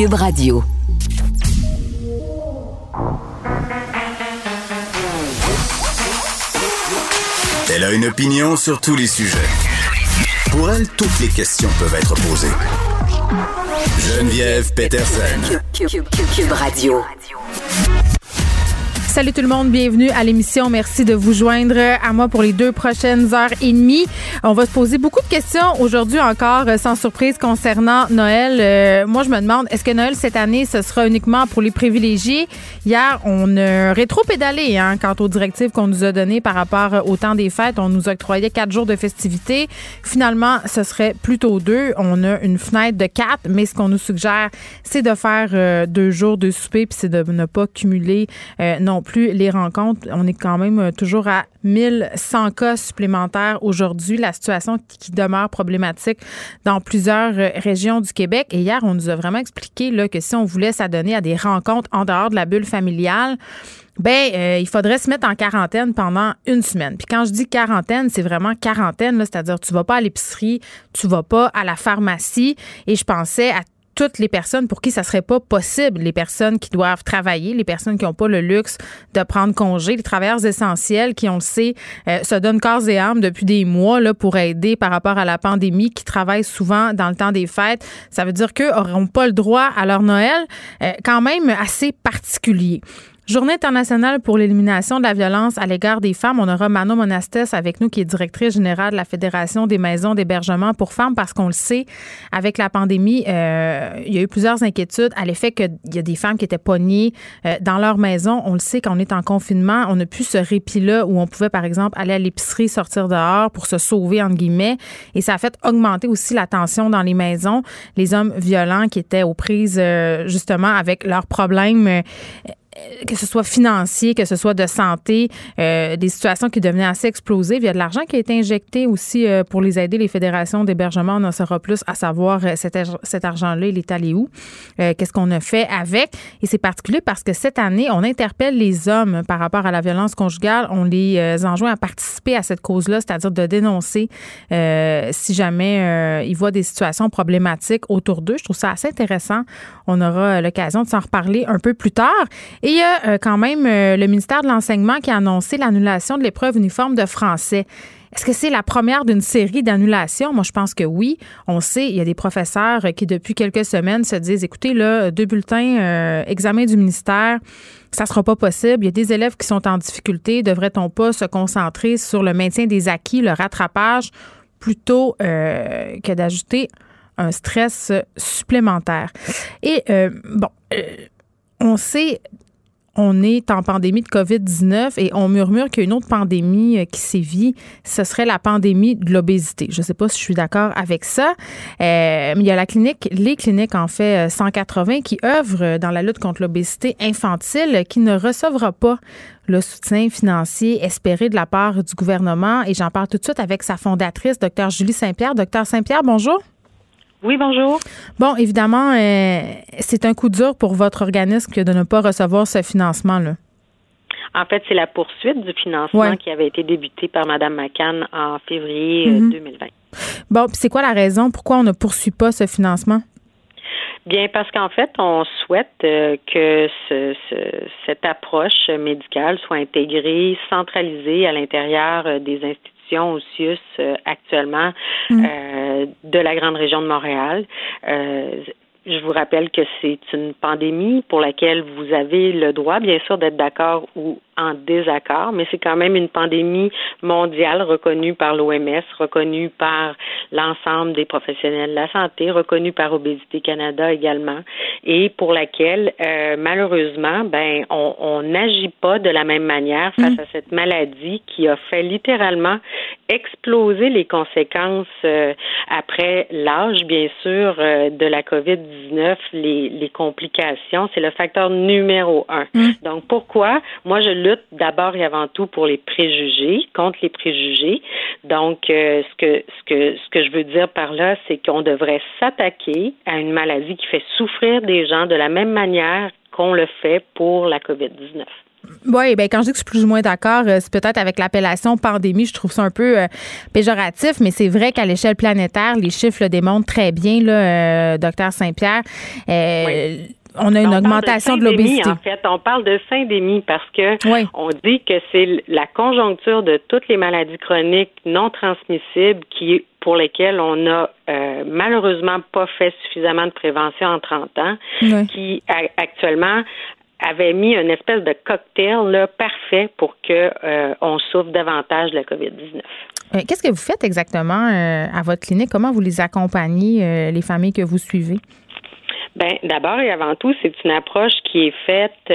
Cube Radio. Elle a une opinion sur tous les sujets. Pour elle, toutes les questions peuvent être posées. Geneviève Peterson. Cube, Radio. Salut tout le monde, bienvenue à l'émission. Merci de vous joindre à moi pour les deux prochaines heures et demie. On va se poser beaucoup de questions aujourd'hui encore, euh, sans surprise, concernant Noël. Euh, moi, je me demande, est-ce que Noël cette année, ce sera uniquement pour les privilégiés? Hier, on a rétro-pédalé hein, quant aux directives qu'on nous a données par rapport au temps des fêtes. On nous octroyait quatre jours de festivités. Finalement, ce serait plutôt deux. On a une fenêtre de quatre, mais ce qu'on nous suggère, c'est de faire euh, deux jours de souper, puis c'est de ne pas cumuler non plus les rencontres. On est quand même euh, toujours à 1100 cas supplémentaires aujourd'hui. La situation qui demeure problématique dans plusieurs euh, régions du Québec. Et hier, on nous a vraiment expliqué là, que si on voulait s'adonner à des rencontres en dehors de la bulle familiale, ben, euh, il faudrait se mettre en quarantaine pendant une semaine. Puis quand je dis quarantaine, c'est vraiment quarantaine, c'est-à-dire tu vas pas à l'épicerie, tu vas pas à la pharmacie. Et je pensais à toutes les personnes pour qui ça serait pas possible, les personnes qui doivent travailler, les personnes qui n'ont pas le luxe de prendre congé, les travailleurs essentiels qui, on le sait, euh, se donnent corps et âme depuis des mois là, pour aider par rapport à la pandémie, qui travaillent souvent dans le temps des fêtes. Ça veut dire qu'eux n'auront pas le droit à leur Noël, euh, quand même assez particulier. Journée internationale pour l'élimination de la violence à l'égard des femmes. On aura Manon Monastes avec nous, qui est directrice générale de la Fédération des maisons d'hébergement pour femmes, parce qu'on le sait, avec la pandémie, euh, il y a eu plusieurs inquiétudes à l'effet qu'il y a des femmes qui étaient pognées euh, dans leur maison. On le sait, quand on est en confinement, on n'a plus ce répit-là où on pouvait, par exemple, aller à l'épicerie, sortir dehors pour se sauver, entre guillemets. Et ça a fait augmenter aussi la tension dans les maisons. Les hommes violents qui étaient aux prises, euh, justement, avec leurs problèmes euh, que ce soit financier, que ce soit de santé, euh, des situations qui devenaient assez explosives. Il y a de l'argent qui a été injecté aussi euh, pour les aider, les fédérations d'hébergement. On en saura plus à savoir cet, cet argent-là, il est allé où, qu'est-ce qu'on a fait avec. Et c'est particulier parce que cette année, on interpelle les hommes par rapport à la violence conjugale. On les enjoint à participer à cette cause-là, c'est-à-dire de dénoncer si jamais ils voient des situations problématiques autour d'eux. Je trouve ça assez intéressant. On aura l'occasion de s'en reparler un peu plus tard. Il y a euh, quand même euh, le ministère de l'Enseignement qui a annoncé l'annulation de l'épreuve uniforme de français. Est-ce que c'est la première d'une série d'annulations? Moi, je pense que oui. On sait, il y a des professeurs qui, depuis quelques semaines, se disent, écoutez, là, deux bulletins, euh, examen du ministère, ça sera pas possible. Il y a des élèves qui sont en difficulté. Devrait-on pas se concentrer sur le maintien des acquis, le rattrapage, plutôt que d'ajouter un stress supplémentaire? Et, bon, on sait on est en pandémie de COVID-19 et on murmure qu'il y a une autre pandémie euh, qui sévit. Ce serait la pandémie de l'obésité. Je ne sais pas si je suis d'accord avec ça. Euh, mais il y a la clinique, les cliniques en fait 180 euh, qui œuvrent dans la lutte contre l'obésité infantile qui ne recevra pas le soutien financier espéré de la part du gouvernement. Et j'en parle tout de suite avec sa fondatrice, Dr Julie Saint-Pierre. Docteur Saint-Pierre, bonjour. Oui, bonjour. Bon, évidemment, euh, c'est un coup dur pour votre organisme que de ne pas recevoir ce financement-là. En fait, c'est la poursuite du financement qui avait été débuté par Mme McCann en février 2020. Euh, mhm. Bon, puis c'est quoi la raison? Pourquoi on ne poursuit pas ce financement? Bien, parce qu'en fait, on souhaite euh, que ce, cette approche médicale soit intégrée, centralisée à l'intérieur des institutions au CIUS euh, actuellement mm. euh, de la grande région de Montréal. Euh, je vous rappelle que c'est une pandémie pour laquelle vous avez le droit, bien sûr, d'être d'accord ou en désaccord, mais c'est quand même une pandémie mondiale reconnue par l'OMS, reconnue par l'ensemble des professionnels de la santé, reconnue par Obésité Canada également, et pour laquelle euh, malheureusement, ben on n'agit pas de la même manière face mm. à cette maladie qui a fait littéralement exploser les conséquences euh, après l'âge, bien sûr, euh, de la COVID-19, les, les complications. C'est le facteur numéro un. Mm. Donc, pourquoi? Moi, je lutte d'abord et avant tout pour les préjugés, contre les préjugés. Donc, euh, ce que ce que ce que je veux dire par là, c'est qu'on devrait s'attaquer à une maladie qui fait souffrir des gens de la même manière qu'on le fait pour la COVID-19. Oui, ben quand je dis que je suis plus ou moins d'accord, euh, c'est peut-être avec l'appellation pandémie, je trouve ça un peu euh, péjoratif, mais c'est vrai qu'à l'échelle planétaire, les chiffres le démontrent très bien, là, euh, docteur Saint-Pierre. On a une augmentation de, l'obésité. En fait, on parle de syndémie parce que on dit que c'est la conjoncture de toutes les maladies chroniques non transmissibles qui pour lesquelles on n'a malheureusement pas fait suffisamment de prévention en 30 ans, qui actuellement avait mis une espèce de cocktail là, parfait pour que euh, on souffre davantage de la COVID-19. Euh, qu'est-ce que vous faites exactement euh, à votre clinique? Comment vous les accompagnez, les familles que vous suivez? Ben, d'abord et avant tout, c'est une approche qui est faite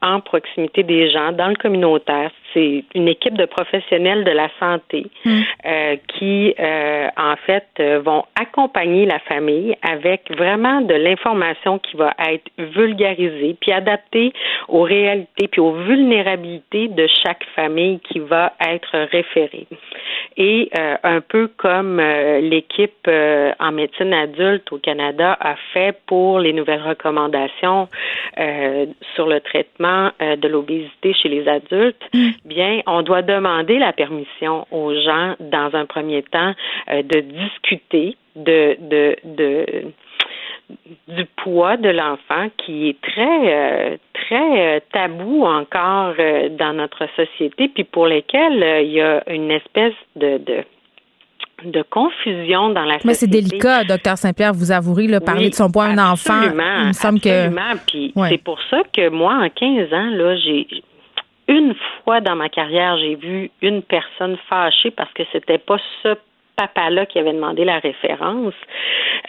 en proximité des gens, dans le communautaire c'est une équipe de professionnels de la santé hmm. euh, qui, euh, en fait, euh, vont accompagner la famille avec vraiment de l'information qui va être vulgarisée, puis adaptée aux réalités, puis aux vulnérabilités de chaque famille qui va être référée. Et un peu comme l'équipe en médecine adulte au Canada a fait pour les nouvelles recommandations sur le traitement de l'obésité chez les adultes, hmm bien, on doit demander la permission aux gens, dans un premier temps, euh, de discuter de, de, de du poids de l'enfant qui est très euh, très euh, tabou encore dans notre société puis pour lesquels il y a une espèce de, de de confusion dans la société. Mais c'est délicat, docteur Saint-Pierre, vous avouerez, le parler de son poids à un enfant. Il me semble absolument. Puis c'est pour ça que moi, en 15 ans, là, j'ai une fois dans ma carrière, j'ai vu une personne fâchée parce que c'était pas ce papa-là qui avait demandé la référence.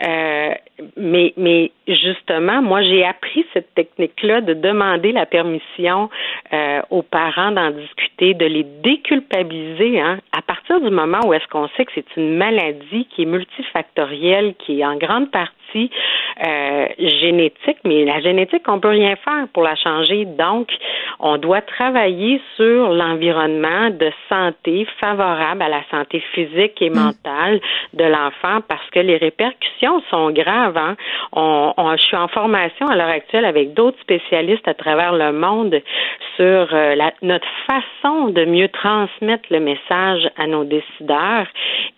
Euh, mais, mais justement, moi, j'ai appris cette technique-là de demander la permission euh, aux parents d'en discuter, de les déculpabiliser. Hein, à partir du moment où est-ce qu'on sait que c'est une maladie qui est multifactorielle, qui est en grande partie euh, génétique, mais la génétique, on peut rien faire pour la changer. Donc, on doit travailler sur l'environnement de santé favorable à la santé physique et mm. mentale de l'enfant parce que les répercussions sont graves. Hein. On, je suis en formation à l'heure actuelle avec d'autres spécialistes à travers le monde sur euh, la, notre façon de mieux transmettre le message à nos décideurs.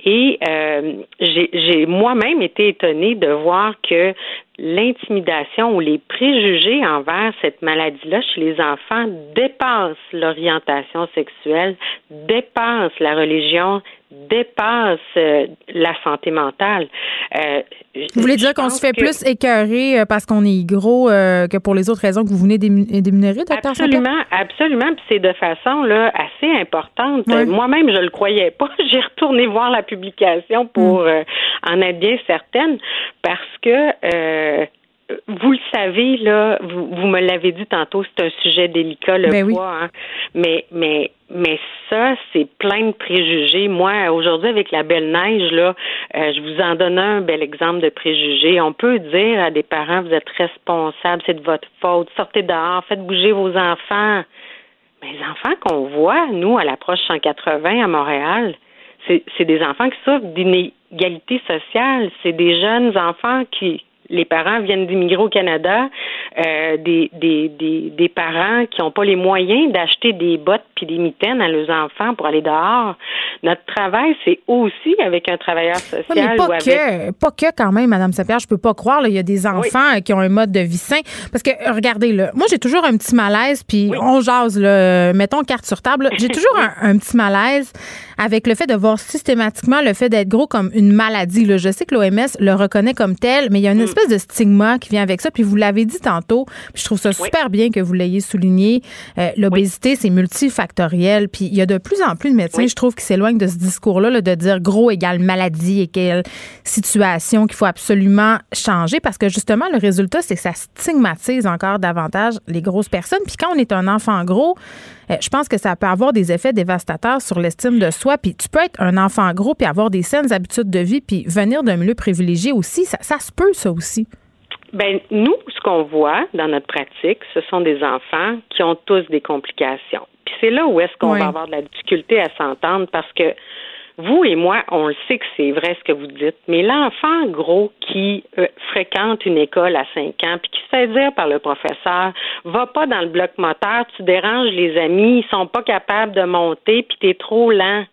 Et euh, j'ai moi-même été étonnée de voir que l'intimidation ou les préjugés envers cette maladie-là chez les enfants dépassent l'orientation sexuelle, dépassent la religion, dépassent euh, la santé mentale. Euh, vous voulez dire qu'on se fait plus écœurer euh, parce qu'on est gros que pour les autres raisons que vous venez d'énumérer, docteur Absolument, absolument. Puis c'est de façon là assez importante. Moi-même, je le croyais pas. J'ai retourné voir la publication pour mm. en être bien certaine parce que vous le savez, là, vous, vous me l'avez dit tantôt, c'est un sujet délicat, le ben poids. Hein. Mais, mais, mais ça, c'est plein de préjugés. Moi, aujourd'hui, avec la belle neige, là, euh, je vous en donne un bel exemple de préjugés. On peut dire à des parents, vous êtes responsables, c'est de votre faute, sortez dehors, faites bouger vos enfants. Mais les enfants qu'on voit, nous, à l'approche 180 à Montréal, c'est des enfants qui souffrent d'inégalité sociale. C'est des jeunes enfants qui, les parents viennent d'immigrer au Canada, euh, des, des, des, des, parents qui n'ont pas les moyens d'acheter des bottes puis des mitaines à leurs enfants pour aller dehors. Notre travail, c'est aussi avec un travailleur social. mais pas, que, pas que quand même, Madame Saint-Pierre, je peux pas croire. il y a des enfants qui ont un mode de vie sain. Parce que, regardez, là, moi, j'ai toujours un petit malaise, puis on jase, là, mettons carte sur table. J'ai toujours un, un, petit malaise avec le fait de voir systématiquement le fait d'être gros comme une maladie. Là. Je sais que l'OMS le reconnaît comme tel, mais il y a une espèce de stigma qui vient avec ça. Puis vous l'avez dit tantôt, puis je trouve ça super bien que vous l'ayez souligné. Euh, l'obésité, c'est multifactoriel. Puis il y a de plus en plus de médecins, je trouve, qui s'éloignent de ce discours-là là, de dire gros égale maladie et quelle situation qu'il faut absolument changer parce que justement, le résultat, c'est que ça stigmatise encore davantage les grosses personnes. Puis quand on est un enfant gros, je pense que ça peut avoir des effets dévastateurs sur l'estime de soi. Puis tu peux être un enfant gros puis avoir des saines habitudes de vie puis venir d'un milieu privilégié aussi. Ça, ça se peut, ça aussi. Ben nous, ce qu'on voit dans notre pratique, ce sont des enfants qui ont tous des complications. Puis c'est là où est-ce qu'on va avoir de la difficulté à s'entendre parce que vous et moi, on le sait que c'est vrai ce que vous dites, mais l'enfant gros qui euh, fréquente une école à 5 ans puis qui se fait dire par le professeur, va pas dans le bloc moteur, tu déranges les amis, ils sont pas capables de monter puis t'es trop lent.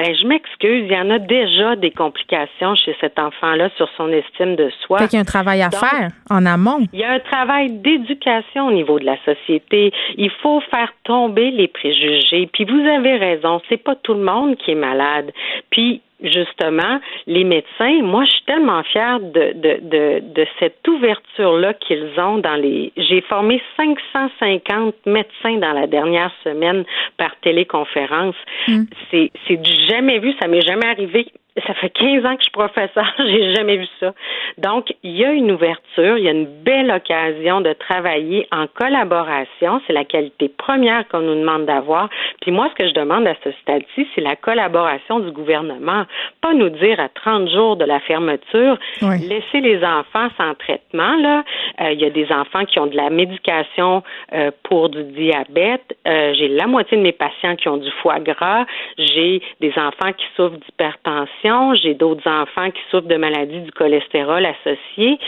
Ben, je m'excuse, il y en a déjà des complications chez cet enfant-là sur son estime de soi. Fait qu'il y a un travail à faire en amont. Il y a un travail d'éducation au niveau de la société. Il faut faire tomber les préjugés. Puis vous avez raison, c'est pas tout le monde qui est malade. Puis justement, les médecins, moi, je suis tellement fière de, de, de, de cette ouverture-là qu'ils ont dans les. J'ai formé 550 médecins dans la dernière semaine par téléconférence. Mm. C'est, c'est du jamais vu, ça m'est jamais arrivé ça fait 15 ans que je suis professeur, j'ai jamais vu ça. Donc, il y a une ouverture, il y a une belle occasion de travailler en collaboration. C'est la qualité première qu'on nous demande d'avoir. Puis moi, ce que je demande à ce stade-ci, c'est la collaboration du gouvernement. Pas nous dire à 30 jours de la fermeture, laisser les enfants sans traitement. Là, euh, il y a des enfants qui ont de la médication euh, pour du diabète. Euh, j'ai la moitié de mes patients qui ont du foie gras. J'ai des enfants qui souffrent d'hypertension j'ai d'autres enfants qui souffrent de maladies du cholestérol associé.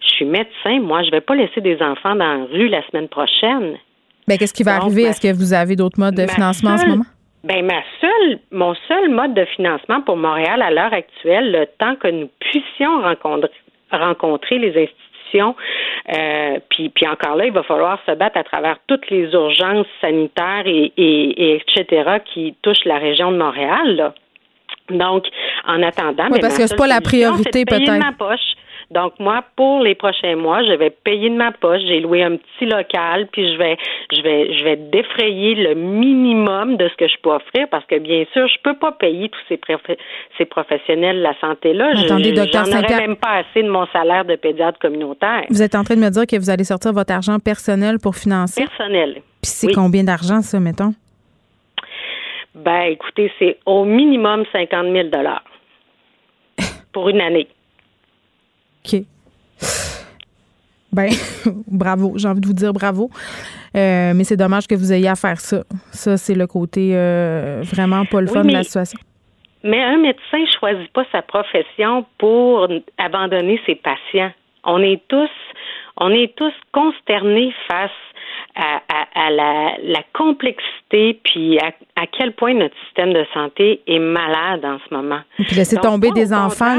Je suis médecin, moi, je ne vais pas laisser des enfants dans la rue la semaine prochaine. Mais qu'est-ce qui va arriver? Est-ce que vous avez d'autres modes de financement en ce moment? Ben ma seule, mon seul mode de financement pour Montréal à l'heure actuelle, le temps que nous puissions rencontrer, rencontrer les institutions, euh, puis, puis encore là, il va falloir se battre à travers toutes les urgences sanitaires et, et, etc. qui touchent la région de Montréal. Là. Donc, en attendant, oui, parce que c'est pas la priorité peut-être. Donc moi, pour les prochains mois, je vais payer de ma poche. J'ai loué un petit local, puis je vais, je vais, je vais défrayer le minimum de ce que je peux offrir, parce que bien sûr, je peux pas payer tous ces, ces professionnels de la santé là. Attendez, docteur J'en aurais même pas assez de mon salaire de pédiatre communautaire. Vous êtes en train de me dire que vous allez sortir votre argent personnel pour financer? Personnel. Puis c'est combien d'argent ça, mettons? Ben, écoutez, c'est au minimum 50 000 pour une année. OK. Ben, bravo. J'ai envie de vous dire bravo. Euh, mais c'est dommage que vous ayez à faire ça. Ça, c'est le côté euh, vraiment pas le fun de la situation. Mais un médecin ne choisit pas sa profession pour abandonner ses patients. On est tous, on est tous consternés face à, la, complexité, puis à, quel point notre système de santé est malade en ce moment. Puis laisser tomber des enfants.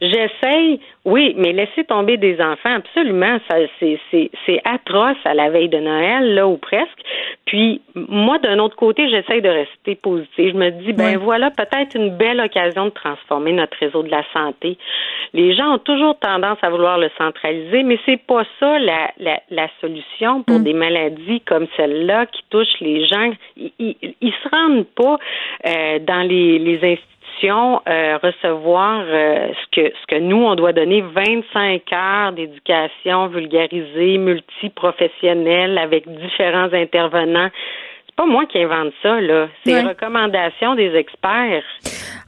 J'essaye, oui, mais laisser tomber des enfants, absolument, ça, c'est, atroce à la veille de Noël, là, ou presque. Puis, moi, d'un autre côté, j'essaye de rester positive. Je me dis, ben voilà, peut-être une belle occasion de transformer notre réseau de la santé. Les gens ont toujours tendance à vouloir le centraliser, mais c'est pas ça la, la, solution pour mm. des maladies comme celle-là qui touchent les gens. Ils, ils, se rendent pas euh, dans les, les institutions euh, recevoir euh, ce que ce que nous on doit donner 25 heures d'éducation vulgarisée, multiprofessionnelle avec différents intervenants. Pas moi qui invente ça là, c'est les recommandations des experts.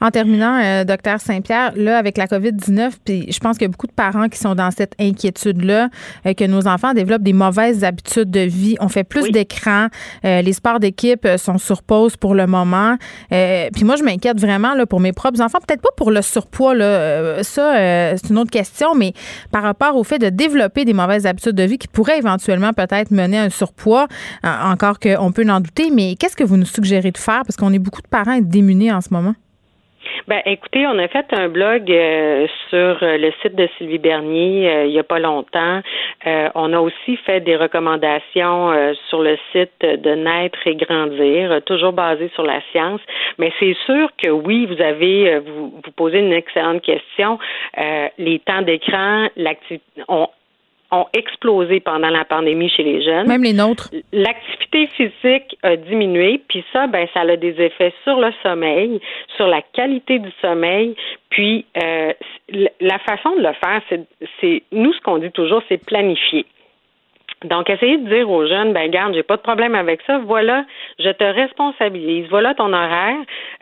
En terminant, euh, docteur Saint-Pierre, là, avec la COVID-19, puis je pense qu'il y a beaucoup de parents qui sont dans cette inquiétude-là, euh, que nos enfants développent des mauvaises habitudes de vie. On fait plus d'écran. Euh, les sports d'équipe sont sur pause pour le moment. puis moi, je m'inquiète vraiment là, pour mes propres enfants. Peut-être pas pour le surpoids, là. ça, c'est une autre question, mais par rapport au fait de développer des mauvaises habitudes de vie qui pourraient éventuellement peut-être mener à un surpoids, encore qu'on peut en douter. Mais qu'est-ce que vous nous suggérez de faire? Parce qu'on est beaucoup de parents démunis en ce moment. Ben, écoutez, on a fait un blog euh, sur le site de Sylvie Bernier euh, il y a pas longtemps. Euh, on a aussi fait des recommandations sur le site de Naître et Grandir, toujours basé sur la science. Mais c'est sûr que oui, vous avez vous, vous posez une excellente question. les temps d'écran, on ont explosé pendant la pandémie chez les jeunes. Même les nôtres. L'activité physique a diminué, puis ça, ben, ça a des effets sur le sommeil, sur la qualité du sommeil, puis euh, la façon de le faire, c'est nous ce qu'on dit toujours, c'est planifier. Donc, essayez de dire aux jeunes, ben garde, j'ai pas de problème avec ça. Voilà, je te responsabilise. Voilà ton horaire.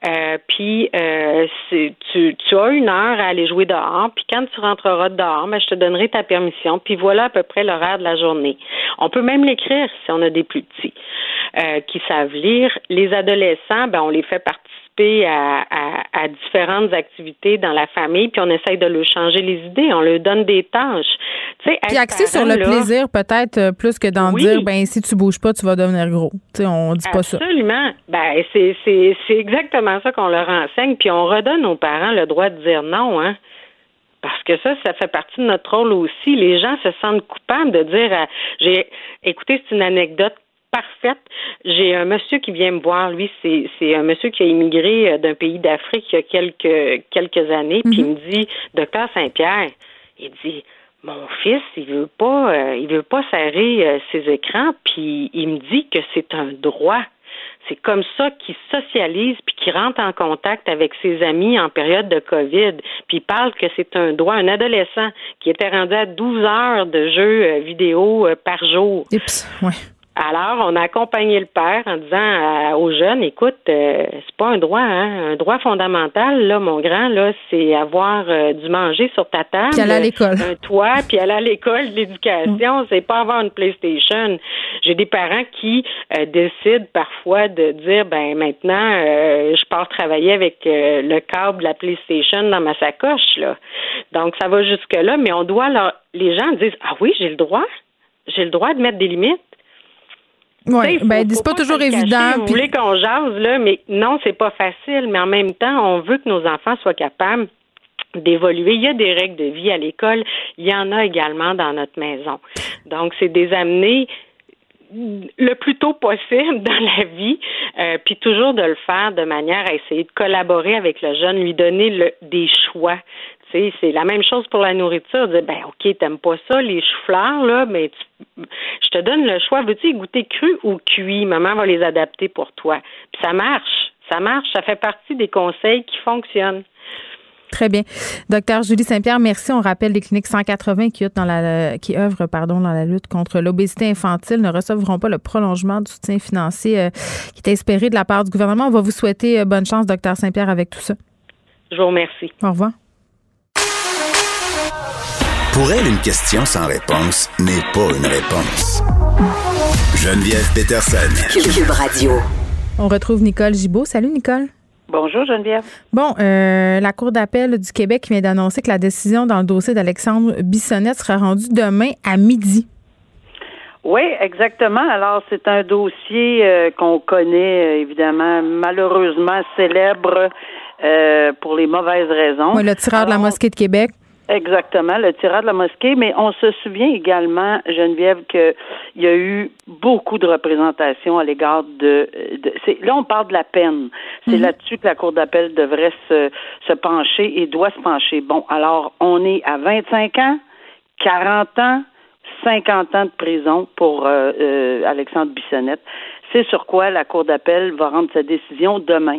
Euh, puis, euh, tu, tu as une heure à aller jouer dehors. Puis, quand tu rentreras dehors, ben, je te donnerai ta permission. Puis, voilà à peu près l'horaire de la journée. On peut même l'écrire si on a des plus petits euh, qui savent lire. Les adolescents, ben, on les fait à, différentes activités dans la famille, puis on essaye de leur changer les idées, on leur donne des tâches. puis axer sur le plaisir peut-être euh, plus que d'en dire, ben si tu bouges pas, tu vas devenir gros. sais, on dit pas ça. Absolument. Ben c'est c'est c'est exactement ça qu'on leur enseigne, puis on redonne aux parents le droit de dire non, hein. Parce que ça, ça fait partie de notre rôle aussi. Les gens se sentent coupables de dire, j'ai, écoutez, c'est une anecdote parfaite. J'ai un monsieur qui vient me voir, lui, c'est un monsieur qui a immigré euh, d'un pays d'Afrique il y a quelques, quelques années, puis il mhm. me dit, docteur Saint-Pierre, il dit, mon fils, il veut pas, euh, il veut pas serrer euh, ses écrans, puis il me dit que c'est un droit. C'est comme ça qu'il socialise puis qu'il rentre en contact avec ses amis en période de COVID. Puis il parle que c'est un droit. Un adolescent qui était rendu à 12 heures de jeux vidéo par jour. Oups, ouais. Alors, on a accompagné le père en disant euh, aux jeunes, écoute, euh, c'est pas un droit, hein, un droit fondamental, là, mon grand, là, c'est avoir euh, du manger sur ta table, puis aller à l'école, un toit, puis aller à l'école, l'éducation, mm. c'est pas avoir une PlayStation. J'ai des parents qui décident parfois de dire, ben maintenant, je pars travailler avec le câble de la PlayStation dans ma sacoche, là. Donc, ça va jusque là, mais on doit leur, les gens disent, ah oui, j'ai le droit, j'ai le droit de mettre des limites. Oui, ben c'est pas, toujours évident. Vous voulez qu'on jase, là, mais non, c'est pas facile. Mais en même temps, on veut que nos enfants soient capables d'évoluer. Il y a des règles de vie à l'école. Il y en a également dans notre maison. Donc, c'est des amener le plus tôt possible dans la vie, euh, puis toujours de le faire de manière à essayer de collaborer avec le jeune, lui donner le, des choix c'est la même chose pour la nourriture. Dire, ben, OK, t'aimes pas ça, les choux-fleurs, là, mais je te donne le choix. Veux-tu goûter cru ou cuit? Maman va les adapter pour toi. Puis ça marche. Ça marche. Ça fait partie des conseils qui fonctionnent. Très bien. Docteur Julie Saint-Pierre, merci. On rappelle les cliniques 180 qui, dans la, qui œuvrent pardon, dans la lutte contre l'obésité infantile ne recevront pas le prolongement du soutien financier euh, qui est espéré de la part du gouvernement. On va vous souhaiter euh, bonne chance, docteur Saint-Pierre, avec tout ça. Je vous remercie. Au revoir. Pour elle, une question sans réponse n'est pas une réponse. Geneviève Peterson. Cube Radio. On retrouve Nicole Gibault. Salut, Nicole. Bonjour Geneviève. Bon, euh, la Cour d'appel du Québec vient d'annoncer que la décision dans le dossier d'Alexandre Bissonnette sera rendue demain à midi. Oui, exactement. Alors, c'est un dossier euh, qu'on connaît, euh, évidemment, malheureusement célèbre pour les mauvaises raisons. Oui, le tireur de la mosquée de Québec. Exactement, le tirage de la mosquée, mais on se souvient également, Geneviève, qu'il y a eu beaucoup de représentation à l'égard de, là on parle de la peine. C'est mhm. là-dessus que la Cour d'appel devrait se, se pencher et doit se pencher. Bon, alors on est à 25 ans, 40 ans, 50 ans de prison pour euh, euh, Alexandre Bissonnette. C'est sur quoi la Cour d'appel va rendre sa décision demain.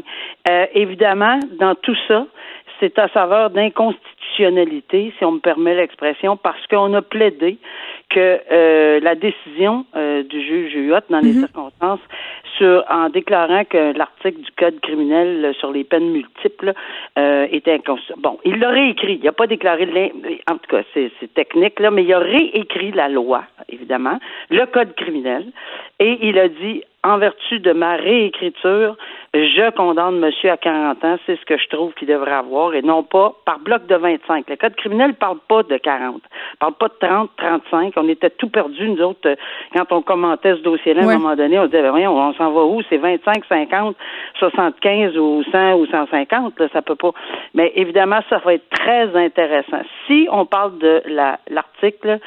Euh, évidemment, dans tout ça, c'est à saveur d'inconstitutionnalité si on me permet l'expression, parce qu'on a plaidé que euh, la décision euh, du juge Huyot, dans les mhm. circonstances, sur, en déclarant que l'article du Code criminel sur les peines multiples euh, était inconstitutionnel. Bon, il l'aurait écrit. Il n'a pas déclaré, en tout cas, c'est technique, là, mais il a réécrit la loi, évidemment, le Code criminel, et il a dit, en vertu de ma réécriture, je condamne monsieur à 40 ans, c'est ce que je trouve qu'il devrait avoir, et non pas par bloc de 25. Le code criminel ne parle pas de 40, parle pas de 30, 35. On était tout perdus, nous autres, quand on commentait ce dossier-là, à un moment donné, on disait, ben, voyons, on s'en va où? C'est 25, 50, 75 ou 100 ou 150, là, ça peut pas. Mais évidemment, ça va être très intéressant. Si on parle de la- l'article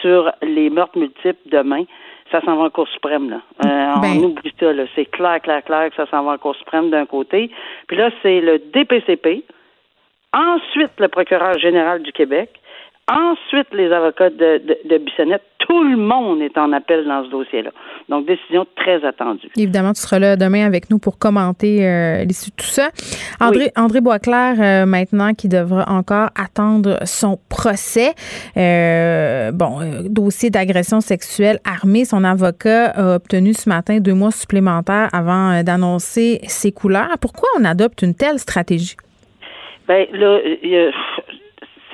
sur les meurtres multiples demain, ça s'en va en Cour suprême, là. Euh, Ben. On oublie ça, là. C'est clair, clair, clair que ça s'en va en Cour suprême d'un côté. Puis là, c'est le DPCP, ensuite le procureur général du Québec, ensuite les avocats de, de, de Bissonnette. Tout le monde est en appel dans ce dossier-là. Donc, décision très attendue. Évidemment, tu seras là demain avec nous pour commenter euh, l'issue de tout ça. André, André Boisclair, euh, maintenant, qui devra encore attendre son procès. Euh, bon, dossier d'agression sexuelle armée. Son avocat a obtenu ce matin deux mois supplémentaires avant d'annoncer ses couleurs. Pourquoi on adopte une telle stratégie? Ben là, il y a-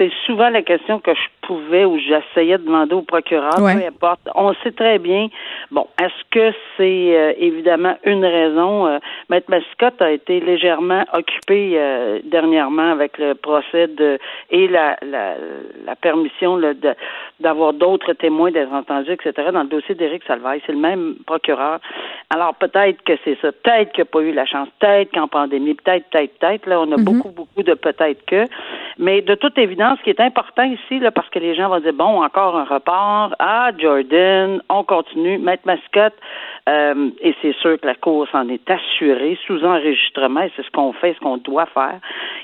c'est souvent la question que je pouvais ou j'essayais de demander au procureur, Ouais. peu importe. On sait très bien. Bon, est-ce que c'est euh, évidemment une raison? Euh, Maître Mascotte a été légèrement occupé euh, dernièrement avec le procès de et la, la, la permission là, de- d'avoir d'autres témoins d'être entendus, etc. Dans le dossier d'Éric Salvaille, c'est le même procureur. Alors peut-être que c'est ça, peut-être qu'il n'a pas eu la chance, peut-être qu'en pandémie, peut-être, peut-être, peut-être. Là, on a beaucoup, beaucoup de peut-être que. Mais de toute évidence, ce qui est important ici, parce que les gens vont dire bon, encore un report. Ah, Jordan, on continue. Maître Mascotte, euh, et c'est sûr que la Cour s'en est assurée, sous enregistrement, et c'est ce qu'on fait, ce qu'on doit faire,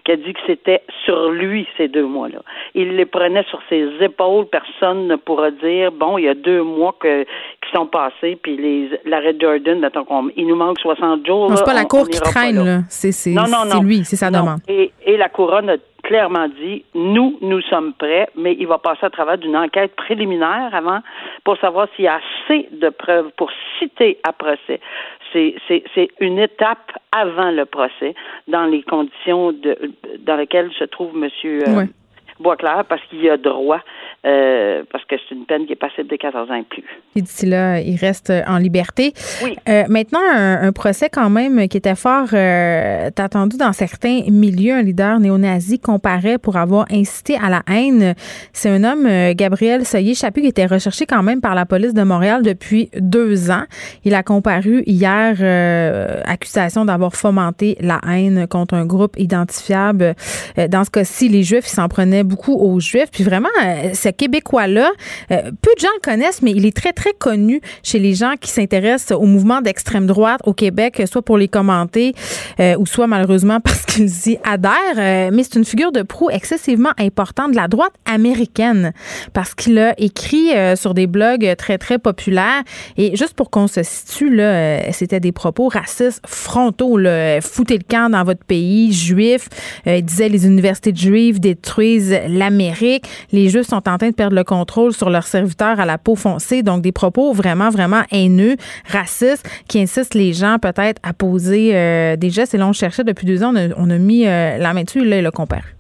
qui a dit que c'était sur lui ces deux mois-là. Il les prenait sur ses épaules, personne ne pourra dire bon, il y a deux mois que qui sont passés, puis les l'arrêt Jordan, mettons qu'on- il nous manque 60 jours. Non, c'est pas la on- cour on qui traîne, là. là. C'est c'est- Non, non, c'est lui, c'est sa demande. Et, et la couronne a clairement dit, nous, nous sommes prêts, mais il va passer à travers d'une enquête préliminaire avant pour savoir s'il y a assez de preuves pour citer à procès. C'est, c'est, c'est une étape avant le procès dans les conditions de, dans lesquelles se trouve Monsieur euh, Ouais. Boisclair parce qu'il y a droit, euh, parce que c'est une peine qui est passible de 14 ans et plus. Puis d'ici là, il reste en liberté. Oui. Euh, maintenant, un, un procès quand même qui était fort euh, attendu dans certains milieux. Un leader néo-nazi comparaît pour avoir incité à la haine. C'est un homme, euh, Gabriel Soyer-Chaput, qui était recherché quand même par la police de Montréal depuis deux ans. Il a comparu hier, euh, accusation d'avoir fomenté la haine contre un groupe identifiable. Euh, dans ce cas-ci, les Juifs, s'en prenait beaucoup aux Juifs. Puis vraiment, euh, ce Québécois-là, euh, peu de gens le connaissent, mais il est très, très connu chez les gens qui s'intéressent au mouvement d'extrême droite au Québec, soit pour les commenter euh, ou soit malheureusement parce qu'ils y adhèrent. Euh, mais c'est une figure de proue excessivement importante de la droite américaine parce qu'il a écrit euh, sur des blogs très, très populaires. Et juste pour qu'on se situe, là, euh, c'était des propos racistes frontaux. Là. Foutez le camp dans votre pays, juif. Euh, il disait les universités juives détruisent l'Amérique. Les Juifs sont en train de perdre le contrôle sur leurs serviteurs à la peau foncée. Donc, des propos vraiment, vraiment haineux, racistes, qui insistent les gens peut-être à poser euh, des gestes. Et là, on cherchait depuis deux ans, on a, on a mis euh, la main dessus. Là, il a comparu.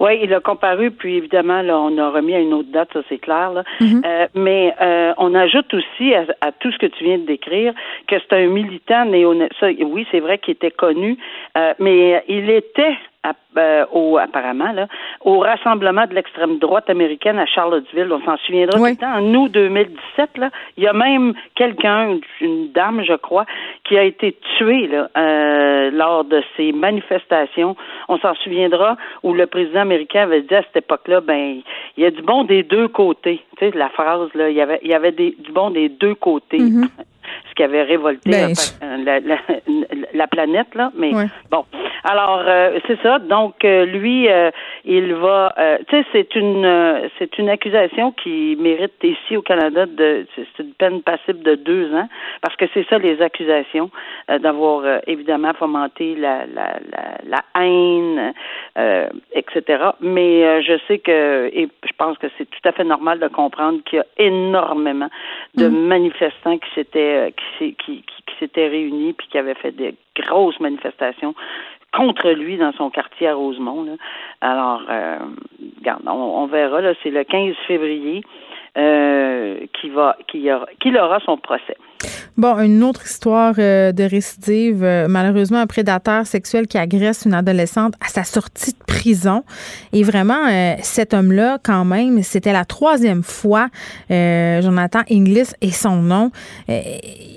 Oui, il a comparu, puis évidemment, là, on a remis à une autre date, ça c'est clair. Là. Euh, mais euh, on ajoute aussi à, à tout ce que tu viens de décrire que c'est un militant néo ça, Oui, c'est vrai qu'il était connu, euh, mais il était à- euh, au, apparemment là, au rassemblement de l'extrême droite américaine à Charlottesville. On s'en souviendra Oui. tout le temps. En août 2017, là, il y a même quelqu'un, une, une dame, je crois, qui a été tuée là, euh, lors de ces manifestations. On s'en souviendra où le président américain avait dit à cette époque-là, ben, il y a du bon des deux côtés. Tu sais, la phrase là, il y avait, il y avait des, du bon des deux côtés. Ce qui avait révolté Ben, la, la, la planète, là. Mais Ouais. bon. Alors, euh, c'est ça. Donc, euh, lui, euh, il va. euh, tu sais, c'est une, euh, c'est une accusation qui mérite ici au Canada de. C'est une peine passible de deux ans, parce que c'est ça les accusations euh, d'avoir euh, évidemment fomenté la, la, la, la haine, euh, etc. Mais euh, je sais que, et je pense que c'est tout à fait normal de comprendre qu'il y a énormément de manifestants qui s'étaient euh, qui, qui, qui, réunis puis qui avaient fait des grosses manifestations contre lui dans son quartier à Rosemont. Alors, euh, on, on verra. C'est le 15 février euh, qui va, qui aura, qu'il aura son procès. Bon, une autre histoire euh, de récidive. Euh, malheureusement, un prédateur sexuel qui agresse une adolescente à sa sortie de prison. Et vraiment, euh, cet homme-là, quand même, c'était la troisième fois, Jonathan Inglis et son nom,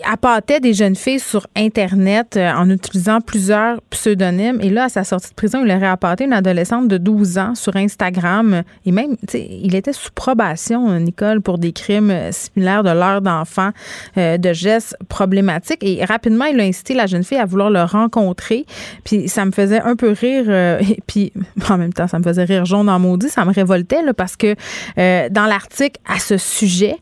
appâtait des jeunes filles sur Internet en utilisant plusieurs pseudonymes. Et là, à sa sortie de prison, il aurait appâté une adolescente de 12 ans sur Instagram. Et même, il était sous probation, Pour des crimes similaires de l'heure d'enfant, de gestes problématiques. Et rapidement, il a incité la jeune fille à vouloir le rencontrer. Puis ça me faisait un peu rire. Euh, et puis en même temps, ça me faisait rire jaune en maudit. Ça me révoltait là, parce que euh, dans l'article à ce sujet,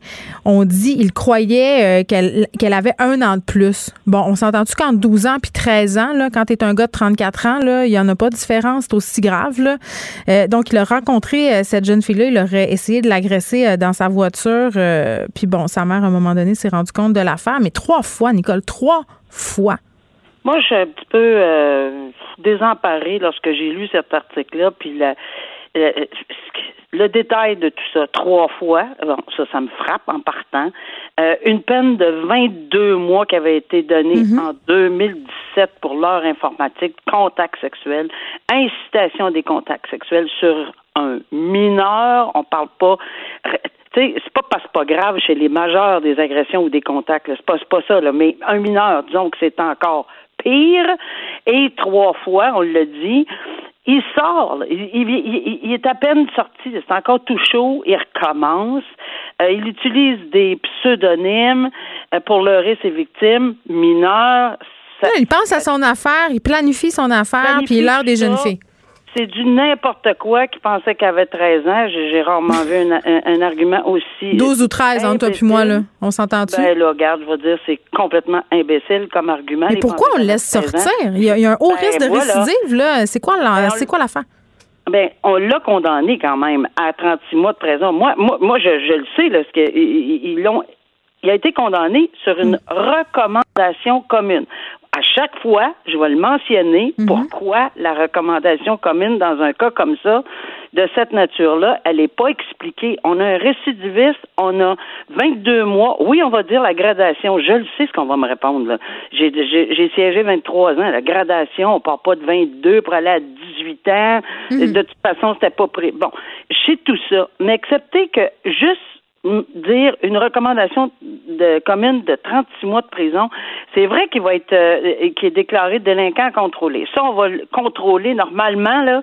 on dit il croyait euh, qu'elle qu'elle avait un an de plus. Bon, on s'entend-tu qu'entre 12 ans puis 13 ans, là, quand tu es un gars de 34 ans, il n'y en a pas de différence. C'est aussi grave. Là. donc, il a rencontré cette jeune fille-là. Il aurait essayé de l'agresser dans sa voiture. puis bon, sa mère, à un moment donné, s'est rendu compte de l'affaire. Mais trois fois, Nicole, trois fois. Moi, je suis un petit peu euh, désemparée lorsque j'ai lu cet article-là, puis le détail de tout ça, trois fois, bon, ça, ça me frappe en partant. Euh, une peine de 22 mois qui avait été donnée mm-hmm. en 2017 pour l'heure informatique, contact sexuel, incitation des contacts sexuels sur un mineur. On parle pas sais, c'est pas parce pas grave chez les majeurs des agressions ou des contacts, c'est pas, pas ça, là, mais un mineur, disons que c'est encore pire, et trois fois, on l'a dit, il sort, il, est à peine sorti, c'est encore tout chaud, il recommence. Euh, il utilise des pseudonymes euh, pour leurrer ses victimes. Mineures. il pense à son affaire, il planifie son affaire, puis il leurre des jeunes filles c'est du n'importe quoi qui pensait qu'elle avait 13 ans. J'ai rarement vu un, argument aussi. 12 ou 13, entre toi puis moi, là. On s'entend-tu? Ben, là, regarde, je vais dire, c'est complètement imbécile comme argument. Mais pourquoi on le laisse sortir? Il y, a, un haut ben, risque de récidive, là. C'est quoi ben, l'affaire? Ben, on l'a condamné quand même à 36 mois de prison. Moi, moi, moi je, je le sais, là, parce qu'ils l'ont il a été condamné sur une mm. recommandation commune à chaque fois, je vais le mentionner, mhm. pourquoi la recommandation commune dans un cas comme ça, de cette nature-là, elle n'est pas expliquée. On a un récidiviste, on a 22 mois. Oui, on va dire la gradation. Je le sais ce qu'on va me répondre. J'ai siégé 23 ans. La gradation, on part pas de 22 pour aller à 18 ans. Mhm. De toute façon, c'était pas prêt. Bon, je sais tout ça. Mais accepter que juste dire une recommandation de commune de 36 mois de prison, c'est vrai qu'il va être euh, est déclaré délinquant contrôlé. Ça, on va le contrôler normalement là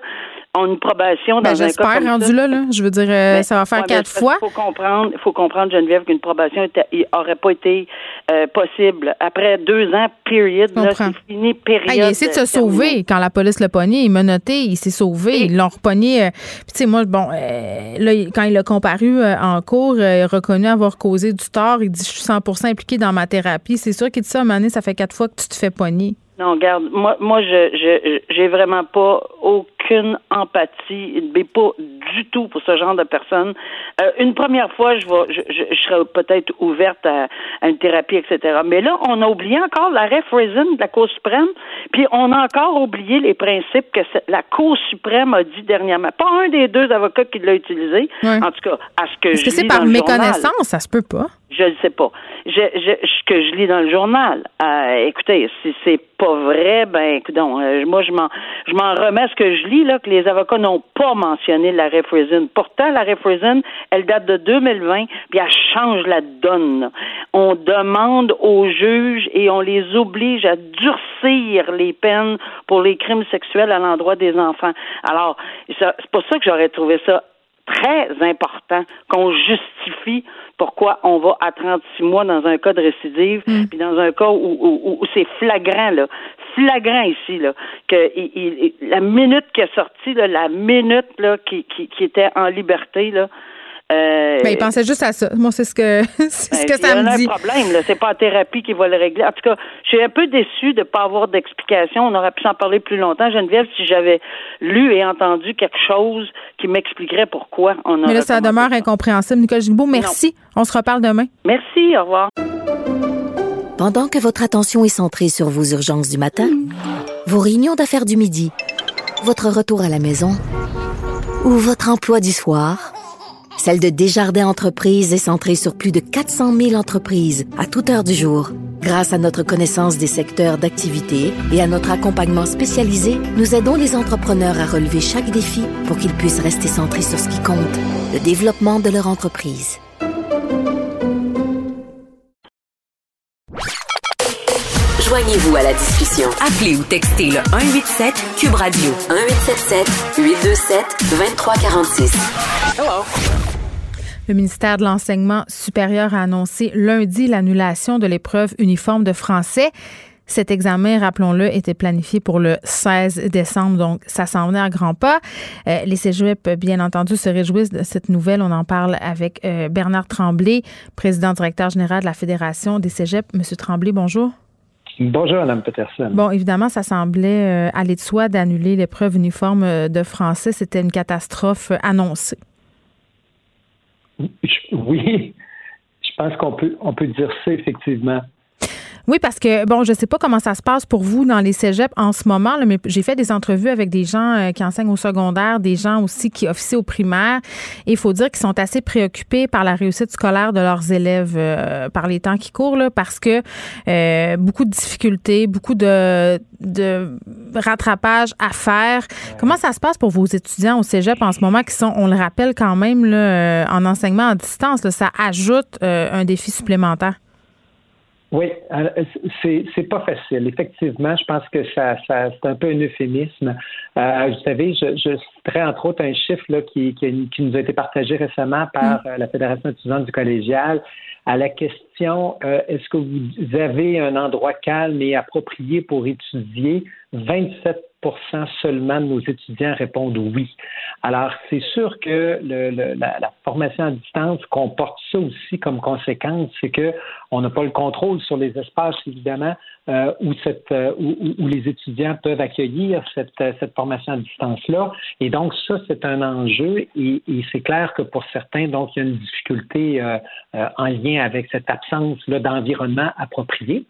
ont une probation dans ben, un cas comme rendu là, là. Je veux dire, euh, ben, ça va faire quatre fois. Il faut comprendre, faut comprendre, Geneviève, qu'une probation n'aurait pas été euh, possible. Après deux ans, period, c'est fini, période. il a essayé de se sauver quand la police l'a pogné. Il m'a noté, il s'est sauvé. Ils l'ont repogné. Euh, tu sais, moi, bon, là, quand il a comparu en cours, il a reconnu avoir causé du tort. Il dit, je suis 100 impliqué dans ma thérapie. C'est sûr qu'il dit ça, donné, ça fait quatre fois que tu te fais pogner. Non, regarde, moi, moi, je, je, j'ai vraiment pas aucune empathie, mais pas du tout pour ce genre de personnes. Euh, une première fois, je vais, je, je, serais peut-être ouverte à, une thérapie, etc. Mais là, on a oublié encore l'arrêt Friesen de la Cour suprême, puis on a encore oublié les principes que la Cour suprême a dit dernièrement. Pas un des deux avocats qui l'a utilisé, en tout cas, à ce que Est-ce que c'est par méconnaissance? Ça se peut pas. Je ne sais pas. Je, je, ce que je lis dans le journal, euh, écoutez, si c'est pas vrai, ben écoutez, euh, moi je m'en je m'en remets à ce que je lis là que les avocats n'ont pas mentionné l'arrêt Friesen. Pourtant, l'arrêt Friesen, elle date de 2020, puis elle change la donne. On demande aux juges et on les oblige à durcir les peines pour les crimes sexuels à l'endroit des enfants. Alors, c'est pour ça que j'aurais trouvé ça très important qu'on justifie pourquoi on va à 36 mois dans un cas de récidive, mm. puis dans un cas où, c'est flagrant, là, flagrant ici, là, que la minute qui est sortie, la minute là, qui, qui, qui était en liberté, là, euh, ben, il pensait juste à ça. Moi, c'est ce que, c'est ce ben, que ça me dit. Il y a un problème, là. C'est pas la thérapie qui va le régler. En tout cas, je suis un peu déçue de ne pas avoir d'explication. On aurait pu s'en parler plus longtemps, Geneviève, si j'avais lu et entendu quelque chose qui m'expliquerait pourquoi on a. Mais là, ça demeure incompréhensible. Nicole Gilbeault, merci. On se reparle demain. Merci. Au revoir. Pendant que votre attention est centrée sur vos urgences du matin, vos réunions d'affaires du midi, votre retour à la maison ou votre emploi du soir, Celle de Desjardins Entreprises est centrée sur plus de 400 000 entreprises à toute heure du jour. Grâce à notre connaissance des secteurs d'activité et à notre accompagnement spécialisé, nous aidons les entrepreneurs à relever chaque défi pour qu'ils puissent rester centrés sur ce qui compte, le développement de leur entreprise. Joignez-vous à la discussion. Appelez ou textez le 187 Cube Radio 1877 827 2346. Hello. Le ministère de l'Enseignement supérieur a annoncé lundi l'annulation de l'épreuve uniforme de français. Cet examen, rappelons-le, était planifié pour le 16 décembre, donc ça s'en venait à grands pas. Euh, les cégeps, bien entendu, se réjouissent de cette nouvelle. On en parle avec euh, Bernard Tremblay, président directeur général de la Fédération des cégeps. Monsieur Tremblay, bonjour. Bonjour, Mme Peterson. Bon, évidemment, ça semblait euh, aller de soi d'annuler l'épreuve uniforme de français. C'était une catastrophe annoncée. Oui, je pense qu'on peut, on peut dire ça, effectivement. Oui, parce que, bon, je ne sais pas comment ça se passe pour vous dans les cégeps en ce moment, mais j'ai fait des entrevues avec des gens euh, qui enseignent au secondaire, des gens aussi qui officient au primaire. Et il faut dire qu'ils sont assez préoccupés par la réussite scolaire de leurs élèves euh, par les temps qui courent, là, parce que euh, beaucoup de difficultés, beaucoup de, de rattrapage à faire. Comment ça se passe pour vos étudiants au cégep en ce moment qui sont, on le rappelle quand même, là, en enseignement à distance? ça ajoute un défi supplémentaire? Oui, c'est c'est pas facile. Effectivement, je pense que ça, ça c'est un peu un euphémisme. Euh, vous savez, je, je citerai entre autres un chiffre là, qui, qui, qui nous a été partagé récemment par mm. euh, la Fédération étudiante du collégial à la question euh, est-ce que vous avez un endroit calme et approprié pour étudier 27 seulement de nos étudiants répondent oui. Alors, c'est sûr que le, la, la, formation à distance comporte ça aussi comme conséquence, c'est que on n'a pas le contrôle sur les espaces, évidemment, euh, euh, où, les étudiants peuvent accueillir cette, euh, cette formation à distance-là. Et donc, ça, c'est un enjeu et, c'est clair que pour certains, donc, il y a une difficulté en lien avec cette absence d'environnement approprié.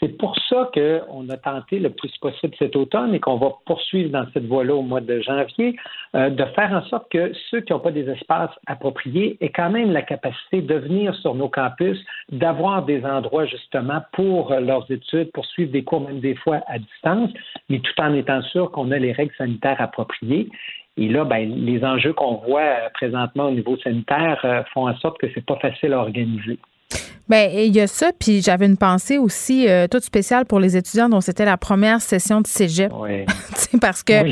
C'est pour ça qu'on a tenté le plus possible cet automne et qu'on va poursuivre dans cette voie-là au mois de janvier, de faire en sorte que ceux qui n'ont pas des espaces appropriés aient quand même la capacité de venir sur nos campus, d'avoir des endroits justement pour leurs études, pour suivre des cours même des fois à distance, mais tout en étant sûr qu'on a les règles sanitaires appropriées. Et là, ben, les enjeux qu'on voit euh, présentement au niveau sanitaire euh, font en sorte que c'est pas facile à organiser. Bien, il y a ça, puis j'avais une pensée aussi euh, toute spéciale pour les étudiants dont c'était la première session de cégep. Oui. parce que,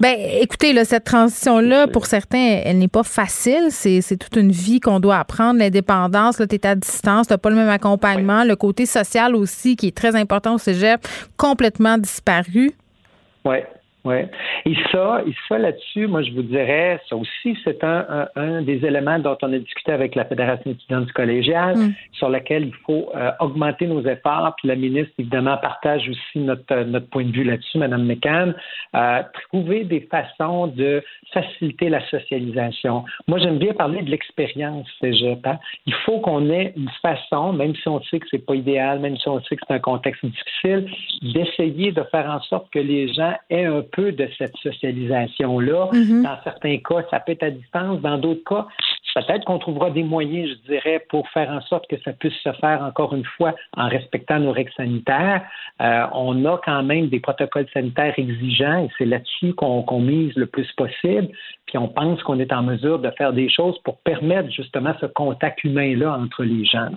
ben, écoutez, là, cette transition-là, pour certains, elle n'est pas facile. C'est, toute une vie qu'on doit apprendre. L'indépendance, là, tu es à distance, tu pas le même accompagnement. Le côté social aussi, qui est très important au cégep, complètement disparu. Oui. Oui. Et ça, et ça là-dessus, moi, je vous dirais, ça aussi, c'est un, un, des éléments dont on a discuté avec la Fédération étudiante du collégial, mm. sur lequel il faut euh, augmenter nos efforts. Puis la ministre, évidemment, partage aussi notre, notre point de vue là-dessus, Mme McCann. Euh, trouver des façons de faciliter la socialisation. Moi, j'aime bien parler de l'expérience cégep. Hein. Il faut qu'on ait une façon, même si on sait que c'est pas idéal, même si on sait que c'est un contexte difficile, d'essayer de faire en sorte que les gens aient un peu de cette socialisation-là. Mm-hmm. Dans certains cas, ça peut être à distance. Dans d'autres cas, peut-être qu'on trouvera des moyens, je dirais, pour faire en sorte que ça puisse se faire encore une fois en respectant nos règles sanitaires. Euh, on a quand même des protocoles sanitaires exigeants et c'est là-dessus qu'on mise le plus possible. Puis on pense qu'on est en mesure de faire des choses pour permettre justement ce contact humain-là entre les gens.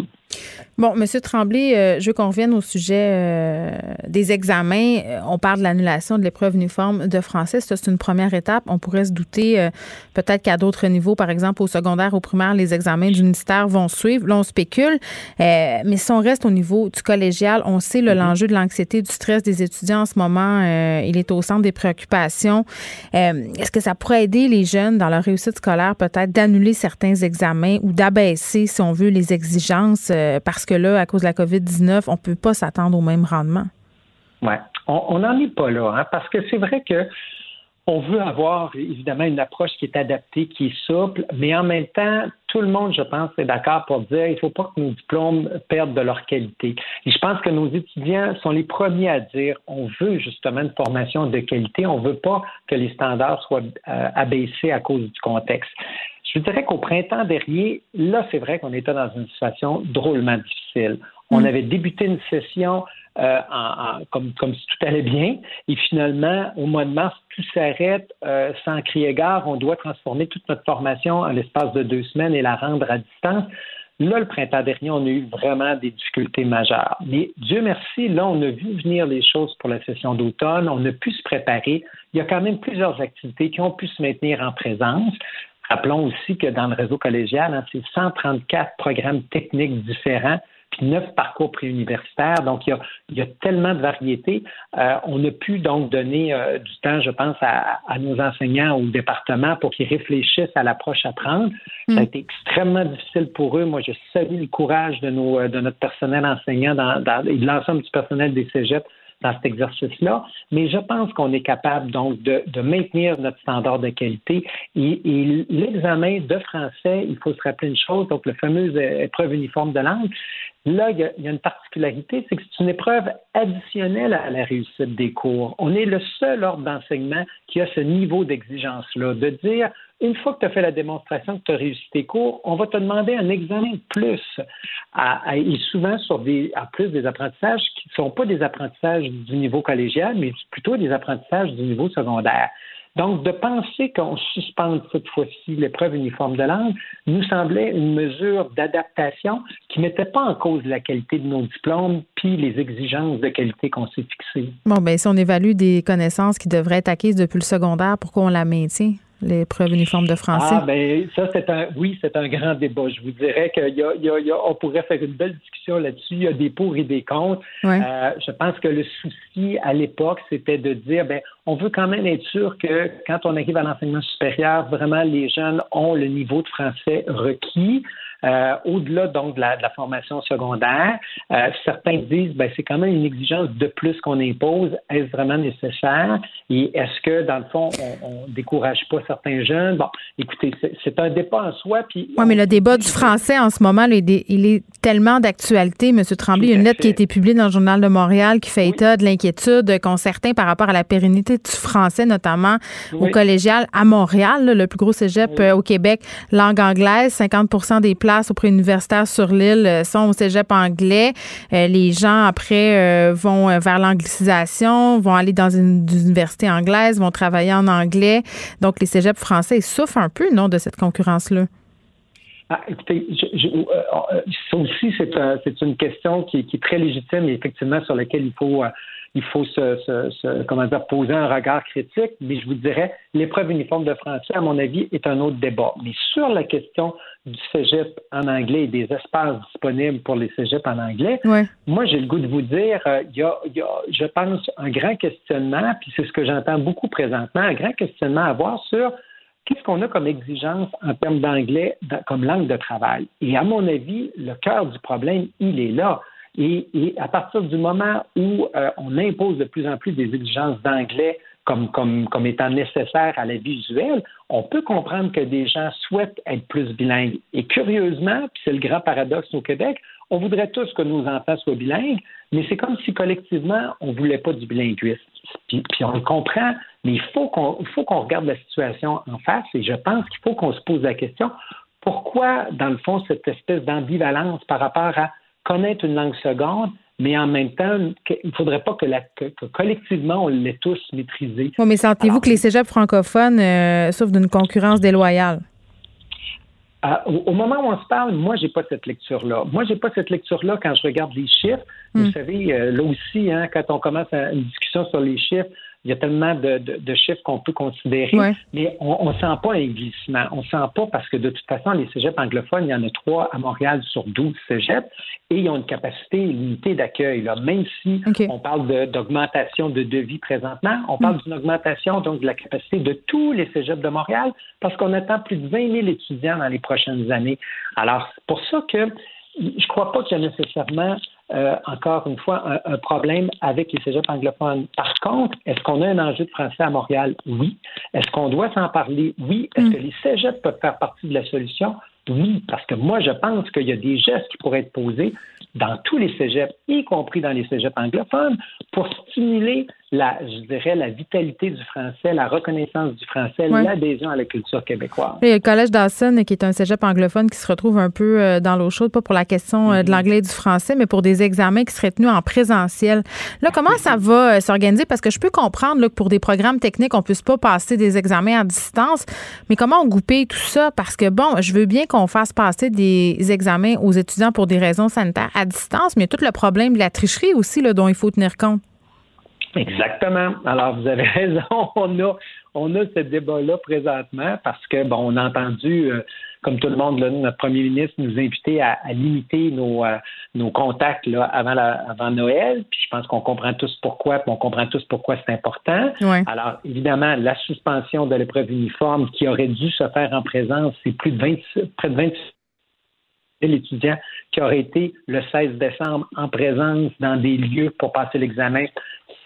Bon, Monsieur Tremblay, euh, je veux qu'on revienne au sujet euh, des examens. On parle de l'annulation de l'épreuve uniforme de français. C'est une première étape. On pourrait se douter peut-être qu'à d'autres niveaux, par exemple au secondaire, au primaire, les examens du ministère vont suivre. Là, on spécule. mais si on reste au niveau du collégial, on sait mm-hmm. l'enjeu de l'anxiété, du stress des étudiants en ce moment. il est au centre des préoccupations. Est-ce que ça pourrait aider les jeunes dans leur réussite scolaire peut-être d'annuler certains examens ou d'abaisser, si on veut, les exigences? Euh, parce que là, à cause de la COVID-19, on ne peut pas s'attendre au même rendement. Oui, on n'en est pas là, hein, parce que c'est vrai que on veut avoir évidemment une approche qui est adaptée, qui est souple, mais en même temps, tout le monde, je pense, est d'accord pour dire qu'il ne faut pas que nos diplômes perdent de leur qualité. Et je pense que nos étudiants sont les premiers à dire on veut justement une formation de qualité, on ne veut pas que les standards soient euh, abaissés à cause du contexte. Je dirais qu'au printemps dernier, là, c'est vrai qu'on était dans une situation drôlement difficile. On mm. avait débuté une session euh, comme, si tout allait bien, et finalement, au mois de mars, tout s'arrête euh, sans crier gare. On doit transformer toute notre formation en l'espace de deux semaines et la rendre à distance. Là, le printemps dernier, on a eu vraiment des difficultés majeures. Mais Dieu merci, là, on a vu venir les choses pour la session d'automne. On a pu se préparer. Il y a quand même plusieurs activités qui ont pu se maintenir en présence. Rappelons aussi que dans le réseau collégial, hein, c'est 134 programmes techniques différents neuf parcours préuniversitaires. Donc, il y a, tellement de variétés. Euh, on a pu donc donner euh, du temps, je pense, à, nos enseignants au département pour qu'ils réfléchissent à l'approche à prendre. Ça a mm. été extrêmement difficile pour eux. Moi, je salue le courage de, nos, euh, de notre personnel enseignant dans, et de l'ensemble du personnel des cégeps dans cet exercice-là, mais je pense qu'on est capable donc de, maintenir notre standard de qualité. Et, l'examen de français, il faut se rappeler une chose, donc le fameux épreuve uniforme de langue, là, il y, a, une particularité, c'est que c'est une épreuve additionnelle à la réussite des cours. On est le seul ordre d'enseignement qui a ce niveau d'exigence-là, de dire une fois que tu as fait la démonstration que tu as réussi tes cours, on va te demander un examen plus. et souvent sur des, en plus des apprentissages qui ne sont pas des apprentissages du niveau collégial, mais plutôt des apprentissages du niveau secondaire. Donc, de penser qu'on suspende cette fois-ci l'épreuve uniforme de langue nous semblait une mesure d'adaptation qui ne mettait pas en cause la qualité de nos diplômes puis les exigences de qualité qu'on s'est fixées. Bon, bien, si on évalue des connaissances qui devraient être acquises depuis le secondaire, pourquoi on la maintient? L'épreuve uniforme de français? Ah, ben, ça, c'est un, oui, c'est un grand débat. Je vous dirais qu'on pourrait faire une belle discussion là-dessus. Il y a des pour et des contre. Euh, je pense que le souci à l'époque, c'était de dire, ben, on veut quand même être sûr que quand on arrive à l'enseignement supérieur, vraiment, les jeunes ont le niveau de français requis. Euh, au-delà donc de la, formation secondaire, euh, certains disent ben c'est quand même une exigence de plus qu'on impose. Est-ce vraiment nécessaire? Et est-ce que dans le fond on, ne décourage pas certains jeunes? Bon, écoutez, c'est un débat en soi. Puis oui, mais le débat du français en ce moment, il est, tellement d'actualité, M. Tremblay. Il y a une lettre qui a été publiée dans le Journal de Montréal qui fait état de l'inquiétude qu'ont certains par rapport à la pérennité du français, notamment au collégial à Montréal, le plus gros cégep euh, au Québec, langue anglaise, 50 des places au préuniversitaire sur l'île euh, sont au cégep anglais. Euh, les gens, après, euh, vont vers l'anglicisation, vont aller dans une, université anglaise, vont travailler en anglais. Donc, les cégeps français souffrent un peu, non, de cette concurrence-là? Ah, écoutez, ça aussi, c'est une question qui, est très légitime et effectivement sur laquelle il faut il faut se, comment dire, poser un regard critique, mais je vous dirais, l'épreuve uniforme de français, à mon avis, est un autre débat. Mais sur la question du cégep en anglais et des espaces disponibles pour les cégeps en anglais, moi, j'ai le goût de vous dire, euh, il, y a, y a, je pense, un grand questionnement, puis c'est ce que j'entends beaucoup présentement, un grand questionnement à avoir sur qu'est-ce qu'on a comme exigence en termes d'anglais comme langue de travail. Et à mon avis, le cœur du problème, il est là. Et, à partir du moment où euh, on impose de plus en plus des exigences d'anglais comme, comme, comme étant nécessaires à la visuelle, on peut comprendre que des gens souhaitent être plus bilingues. Et curieusement, puis c'est le grand paradoxe au Québec, on voudrait tous que nos enfants soient bilingues, mais c'est comme si collectivement, on ne voulait pas du bilinguisme. Puis, puis, on le comprend, mais il faut qu'on faut qu'on regarde la situation en face et je pense qu'il faut qu'on se pose la question pourquoi, dans le fond, cette espèce d'ambivalence par rapport à connaître une langue seconde, mais en même temps, il ne faudrait pas que, la, collectivement, on l'ait tous maîtrisé. Oui, mais sentez-vous que les cégeps francophones euh, souffrent d'une concurrence déloyale? Euh, au, moment où on se parle, moi, j'ai pas cette lecture-là. Moi, j'ai pas cette lecture-là quand je regarde les chiffres. Vous hmm. savez, euh, là aussi, hein, quand on commence une discussion sur les chiffres, il y a tellement de, chiffres qu'on peut considérer, mais on ne sent pas un glissement. On ne sent pas parce que de toute façon, les cégeps anglophones, il y en a trois à Montréal sur 12 cégeps et ils ont une capacité limitée d'accueil. Même si on parle d'augmentation de, devis présentement, on parle mm. d'une augmentation donc de la capacité de tous les cégeps de Montréal parce qu'on attend plus de 20 000 étudiants dans les prochaines années. Alors, c'est pour ça que je ne crois pas qu'il y a nécessairement euh, encore une fois, un, problème avec les cégeps anglophones. Par contre, est-ce qu'on a un enjeu de français à Montréal? Oui. Est-ce qu'on doit s'en parler? Oui. Est-ce que mm. les cégeps peuvent faire partie de la solution? Oui, parce que moi, je pense qu'il y a des gestes qui pourraient être posés. dans tous les cégeps, y compris dans les cégeps anglophones, pour stimuler la, je dirais, la vitalité du français, la reconnaissance du français, l'adhésion à la culture québécoise. A le Collège Dawson, qui est un cégep anglophone, qui se retrouve un peu euh, dans l'eau chaude, pas pour la question euh, de mm-hmm. l'anglais et du français, mais pour des examens qui seraient tenus en présentiel. Là, comment ça va euh, s'organiser? Parce que je peux comprendre que pour des programmes techniques, on ne puisse pas passer des examens à distance, mais comment on goupille tout ça? Parce que, bon, je veux bien qu'on fasse passer des examens aux étudiants pour des raisons sanitaires à distance, mais il y a tout le problème de la tricherie aussi là, dont il faut tenir compte. Exactement. Alors, vous avez raison. On a, on a ce débat-là présentement parce que, bon, on a entendu, euh, comme tout le monde, notre premier ministre nous inviter à, limiter nos, euh, nos contacts là, avant, la, avant Noël. Puis je pense qu'on comprend tous pourquoi, puis on comprend tous pourquoi c'est important. Alors, évidemment, la suspension de l'épreuve uniforme qui aurait dû se faire en présence, c'est plus de 20, près de 26 l'étudiant qui aurait été le 16 décembre en présence dans des lieux pour passer l'examen.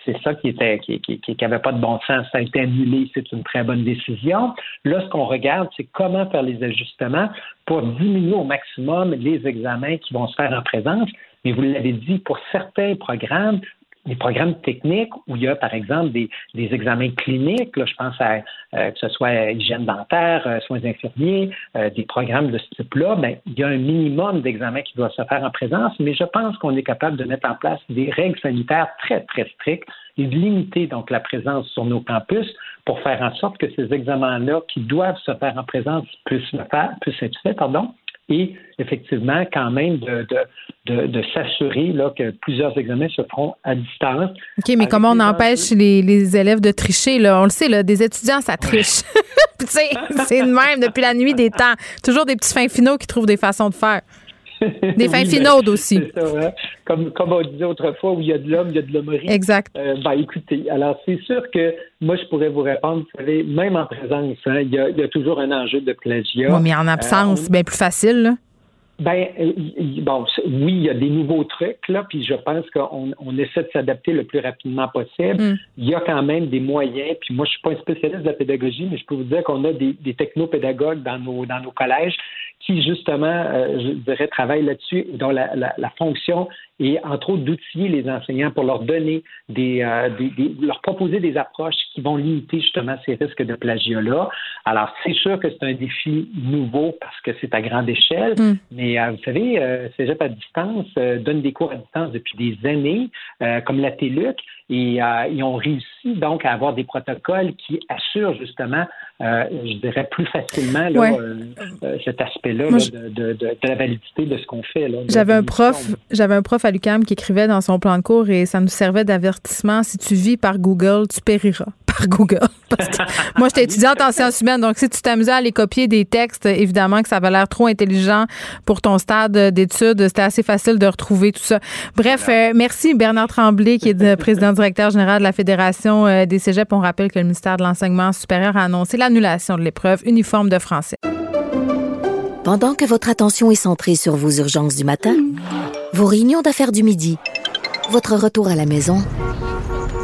C'est ça qui était qui, qui, pas de bon sens. Ça a été annulé. C'est une très bonne décision. Là, ce qu'on regarde, c'est comment faire les ajustements pour diminuer au maximum les examens qui vont se faire en présence. Mais vous l'avez dit, pour certains programmes, des programmes techniques où il y a, par exemple, des, examens cliniques, là, je pense à euh, que ce soit hygiène dentaire, euh, soins infirmiers, euh, des programmes de ce type-là, ben, il y a un minimum d'examens qui doit se faire en présence, mais je pense qu'on est capable de mettre en place des règles sanitaires très, très strictes et de limiter donc la présence sur nos campus pour faire en sorte que ces examens-là qui doivent se faire en présence puissent, le faire, puissent être faits, pardon, et effectivement quand même de, de, de, s'assurer que plusieurs examens se feront à distance. OK, mais comment on empêche les, les, élèves de tricher? Là? On le sait, là, des étudiants, ça triche. c'est le même depuis la nuit des temps. Toujours des petits fins finaux qui trouvent des façons de faire. Des fins finaux aussi. Ça, hein. comme, comme on disait autrefois, où il y a de l'homme, il y a de l'hommerie. Exact. Euh, ben, écoutez, alors c'est sûr que moi, je pourrais vous répondre, vous savez, même en présence, hein, il, y a, il, y a, toujours un enjeu de plagiat. Oui, mais en absence, euh, c'est bien plus facile. Là. Ben, euh, bon, oui, il y a des nouveaux trucs, là, puis je pense qu'on on essaie de s'adapter le plus rapidement possible. Mm. Il y a quand même des moyens, puis moi, je suis pas un spécialiste de la pédagogie, mais je peux vous dire qu'on a des, des technopédagogues dans nos, dans nos collèges qui, justement, euh, je dirais, travaillent là-dessus, dont la, la, la, fonction est, entre autres, d'outiller les enseignants pour leur donner des, euh, des, des, leur proposer des approches qui vont limiter justement ces risques de plagiat-là. Alors, c'est sûr que c'est un défi nouveau parce que c'est à grande échelle, mm. mais euh, vous savez, Cégep à distance donne des cours à distance depuis des années, comme la TELUC, et ils ont réussi donc à avoir des protocoles qui assurent justement, je dirais, plus facilement cet aspect-là de, de, de, la validité de ce qu'on fait. J'avais un prof, j'avais un prof à l'UCAM qui écrivait dans son plan de cours et ça nous servait d'avertissement. Si tu vis par Google, tu périras par Google. moi, j'étais étudiante en sciences humaines, donc si tu t'amusais à aller copier des textes, évidemment que ça avait l'air trop intelligent pour ton stade d'études. C'était assez facile de retrouver tout ça. Bref, euh, merci Bernard Tremblay, qui est le président directeur général de la Fédération euh, des cégeps. On rappelle que le ministère de l'Enseignement supérieur a annoncé l'annulation de l'épreuve uniforme de français. Pendant que votre attention est centrée sur vos urgences du matin, vos réunions d'affaires du midi, votre retour à la maison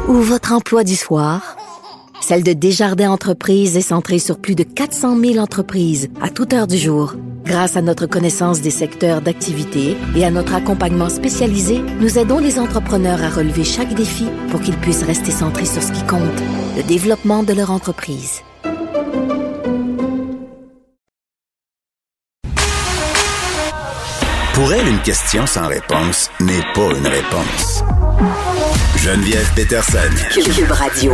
ou votre emploi du soir, celle de Desjardins Entreprises est centrée sur plus de 400 000 entreprises à toute heure du jour. Grâce à notre connaissance des secteurs d'activité et à notre accompagnement spécialisé, nous aidons les entrepreneurs à relever chaque défi pour qu'ils puissent rester centrés sur ce qui compte, le développement de leur entreprise. Pour elle, une question sans réponse n'est pas une réponse. Geneviève Peterson. Cube Radio.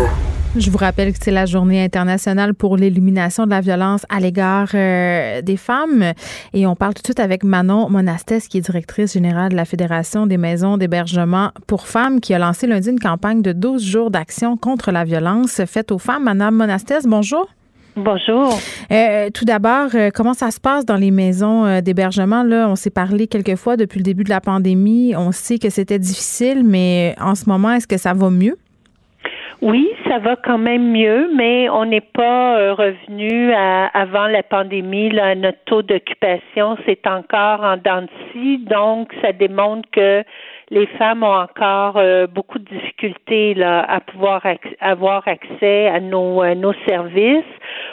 Je vous rappelle que c'est la journée internationale pour l'élimination de la violence à l'égard euh, des femmes. Et on parle tout de suite avec Manon Monastès, qui est directrice générale de la Fédération des maisons d'hébergement pour femmes, qui a lancé lundi une campagne de 12 jours d'action contre la violence faite aux femmes. Madame Monastès, bonjour. Bonjour. Euh, tout d'abord, euh, comment ça se passe dans les maisons d'hébergement? Là, on s'est parlé quelques fois depuis le début de la pandémie. On sait que c'était difficile, mais en ce moment, est-ce que ça va mieux? Oui, ça va quand même mieux, mais on n'est pas euh, revenu à, avant la pandémie. Là, notre taux d'occupation, c'est encore en dents de donc ça démontre que les femmes ont encore beaucoup de difficultés là, à pouvoir avoir accès à nos, nos services,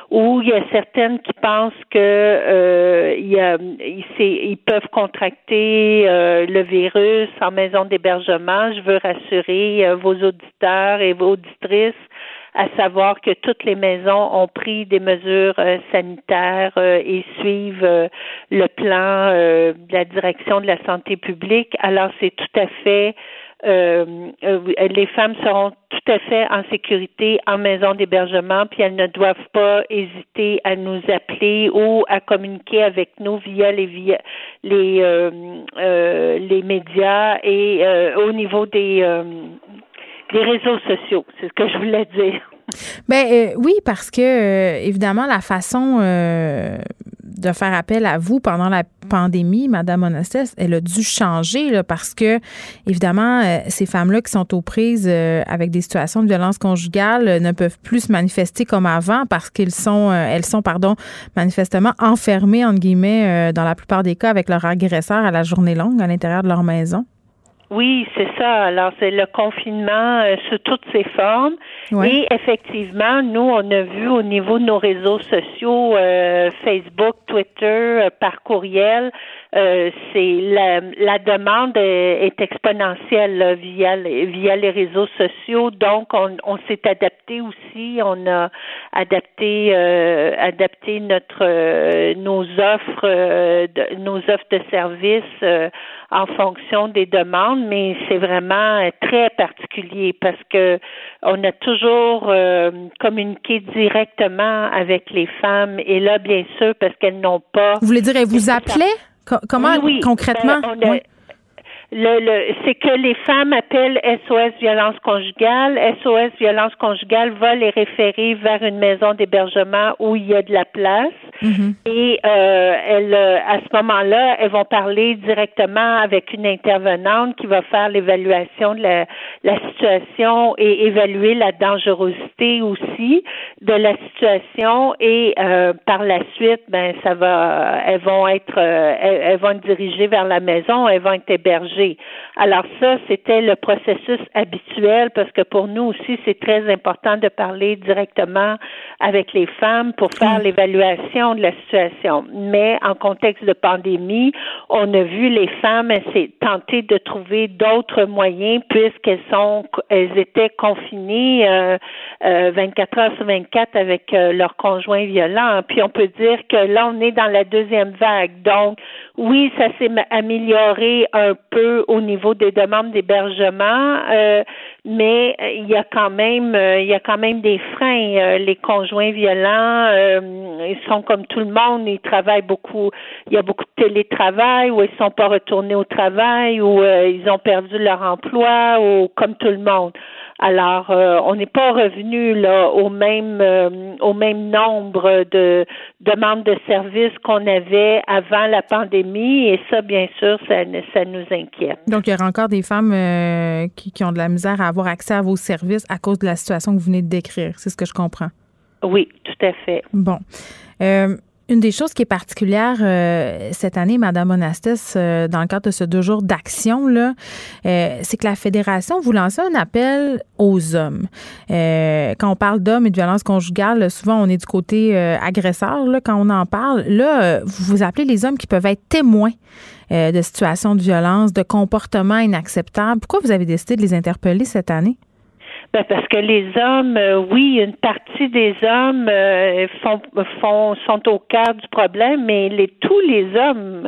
ou il y a certaines qui pensent que il y ils, peuvent contracter le virus en maison d'hébergement. Je veux rassurer vos auditeurs et vos auditrices à savoir que toutes les maisons ont pris des mesures euh, sanitaires euh, et suivent euh, le plan de la direction de la santé publique. Alors c'est tout à fait les femmes seront tout à fait en sécurité en maison d'hébergement, puis elles ne doivent pas hésiter à nous appeler ou à communiquer avec nous via les via les les médias et au niveau des les réseaux sociaux, c'est ce que je voulais dire. Ben euh, oui, parce que euh, évidemment la façon euh, de faire appel à vous pendant la pandémie, Madame Onastes, elle a dû changer là, parce que évidemment ces femmes-là qui sont aux prises avec des situations de violence conjugale ne peuvent plus se manifester comme avant parce qu'elles sont elles sont pardon manifestement enfermées entre guillemets dans la plupart des cas avec leur agresseur à la journée longue à l'intérieur de leur maison. Oui, c'est ça. Alors, c'est le confinement euh, sous toutes ses formes. Et effectivement, nous, on a vu au niveau de nos réseaux sociaux, euh, Facebook, Twitter, euh, par courriel, euh, c'est la, la, demande est, exponentielle via les, via les réseaux sociaux. Donc, on, on s'est adapté aussi. On a adapté euh, adapté notre euh, nos offres de, nos offres de services en fonction des demandes, mais c'est vraiment très particulier parce que on a toujours communiqué directement avec les femmes et là, bien sûr, parce qu'elles n'ont pas. Vous voulez dire, elles vous appelaient? comment concrètement? Ben, le, le c'est que les femmes appellent SOS violence conjugale. SOS violence conjugale va les référer vers une maison d'hébergement où il y a de la place. Mm-hmm. Et euh, elles, à ce moment-là, elles vont parler directement avec une intervenante qui va faire l'évaluation de la, la situation et évaluer la dangerosité aussi de la situation. Et euh, par la suite, ben ça va, elles vont être, euh, elles, elles vont être dirigées vers la maison, elles vont être hébergées alors ça, c'était le processus habituel parce que pour nous aussi, c'est très important de parler directement avec les femmes pour faire mm. l'évaluation de la situation. Mais en contexte de pandémie, on a vu les femmes tenter de trouver d'autres moyens puisqu'elles sont, elles étaient confinées euh, 24 euh, heures sur 24 avec euh, leurs conjoints violents. Puis on peut dire que là, on est dans la deuxième vague. Donc, oui, ça s'est amélioré un peu au niveau des demandes d'hébergement, euh, mais il y a quand même il y a quand même des freins. les conjoints violents, ils sont comme tout le monde, ils travaillent beaucoup. Il y a beaucoup de télétravail ou ils sont pas retournés au travail ou ils ont perdu leur emploi ou comme tout le monde. Alors, euh, on n'est pas revenu là au même euh, au même nombre de demandes de services qu'on avait avant la pandémie, et ça, bien sûr, ça, ça nous inquiète. Donc, il y aura encore des femmes euh, qui, qui ont de la misère à avoir accès à vos services à cause de la situation que vous venez de décrire. C'est ce que je comprends. Oui, tout à fait. Bon. Une des choses qui est particulière euh, cette année, Madame Monastes, euh, dans le cadre de ce deux jours d'action, là, euh, c'est que la Fédération vous lance un appel aux hommes. quand on parle d'hommes et de violence conjugale, souvent on est du côté agresseur là, quand on en parle. Là, vous vous appelez les hommes qui peuvent être témoins de situations de violence, de comportements inacceptables. Pourquoi vous avez décidé de les interpeller cette année? Ben parce que les hommes, euh, oui, une partie des hommes euh, font, font, sont au cœur du problème, mais les, tous les hommes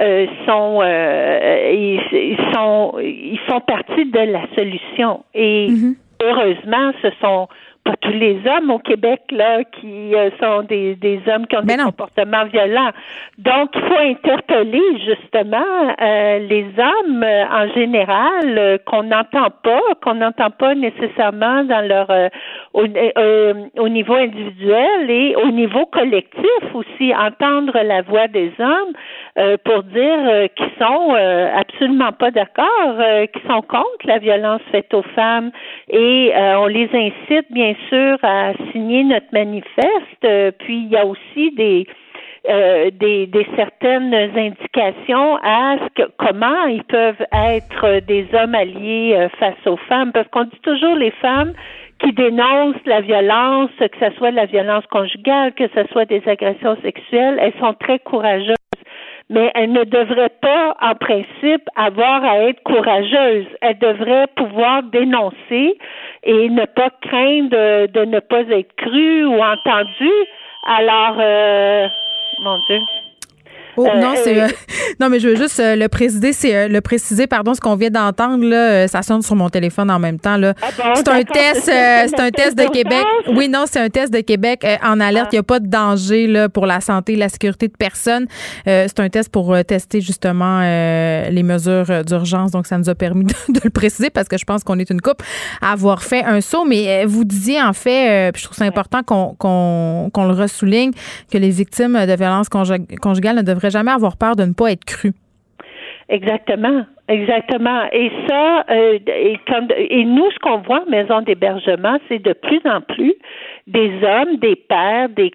euh, sont, ils, sont, ils font partie de la solution. Et mm-hmm. heureusement, ce sont pas tous les hommes au Québec là qui euh, sont des, des hommes qui ont des comportements violents. Donc, il faut interpeller justement euh, les hommes euh, en général qu'on n'entend pas, qu'on n'entend pas nécessairement dans leur au, au, niveau individuel et au niveau collectif aussi, entendre la voix des hommes pour dire qu'ils sont absolument pas d'accord, qu'ils sont contre la violence faite aux femmes et on les incite bien sûr à signer notre manifeste. Euh, puis il y a aussi des euh, des, des, certaines indications à ce que, comment ils peuvent être des hommes alliés euh, face aux femmes, parce qu'on dit toujours les femmes qui dénoncent la violence, que ce soit la violence conjugale, que ce soit des agressions sexuelles, elles sont très courageuses mais elles ne devraient pas, en principe, avoir à être courageuses. Elles devraient pouvoir dénoncer et ne pas craindre de, ne pas être crues ou entendues. Alors, euh, mon Dieu. Oh, non, euh, c'est. Euh, non, mais je veux juste euh, le préciser, c'est le préciser, pardon, ce qu'on vient d'entendre, là, ça sonne sur mon téléphone en même temps, là. Ah c'est un test, c'est un test de Québec. Oui, non, c'est un test de Québec en alerte. Il n'y a pas de danger, là, pour la santé et la sécurité de personne. c'est un test pour tester, justement, les mesures d'urgence. Donc, ça nous a permis de, le préciser parce que je pense qu'on est une coupe à avoir fait un saut. Mais vous disiez, en fait, puis je trouve ça important qu'on, qu'on, qu'on le ressouligne, que les victimes de violences conjugales ne devraient jamais avoir peur de ne pas être cru. Exactement. Exactement. Et ça, euh, et, et nous, ce qu'on voit en maison d'hébergement, c'est de plus en plus des hommes, des pères, des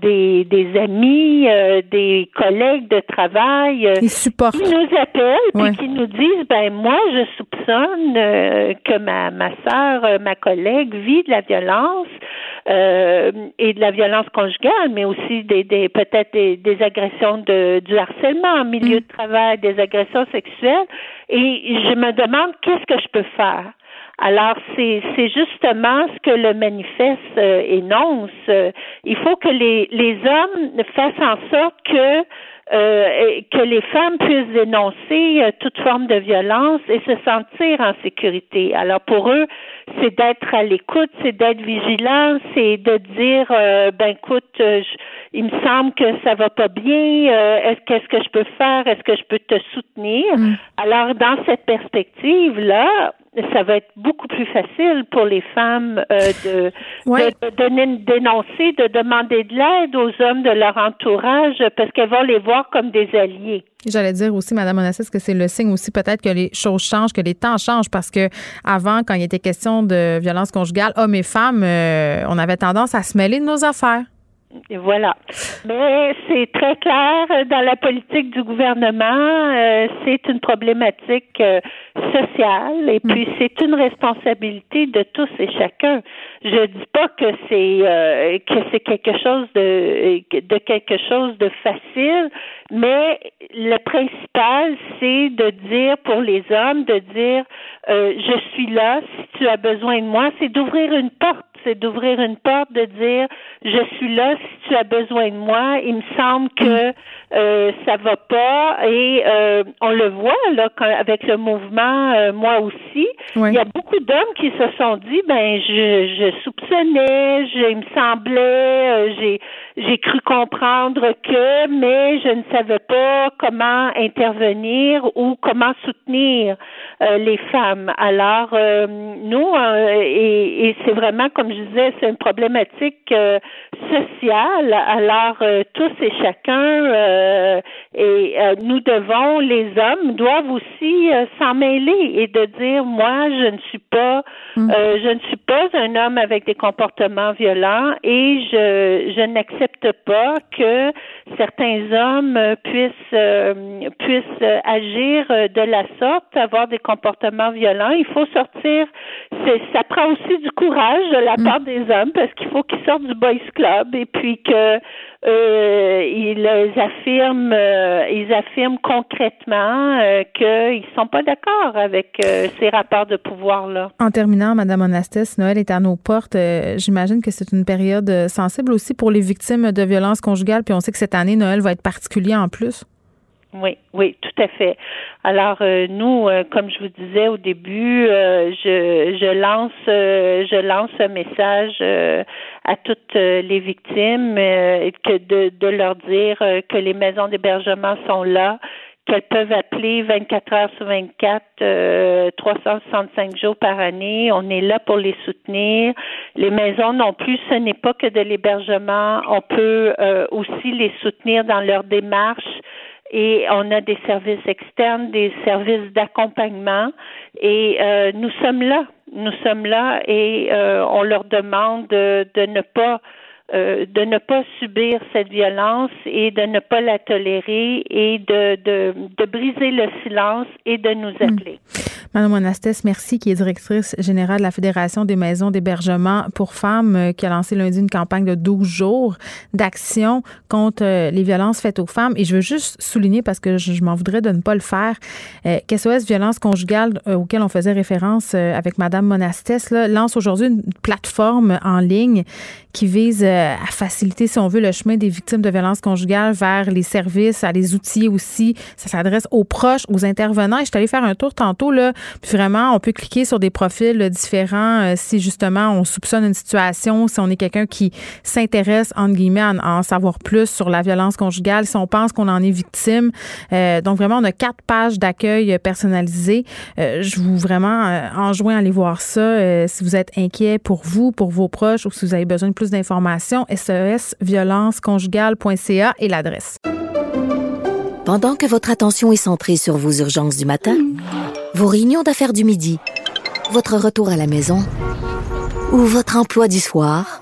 des, des amis, euh, des collègues de travail euh, qui nous appellent et qui nous disent ben moi je soupçonne que ma ma sœur, ma collègue vit de la violence et de la violence conjugale, mais aussi des, des peut-être des, des agressions de du harcèlement en milieu mm. de travail, des agressions sexuelles et je me demande qu'est-ce que je peux faire? Alors, c'est, c'est justement ce que le manifeste euh, énonce. il faut que les, les hommes fassent en sorte que euh, que les femmes puissent dénoncer euh, toute forme de violence et se sentir en sécurité. Alors pour eux, c'est d'être à l'écoute, c'est d'être vigilant, c'est de dire ben écoute, il me semble que ça va pas bien, est-ce qu'est-ce que je peux faire, est-ce que je peux te soutenir? Mm. Alors dans cette perspective là, ça va être beaucoup plus facile pour les femmes euh, de, de, dénoncer, de demander de l'aide aux hommes de leur entourage parce qu'elles vont les voir comme des alliés. J'allais dire aussi, Madame Onassis, que c'est le signe aussi peut-être que les choses changent, que les temps changent, parce que avant, quand il était question de violence conjugale, hommes et femmes, euh, on avait tendance à se mêler de nos affaires. Voilà. Mais c'est très clair dans la politique du gouvernement, euh, c'est une problématique euh, sociale et puis mm. c'est une responsabilité de tous et chacun. Je dis pas que c'est euh, que c'est quelque chose de de quelque chose de facile, mais le principal c'est de dire pour les hommes de dire je suis là si tu as besoin de moi, c'est d'ouvrir une porte c'est d'ouvrir une porte, de dire je suis là si tu as besoin de moi. Il me semble que mm. euh, ça va pas et euh, on le voit là avec le mouvement euh, moi aussi. Il y a beaucoup d'hommes qui se sont dit ben je, je soupçonnais, je, il me semblait, euh, j'ai j'ai cru comprendre que, mais je ne savais pas comment intervenir ou comment soutenir euh, les femmes. Alors, euh, nous, euh, et, et c'est vraiment, comme je disais, c'est une problématique sociale. Alors, tous et chacun, et nous devons, les hommes doivent aussi s'en mêler et de dire, moi, je ne suis pas, mm. je ne suis pas un homme avec des comportements violents et je, je n'accepte pas que certains hommes puissent euh, puissent agir de la sorte, avoir des comportements violents. Il faut sortir. Ça prend aussi du courage de la mm. part des hommes parce qu'il faut qu'ils sortent du boys club et puis que euh, ils affirment, euh, ils affirment concrètement euh, qu'ils sont pas d'accord avec euh, ces rapports de pouvoir là. En terminant, Madame Onastis, Noël est à nos portes. J'imagine que c'est une période sensible aussi pour les victimes de violences conjugales. Puis on sait que cette année, Noël va être particulier en plus. Oui, oui, tout à fait. Alors euh, nous, euh, comme je vous disais au début, euh, je, je lance je lance un message à toutes les victimes que de, de leur dire que les maisons d'hébergement sont là, qu'elles peuvent appeler 24 heures sur 24, 365 jours par année. On est là pour les soutenir. Les maisons non plus, ce n'est pas que de l'hébergement. On peut aussi les soutenir dans leur démarche et on a des services externes, des services d'accompagnement et euh, nous sommes là. Nous sommes là et euh, on leur demande de, ne pas euh, de ne pas subir cette violence et de ne pas la tolérer et de, de, de briser le silence et de nous hmm. appeler. Madame Monastès, merci, qui est directrice générale de la Fédération des maisons d'hébergement pour femmes, euh, qui a lancé lundi une campagne de 12 jours d'action contre euh, les violences faites aux femmes. Et je veux juste souligner, parce que je, m'en voudrais de ne pas le faire, euh, qu'SOS Violence conjugale, auquel on faisait référence avec Madame Monastès, là, lance aujourd'hui une plateforme en ligne qui vise à faciliter, si on veut, le chemin des victimes de violences conjugales vers les services, à les outils aussi. Ça s'adresse aux proches, aux intervenants. Et je suis allée faire un tour tantôt, là, puis vraiment, on peut cliquer sur des profils différents euh, si justement on soupçonne une situation, si on est quelqu'un qui s'intéresse, entre guillemets, à, en savoir plus sur la violence conjugale, si on pense qu'on en est victime. Euh, donc vraiment, on a quatre pages d'accueil personnalisées. Euh, je vous vraiment enjoins à aller voir ça si vous êtes inquiet pour vous, pour vos proches ou si vous avez besoin de plus d'informations. SESviolenceconjugale.ca et l'adresse. Pendant que votre attention est centrée sur vos urgences du matin, vos réunions d'affaires du midi, votre retour à la maison ou votre emploi du soir,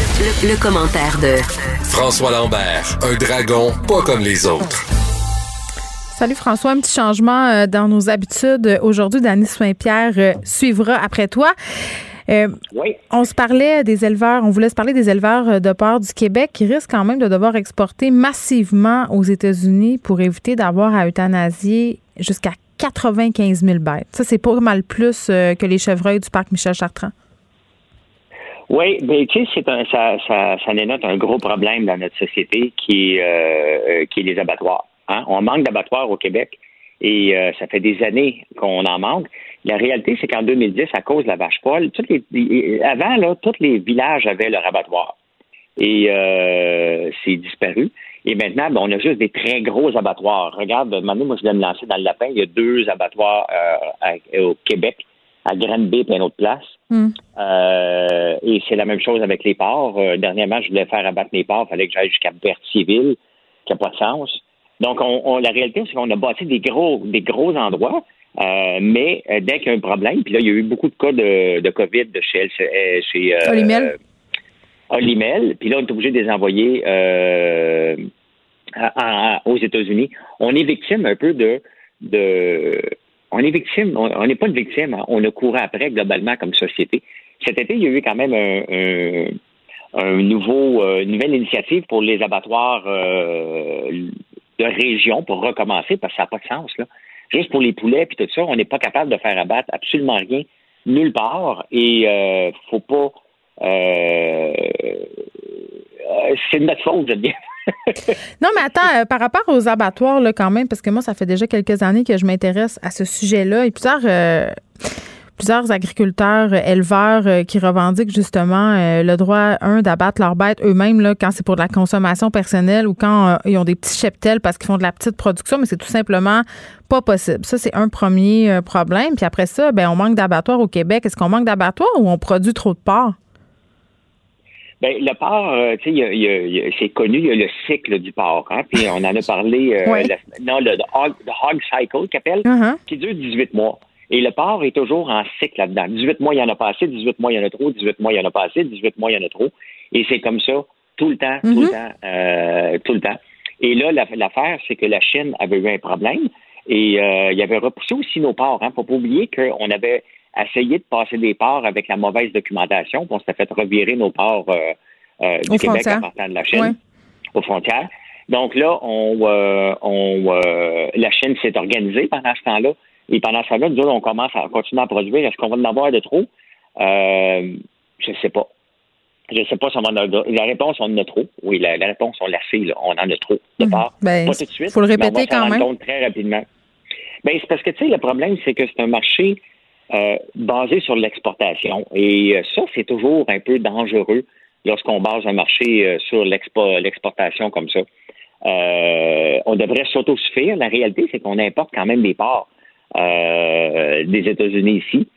Le, commentaire de François Lambert, un dragon pas comme les autres. Salut François, un petit changement euh, dans nos habitudes. Aujourd'hui, Dany Saint-Pierre euh, suivra après toi. Euh, oui. On se parlait des éleveurs, on voulait se parler des éleveurs de porc du Québec qui risquent quand même de devoir exporter massivement aux États-Unis pour éviter d'avoir à euthanasier jusqu'à 95 000 bêtes. Ça, c'est pas mal plus euh, que les chevreuils du parc Michel Chartrand. Oui, ben tu sais, c'est un, ça, ça, ça dénote un gros problème dans notre société qui est, euh, qui est les abattoirs. Hein? On manque d'abattoirs au Québec et euh, ça fait des années qu'on en manque. La réalité, c'est qu'en 2010, à cause de la vache poêle, toutes les, avant, là, tous les villages avaient leur abattoir. Et c'est disparu. Et maintenant, ben, on a juste des très gros abattoirs. Regarde, maintenant, moi, je viens me lancer dans le lapin. Il y a deux abattoirs euh, au Québec, à Granby et à une autre place. Hmm. Euh, et c'est la même chose avec les ports. Euh, dernièrement, je voulais faire abattre mes ports. Il fallait que j'aille jusqu'à Berthierville, qui n'a pas de sens. Donc, on, la réalité, c'est qu'on a bâti des gros, des gros endroits. mais dès qu'il y a un problème, puis là, il y a eu beaucoup de cas de, de COVID chez, chez Olimel, puis là, on est obligé de les envoyer euh, aux États-Unis. On est victime un peu de, de on est victime, on n'est pas une victime, hein. on a couru après globalement comme société. Cet été, il y a eu quand même un, un, nouveau, euh, une nouvelle initiative pour les abattoirs euh, de région pour recommencer parce que ça n'a pas de sens. Là. Juste pour les poulets puis tout ça, on n'est pas capable de faire abattre absolument rien nulle part et euh, faut pas euh, c'est de notre faute, je dire. non, mais attends, euh, par rapport aux abattoirs, là, quand même, parce que moi, ça fait déjà quelques années que je m'intéresse à ce sujet-là et plusieurs. Euh, plusieurs agriculteurs, éleveurs qui revendiquent justement le droit, un, d'abattre leurs bêtes eux-mêmes là, quand c'est pour de la consommation personnelle ou quand ils ont des petits cheptels parce qu'ils font de la petite production, mais c'est tout simplement pas possible. Ça, c'est un premier problème. Puis après ça, ben, on manque d'abattoirs au Québec. Est-ce qu'on manque d'abattoirs ou on produit trop de porc? Ben, le porc, euh, tu sais, c'est connu, il y a le cycle du porc. Hein, puis on en a parlé, euh, non, le, hog, cycle qu'appelle, uh-huh. qui dure 18 mois. Et le porc est toujours en cycle là-dedans. 18 mois, il y en a pas assez, 18 mois, il y en a trop, 18 mois, il y en a pas assez, 18 mois, il y en a trop. Et c'est comme ça tout le temps, tout le mm-hmm. temps, euh, tout le temps. Et là, l'affaire, c'est que la Chine avait eu un problème et euh, il avait repoussé aussi nos porcs. Hein. Faut pas oublier qu'on avait essayer de passer des ports avec la mauvaise documentation. On s'était fait revirer nos ports euh, euh, du Québec en partant de la Chine aux frontières. Donc là, on, euh, on la Chine s'est organisée pendant ce temps-là. Et pendant ce temps-là, nous on commence à continuer à produire. Est-ce qu'on va en avoir de trop? je ne sais pas. Je ne sais pas si on en a La réponse, on en a trop. Oui, la, réponse, on l'a fait. On en a trop de mhm. porcs. Ben, pas tout de suite. Il faut le répéter quand même. très rapidement. Ben, c'est parce que, tu sais, le problème, c'est que c'est un marché euh, basé sur l'exportation. Et euh, ça, c'est toujours un peu dangereux lorsqu'on base un marché sur l'exportation comme ça. on devrait s'autosuffire. La réalité, c'est qu'on importe quand même des parts des États-Unis ici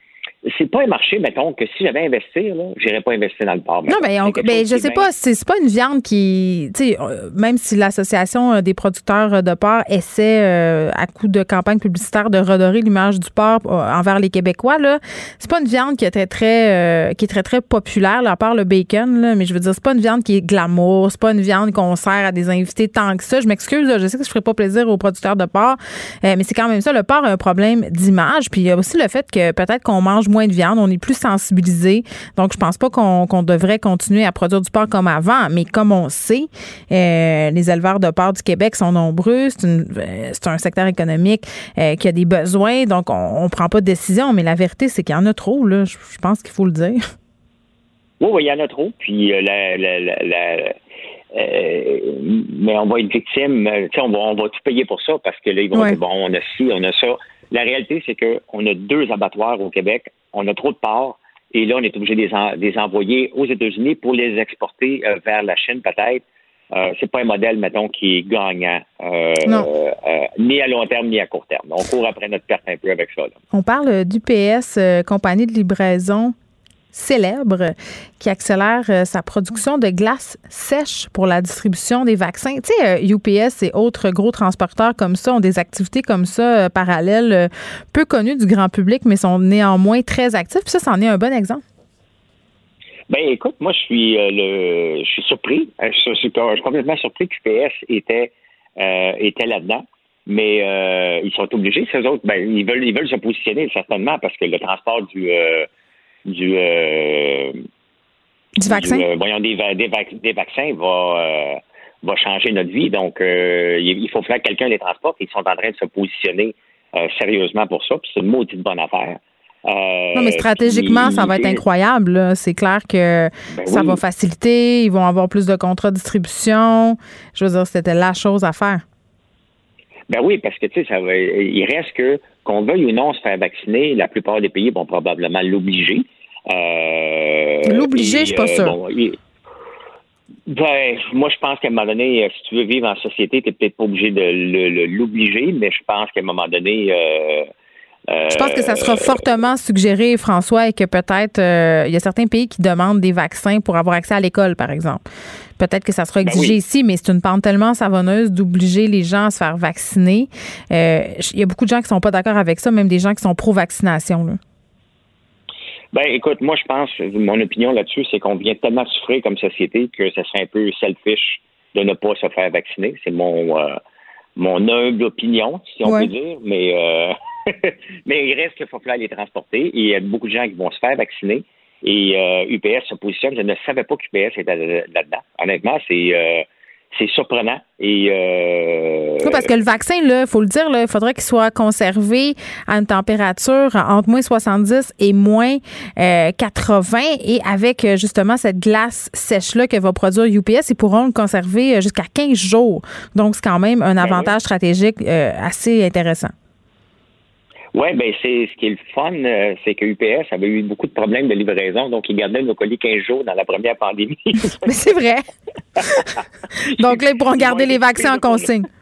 c'est pas un marché, mettons, que si j'avais investi, là, j'irais pas investir dans le porc. Non, mais, on, mais je sais pas, c'est pas une viande qui, tu sais, euh, même si l'association euh, des producteurs de porc essaie, euh, à coup de campagne publicitaire, de redorer l'image du porc envers les Québécois, là, c'est pas une viande qui est très, très, qui est très, très populaire, à part le bacon, là, mais je veux dire, c'est pas une viande qui est glamour, c'est pas une viande qu'on sert à des invités tant que ça. Je m'excuse, je sais que je ferai pas plaisir aux producteurs de porc, mais c'est quand même ça. Le porc a un problème d'image, puis il y a aussi le fait que peut-être qu'on mange moins de viande, on est plus sensibilisé. Donc, je pense pas qu'on devrait continuer à produire du porc comme avant, mais comme on sait, euh, les éleveurs de porc du Québec sont nombreux. C'est euh, un secteur économique euh, qui a des besoins, donc on, ne prend pas de décision. Mais la vérité, c'est qu'il y en a trop. Là, je, pense qu'il faut le dire. Oui, il y en a trop. Puis mais on va être victime. On va, on va tout payer pour ça parce que là, ils vont dire, bon, on a ci, on a ça. La réalité, c'est qu'on a deux abattoirs au Québec. On a trop de porcs. Et là, on est obligé de les, envoyer aux États-Unis pour les exporter euh, vers la Chine, peut-être. Euh, c'est pas un modèle, mettons, qui est gagnant, euh, ni à long terme ni à court terme. On court après notre perte un peu avec ça. On parle d'UPS, compagnie de livraison célèbre qui accélère euh, sa production de glace sèche pour la distribution des vaccins. Tu sais, UPS euh, et autres gros transporteurs comme ça ont des activités comme ça euh, parallèles, peu connues du grand public, mais sont néanmoins très actifs. Puis ça, c'en est un bon exemple. Ben écoute, moi je suis le je suis surpris. Je suis, complètement surpris qu'UPS était était là-dedans. Mais ils sont obligés, ces autres, ben, ils veulent ils veulent se positionner certainement parce que le transport du du, euh, du vaccin? Euh, voyons, des, des, vaccins va, euh, va changer notre vie. Donc, il faut faire que quelqu'un les transporte. Ils sont en train de se positionner sérieusement pour ça. Puis c'est une maudite bonne affaire. non, mais stratégiquement, ça va être incroyable. C'est clair que ben ça va faciliter. Ils vont avoir plus de contrats de distribution. Je veux dire, c'était la chose à faire. Ben oui, parce que tu sais, ça va, il reste que qu'on veuille ou non se faire vacciner, la plupart des pays vont probablement l'obliger. Euh, l'obliger, je suis pas sûr. ben, moi, je pense qu'à un moment donné, euh, si tu veux vivre en société, tu n'es peut-être pas obligé de l'obliger, mais je pense qu'à un moment donné, euh, je pense que ça sera fortement suggéré, François, et que peut-être il y a certains pays qui demandent des vaccins pour avoir accès à l'école, par exemple. Peut-être que ça sera ben exigé ici, mais c'est une pente tellement savonneuse d'obliger les gens à se faire vacciner. Euh, il y a beaucoup de gens qui sont pas d'accord avec ça, même des gens qui sont pro-vaccination. Ben, écoute, moi, je pense, mon opinion là-dessus, c'est qu'on vient tellement souffrir comme société que ça serait un peu selfish de ne pas se faire vacciner. C'est mon euh, mon humble opinion, si on peut dire, mais euh, mais il reste qu'il faut falloir les transporter. Et il y a beaucoup de gens qui vont se faire vacciner. Et UPS euh, se positionne. Je ne savais pas qu'UPS était là-dedans. Honnêtement, c'est euh, c'est surprenant. Et euh, oui, parce que le vaccin, il faut le dire, il faudrait qu'il soit conservé à une température entre moins 70 et moins 80. Et avec justement cette glace sèche-là que va produire UPS, ils pourront le conserver jusqu'à 15 jours. Donc, c'est quand même un ben avantage stratégique assez intéressant. Oui, ben c'est ce qui est le fun, euh, c'est que UPS avait eu beaucoup de problèmes de livraison, donc ils gardaient nos colis 15 jours dans la première pandémie. Mais c'est vrai. donc là, ils pourront garder les vaccins en consigne.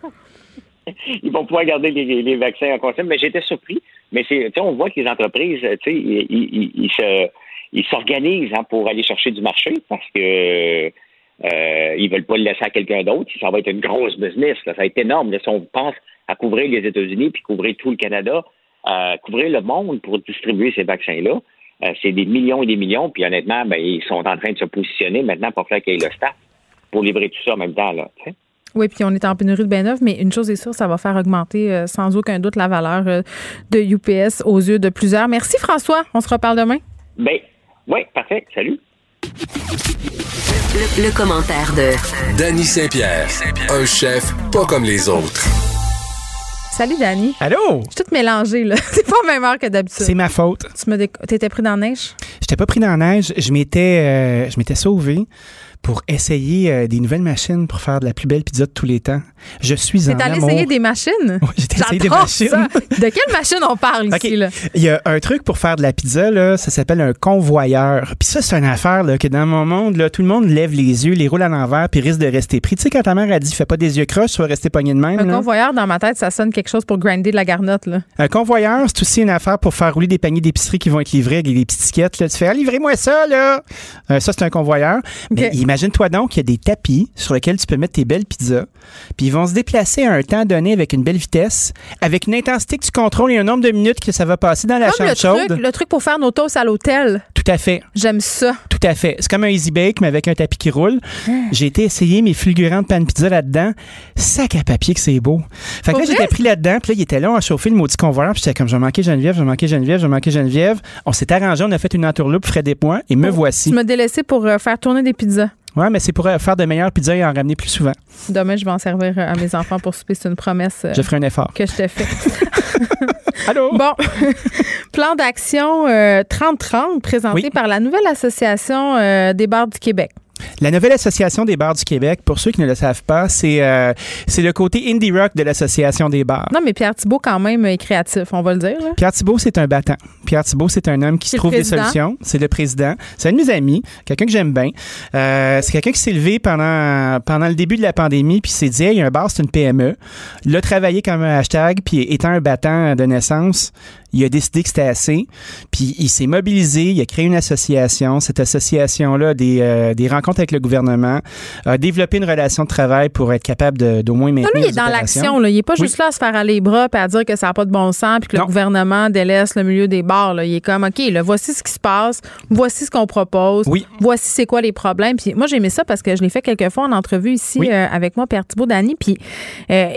Ils vont pouvoir garder les, vaccins en consigne. Mais j'étais surpris. Mais c'est, on voit que les entreprises, tu sais, ils, se, ils s'organisent hein, pour aller chercher du marché parce que euh, ils veulent pas le laisser à quelqu'un d'autre. Ça va être une grosse business. Ça va être énorme. si on pense à couvrir les États-Unis puis couvrir tout le Canada, couvrir le monde pour distribuer ces vaccins-là. Euh, c'est des millions et des millions, puis honnêtement, ben, ils sont en train de se positionner maintenant pour faire qu'il y ait le staff pour livrer tout ça en même temps. Là, Oui, puis on est en pénurie de bain mais une chose est sûre, ça va faire augmenter euh, sans aucun doute la valeur euh, de UPS aux yeux de plusieurs. Merci François, on se reparle demain. Ben, oui, parfait. Salut. Le, commentaire de Danny Saint-Pierre, un chef pas comme les autres. Salut, Dani. Allô? Je suis toute mélangée, là. C'est pas la même heure que d'habitude. C'est ma faute. Tu m'étais pris dans la neige? J'étais pas pris dans la neige. Je m'étais, euh, je m'étais sauvé pour essayer euh, des nouvelles machines pour faire de la plus belle pizza de tous les temps. Je suis en T'es allé amour. essayer des machines? Oui, j'ai essayé des machines. ça. De quelle machine on parle ici? Là? Il y a un truc pour faire de la pizza, là, ça s'appelle un convoyeur. Puis ça, c'est une affaire là, que dans mon monde, là, tout le monde lève les yeux, les roule à l'envers, puis risque de rester pris. Tu sais, quand ta mère a dit fais pas des yeux croches, tu vas rester pogné de même. Un là. convoyeur, dans ma tête, ça sonne quelque chose pour grinder de la garnotte. Là. Un convoyeur, c'est aussi une affaire pour faire rouler des paniers d'épicerie qui vont être livrés avec des petites tickets. Là. Tu fais, ah, livrez-moi ça, là. Euh, ça, c'est un convoyeur. Mais imagine-toi donc qu'il y a des tapis sur lesquels tu peux mettre tes belles pizzas. Puis ils vont se déplacer à un temps donné avec une belle vitesse, avec une intensité que tu contrôles et un nombre de minutes que ça va passer dans la Comme le chambre chaude. truc, le truc pour faire nos toasts à l'hôtel. Tout à fait. J'aime ça. Tout à fait. C'est comme un easy bake, mais avec un tapis qui roule. Ah. J'ai été essayer mes fulgurantes pan pizza là-dedans. Sac à papier que c'est beau. Fait que Pour là, j'étais pris là-dedans, puis là, il était là, on a chauffé le maudit convoyeur, puis j'étais comme, je manquer Geneviève, je manquer Geneviève, je manquer Geneviève. On s'est arrangé, on a fait une entourloupe, Fred et moi, et me voici. Tu m'as délaissé pour euh, faire tourner des pizzas. Ouais, mais c'est pour euh, faire de meilleures pizzas et en ramener plus souvent. Demain, je vais en servir euh, à mes enfants pour souper. C'est une promesse euh, Je ferai un effort. que je t'ai fait. Allô? Bon, plan d'action euh, 3030 présenté Oui. par la nouvelle association euh, des bars du Québec. La nouvelle association des bars du Québec, pour ceux qui ne le savent pas, c'est euh, c'est le côté indie rock de l'association des bars. Non, mais Pierre Thibault, quand même, est créatif, on va le dire. là. Pierre Thibault, c'est un battant. Pierre Thibault, c'est un homme qui se trouve des solutions. C'est le président. C'est un de mes amis, quelqu'un que j'aime bien. Euh, c'est quelqu'un qui s'est levé pendant, pendant le début de la pandémie, puis s'est dit, hey, un bar, c'est une PME. Il a travaillé comme un hashtag, puis étant un battant de naissance, il a décidé que c'était assez. Puis il s'est mobilisé, il a créé une association. Cette association-là des, euh, des rencontres avec le gouvernement, a développé une relation de travail pour être capable d'au moins Non, maintenir lui, il est dans l'action. Il n'est pas Oui. juste là à se faire aller les bras et à dire que ça n'a pas de bon sens puis que le Non. gouvernement délaisse le milieu des bars. là. Il est comme, OK, là, voici ce qui se passe, voici ce qu'on propose, Oui. voici c'est quoi les problèmes. Puis moi, j'ai aimé ça parce que je l'ai fait quelques fois en entrevue ici Oui. euh, avec moi, Pierre Thibault Dany. Puis euh,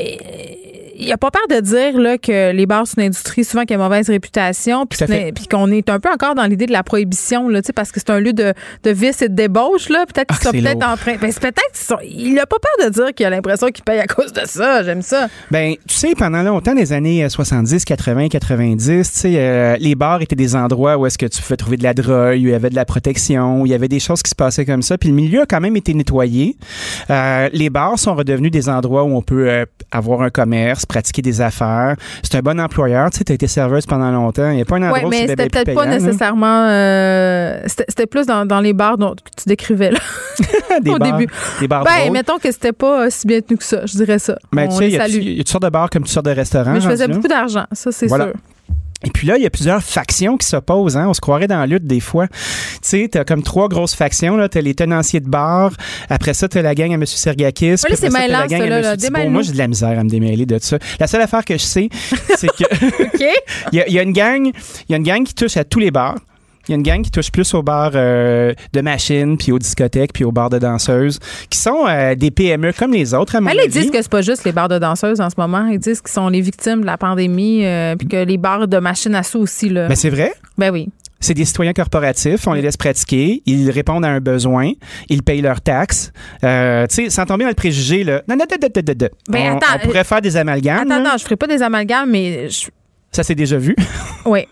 il a pas peur de dire là, que les bars, c'est une industrie souvent qui a mauvaise réputation, puis qu'on est un peu encore dans l'idée de la prohibition, là, parce que c'est un lieu de, de vice et de débauche. là. Peut-être Ah, qu'ils sont peut-être en train. Ben, peut-être sont- Il a pas peur de dire qu'il a l'impression qu'il paye à cause de ça. J'aime ça. Ben, tu sais, pendant longtemps, les années euh, 70, 80, 90, tu sais, euh, les bars étaient des endroits où est-ce que tu pouvais trouver de la drogue, où il y avait de la protection, où il y avait des choses qui se passaient comme ça. Puis le milieu a quand même été nettoyé. Euh, les bars sont redevenus des endroits où on peut euh, avoir un commerce, pratiquer des affaires. C'est un bon employeur. Tu sais, tu as été serveuse pendant longtemps. Il n'y a pas un endroit où mais c'était peut-être pas nécessairement. euh, c'était plus dans, dans les bars dont tu décrivais là, des au bars, début. Des bars Ben, mettons que c'était pas euh, si bien tenu que ça, je dirais ça. Ben, On tu sais, il y a- y toutes sortes de bars comme toutes sortes de restaurants. Mais je faisais beaucoup d'argent, ça, c'est Voilà. sûr. Et puis là, il y a plusieurs factions qui s'opposent. Hein? On se croirait dans la lutte des fois. Tu sais, t'as comme trois grosses factions. Tu as les tenanciers de bar. Après ça, tu as la gang à M. Sergakis. là, après c'est t'as mêlant, la gang ça, à là, là. Moi, j'ai de la misère à me démêler de ça. La seule affaire que je sais, c'est que OK? il y, a- il y a une gang, il y a une gang qui touche à tous les bars. Il y a une gang qui touche plus aux bars euh, de machines, puis aux discothèques, puis aux bars de danseuses, qui sont euh, des PME comme les autres, à mon Mais là, ils avis. disent que c'est pas juste les bars de danseuses en ce moment. Ils disent qu'ils sont les victimes de la pandémie, euh, puis que les bars de machines à sous aussi. Là. Ben, c'est vrai? Ben oui. C'est des citoyens corporatifs, on les laisse pratiquer, ils répondent à un besoin, ils payent leurs taxes. Euh, tu sais, sans tomber dans le préjugé, là. Non, non, non, non, non, non, non. Ben, on, attends, on pourrait faire des amalgames. Attends, là. non, je ferai pas des amalgames, mais je- Ça, c'est déjà vu. oui.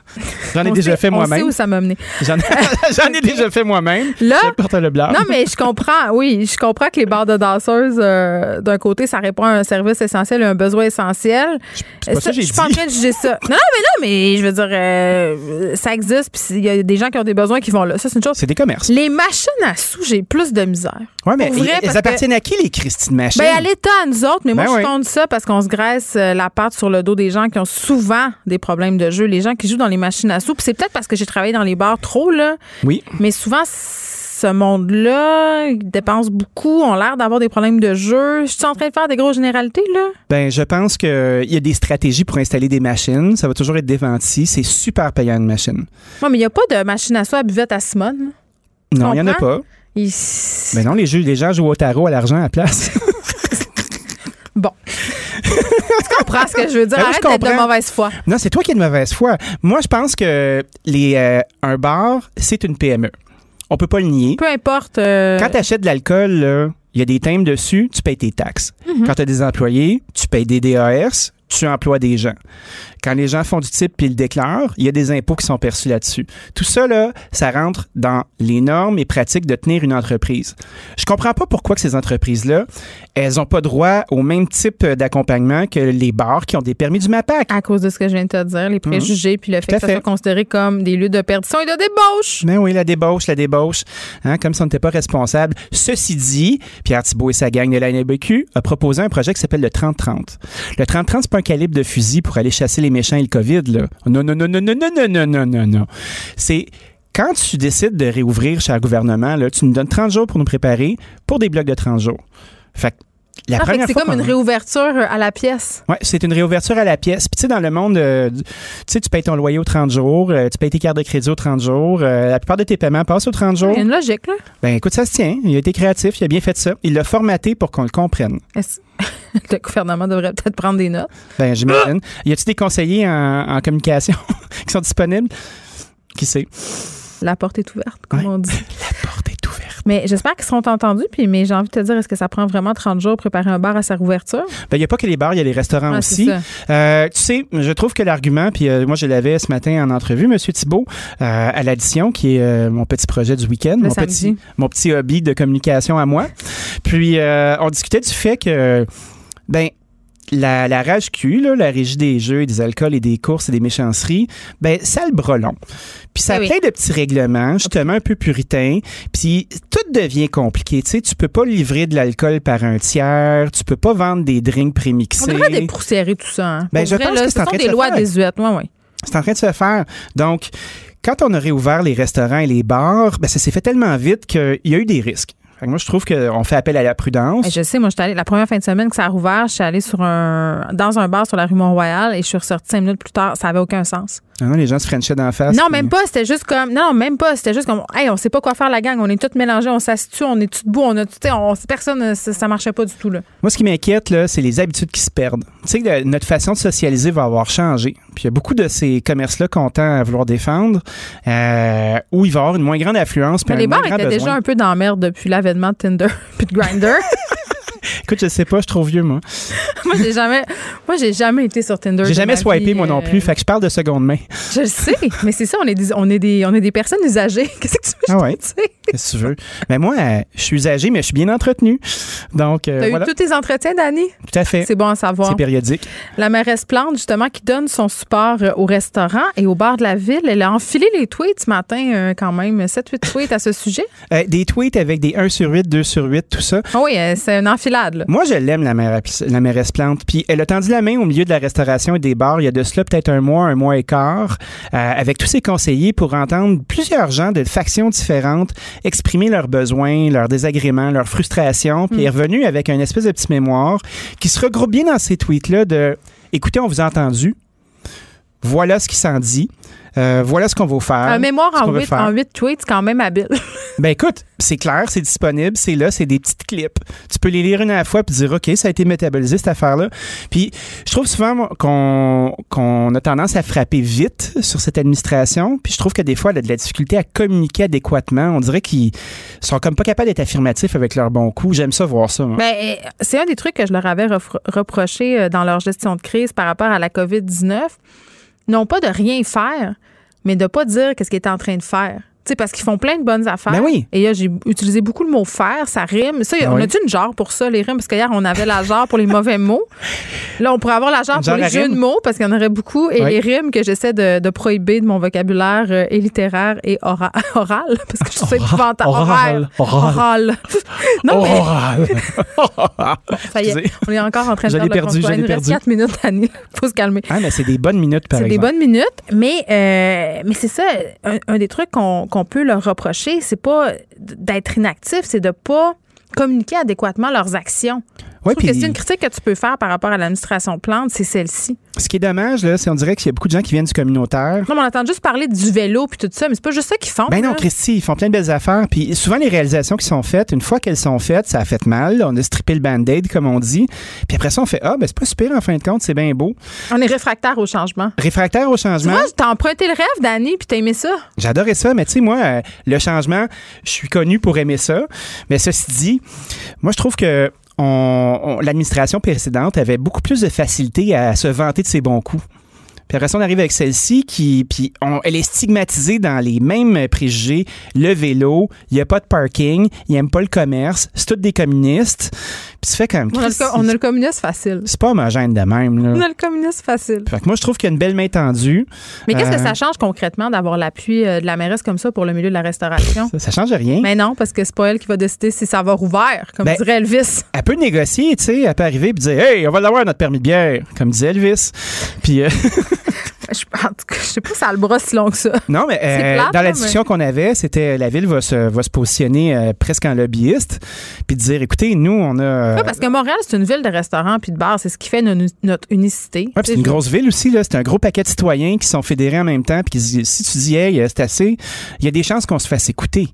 J'en ai On déjà sait- fait On moi-même. sait où ça m'a mené. J'en ai déjà fait moi-même. Là, Je porte le blanc. Non, mais je comprends, oui, je comprends que les bars de danseuses, euh, d'un côté, ça répond à un service essentiel, à un besoin essentiel. pas ça que j'ai je suis pas en train de juger ça. Non, non, mais non, mais je veux dire, euh, ça existe, puis il y a des gens qui ont des besoins qui vont là. Ça, c'est une chose. C'est des commerces. Les machines à sous, j'ai plus de misère. Ouais, mais vrai, elles appartiennent à qui, les Christine Machine? Ben, à l'État, à nous autres, mais moi, Ben je oui. compte ça parce qu'on se graisse euh, la patte sur le dos des gens qui ont souvent des problèmes de jeu. Les gens qui jouent dans les machines à sous. Puis c'est peut-être parce que j'ai travaillé dans les bars trop, là. Oui. Mais souvent, ce monde-là, ils dépensent beaucoup, ont l'air d'avoir des problèmes de jeu. Je suis en train de faire des grosses généralités, là? Ben, je pense qu'il y a des stratégies pour installer des machines. Ça va toujours être déventi. C'est super payant, une machine. Non, mais il n'y a pas de machine à sous à buvette à Simone. Non, il n'y en a pas. Ben non, les, jeux, les gens jouent au tarot à l'argent à la place. Bon. Tu comprends ce que je veux dire? Ben Arrête d'être de mauvaise foi. Non, c'est toi qui es de mauvaise foi. Moi, je pense que les, euh, un bar, c'est une PME. On peut pas le nier. Peu importe. euh, Quand tu achètes de l'alcool, il y a des timbres dessus, tu payes tes taxes. Mhm. Quand tu as des employés, tu payes des DAS, tu emploies des gens. Quand les gens font du type puis ils le déclarent, il y a des impôts qui sont perçus là-dessus. Tout ça, là, ça rentre dans les normes et pratiques de tenir une entreprise. Je comprends pas pourquoi que ces entreprises-là, elles ont pas droit au même type d'accompagnement que les bars qui ont des permis du MAPAC. À cause de ce que je viens de te dire, les préjugés, puis le fait que ça soit considéré comme des lieux de perdition et de débauche. Mais oui, la débauche, la débauche, hein, comme si on n'était pas responsable. Ceci dit, Pierre Thibault et sa gang de la NBQ a proposé un projet qui s'appelle le 30-30. Le 30-30, c'est pas un calibre de fusil pour aller chasser les méchants et le COVID, là. Non, non, non, non, non, non, non, non, non, non. C'est quand tu décides de réouvrir, cher gouvernement, là, tu nous donnes 30 jours pour nous préparer pour des blocs de 30 jours. Fait que la Ah, première c'est comme une réouverture à la pièce. Ouais, c'est une réouverture à la pièce. Puis tu sais, dans le monde, euh, tu sais, tu payes ton loyer aux 30 jours, euh, tu payes tes cartes de crédit aux 30 jours, euh, la plupart de tes paiements passent aux 30 jours. Il y a une logique, là. Ben écoute, ça se tient. Il a été créatif, il a bien fait ça. Il l'a formaté pour qu'on le comprenne. Le gouvernement devrait peut-être prendre des notes? Ben j'imagine. Y a-t-il des conseillers en, en communication qui sont disponibles? Qui sait? La porte est ouverte, comme Ouais. on dit. La porte est ouverte. Mais j'espère qu'ils seront entendus. Puis, mais j'ai envie de te dire, est-ce que ça prend vraiment 30 jours pour préparer un bar à sa rouverture? Ben, il n'y a pas que les bars, il y a les restaurants Ah, aussi. Euh, tu sais, je trouve que l'argument, puis euh, moi je l'avais ce matin en entrevue, Monsieur Thibault, euh, à l'addition, qui est mon petit projet du week-end, mon samedi. petit, mon petit hobby de communication à moi. Puis on discutait du fait que, ben, la, la rage Q, là, la régie des jeux, et des alcools et des courses et des méchanceries, ben, ça a le bras long. Puis ça a Eh oui. plein de petits règlements, justement un peu puritains. Puis tout devient compliqué. Tu sais, tu peux pas livrer de l'alcool par un tiers, tu peux pas vendre des drinks On prémixés. devrait dépoussiérer tout ça. Hein. Ben, je vrai, pense là, que ce c'est en sont train de des se lois faire. désuètes. Ouais, ouais. C'est en train de se faire. Donc, quand on a réouvert les restaurants et les bars, ben, ça s'est fait tellement vite qu'il y a eu des risques. Moi, je trouve qu'on fait appel à la prudence. Ben, je sais, moi, j'étais allée, la première fin de semaine que ça a rouvert, je suis allée sur un, dans un bar sur la rue Mont-Royal et je suis ressortie cinq minutes plus tard. Ça avait aucun sens. Ah non, les gens se frenchaient d'en face. non, puis- même pas. C'était juste comme. Non, même pas. C'était juste comme. Hey, on sait pas quoi faire la gang. On est tous mélangés. On s'assied, on est tous debout. On a tout. On, personne, ça, ça marchait pas du tout, là. Moi, ce qui m'inquiète, là, c'est les habitudes qui se perdent. Tu sais, que notre façon de socialiser va avoir changé. Puis il y a beaucoup de ces commerces-là qu'on tend à vouloir défendre, euh, où il va y avoir une moins grande affluence. puis les bars étaient besoin. déjà un peu dans la merde depuis l'avènement de Tinder puis de Grindr. Écoute, je sais pas, je suis trop vieux, moi. moi, j'ai jamais, moi, j'ai jamais été sur Tinder. J'ai jamais ma swipé, vie, moi non euh, plus. Fait que je parle de seconde main. Je le sais, mais c'est ça, on est des, on est des, on est des personnes usagées. Qu'est-ce que tu Ah ouais. Qu'est-ce que tu veux? Mais moi, euh, je suis âgé, mais je suis bien entretenu. Donc, euh, T'as voilà. eu tous tes entretiens, Dani? Tout à fait. C'est bon à savoir. C'est périodique. La mairesse Plante, justement, qui donne son support euh, au restaurant et au bar de la ville, elle a enfilé les tweets ce matin, euh, quand même, 7-8 tweets à ce sujet. Euh, des tweets avec des 1 sur 8, 2 sur 8, tout ça. Ah oui, c'est une enfilade, là. Moi, je l'aime, la, maire- la mairesse Plante. Puis elle a tendu la main au milieu de la restauration et des bars il y a de cela peut-être un mois, un mois et quart, avec tous ses conseillers pour entendre plusieurs gens de factions différentes exprimer leurs besoins, leurs désagréments, leurs frustrations. Puis elle est revenue avec un espèce de petit mémoire qui se regroupe bien dans ces tweets-là de « Écoutez, on vous a entendu. Voilà ce qui s'en dit. Euh, voilà ce qu'on va faire. Un mémoire en veut 8, faire. en huit tweets, c'est quand même habile. Ben écoute, c'est clair, c'est disponible, c'est là, c'est des petites clips. Tu peux les lire une à la fois puis dire OK, ça a été métabolisé cette affaire-là. Puis je trouve souvent qu'on a tendance à frapper vite sur cette administration, puis je trouve que des fois elle a de la difficulté à communiquer adéquatement. On dirait qu'ils sont comme pas capables d'être affirmatifs avec leur bon coup. J'aime ça voir ça. Ben, euh, c'est un des trucs que je leur avais reproché euh, dans leur gestion de crise par rapport à la COVID-19. Non pas de rien faire, mais de pas dire qu'est-ce qu'ils étaient en train de faire. Sais, parce qu'ils font plein de bonnes affaires. Ben oui. Et là, j'ai utilisé beaucoup le mot faire, ça rime. Ça, Ben on oui. a-tu une genre pour ça, les rimes? Parce qu'hier, on avait la genre pour les mauvais mots. Là, on pourrait avoir la genre pour les jeux rime? de mots, parce qu'il y en aurait beaucoup. Et Oui. les rimes que j'essaie de, de prohiber de mon vocabulaire euh, et littéraire et ora- oral, parce que je trouve ça. Oral. Oral. Oral. non, mais Oral. ça y est, on est encore en train de faire le perdu, je Il reste perdu. 4 minutes, Annie. faut se calmer. Ah, mais c'est des bonnes minutes, par C'est des exemple. bonnes minutes, mais, euh, mais c'est ça, un, un des trucs qu'on qu'on peut leur reprocher, c'est pas d'être inactif, c'est de pas communiquer adéquatement leurs actions. Ouais, puis- une critique que tu peux faire par rapport à l'administration Plante, c'est celle-ci. Ce qui est dommage, là, c'est on dirait qu'il y a beaucoup de gens qui viennent du communautaire. Non, mais on entend juste parler du vélo puis tout ça, mais c'est pas juste ça qu'ils font. Ben non. Christy, ils font plein de belles affaires. Puis souvent, les réalisations qui sont faites, une fois qu'elles sont faites, ça a fait mal. On a strippé le band-aid, comme on dit. Puis après ça, on fait Ah, ben c'est pas super en fin de compte, c'est bien beau. On est réfractaire au changement. Réfractaire au changement. vois, t'as emprunté le rêve, Dani, puis t'as aimé ça. J'adorais ça, mais tu sais, moi, euh, le changement, je suis connu pour aimer ça. Mais ceci dit, moi, je trouve que on, l'administration précédente avait beaucoup plus de facilité à se vanter de ses bons coups. Puis après ça, on arrive avec celle-ci qui, puis elle est stigmatisée dans les mêmes préjugés. Le vélo, il n'y a pas de parking, il n'aime pas le commerce, c'est tous des communistes. Puis tu fais comme. On a, le, on a le communiste facile. C'est pas homogène de même. Là. On a le communiste facile. Fait que moi, je trouve qu'il y a une belle main tendue. Mais qu'est-ce que Euh, ça change concrètement d'avoir l'appui euh, de la mairesse comme ça pour le milieu de la restauration? Ça, ça change rien. Mais non, parce que c'est pas elle qui va décider si ça va rouvert, comme Ben, dirait Elvis. Elle peut négocier, tu sais. Elle peut arriver et dire Hey, on va l'avoir notre permis de bière, comme disait Elvis. Puis. euh, Je, en tout cas, je sais pas si ça a le bras si long que ça. Non, mais euh, plate, dans la discussion qu'on avait, c'était la ville va se, va se positionner euh, presque en lobbyiste, puis dire, écoutez, nous, on a... euh, Ouais, parce que Montréal, c'est une ville de restaurants puis de bars. C'est ce qui fait no- notre unicité. Ouais, c'est une grosse ville aussi, là. C'est un gros paquet de citoyens qui sont fédérés en même temps. Puis si tu dis, hey, euh, c'est assez, il y a des chances qu'on se fasse écouter.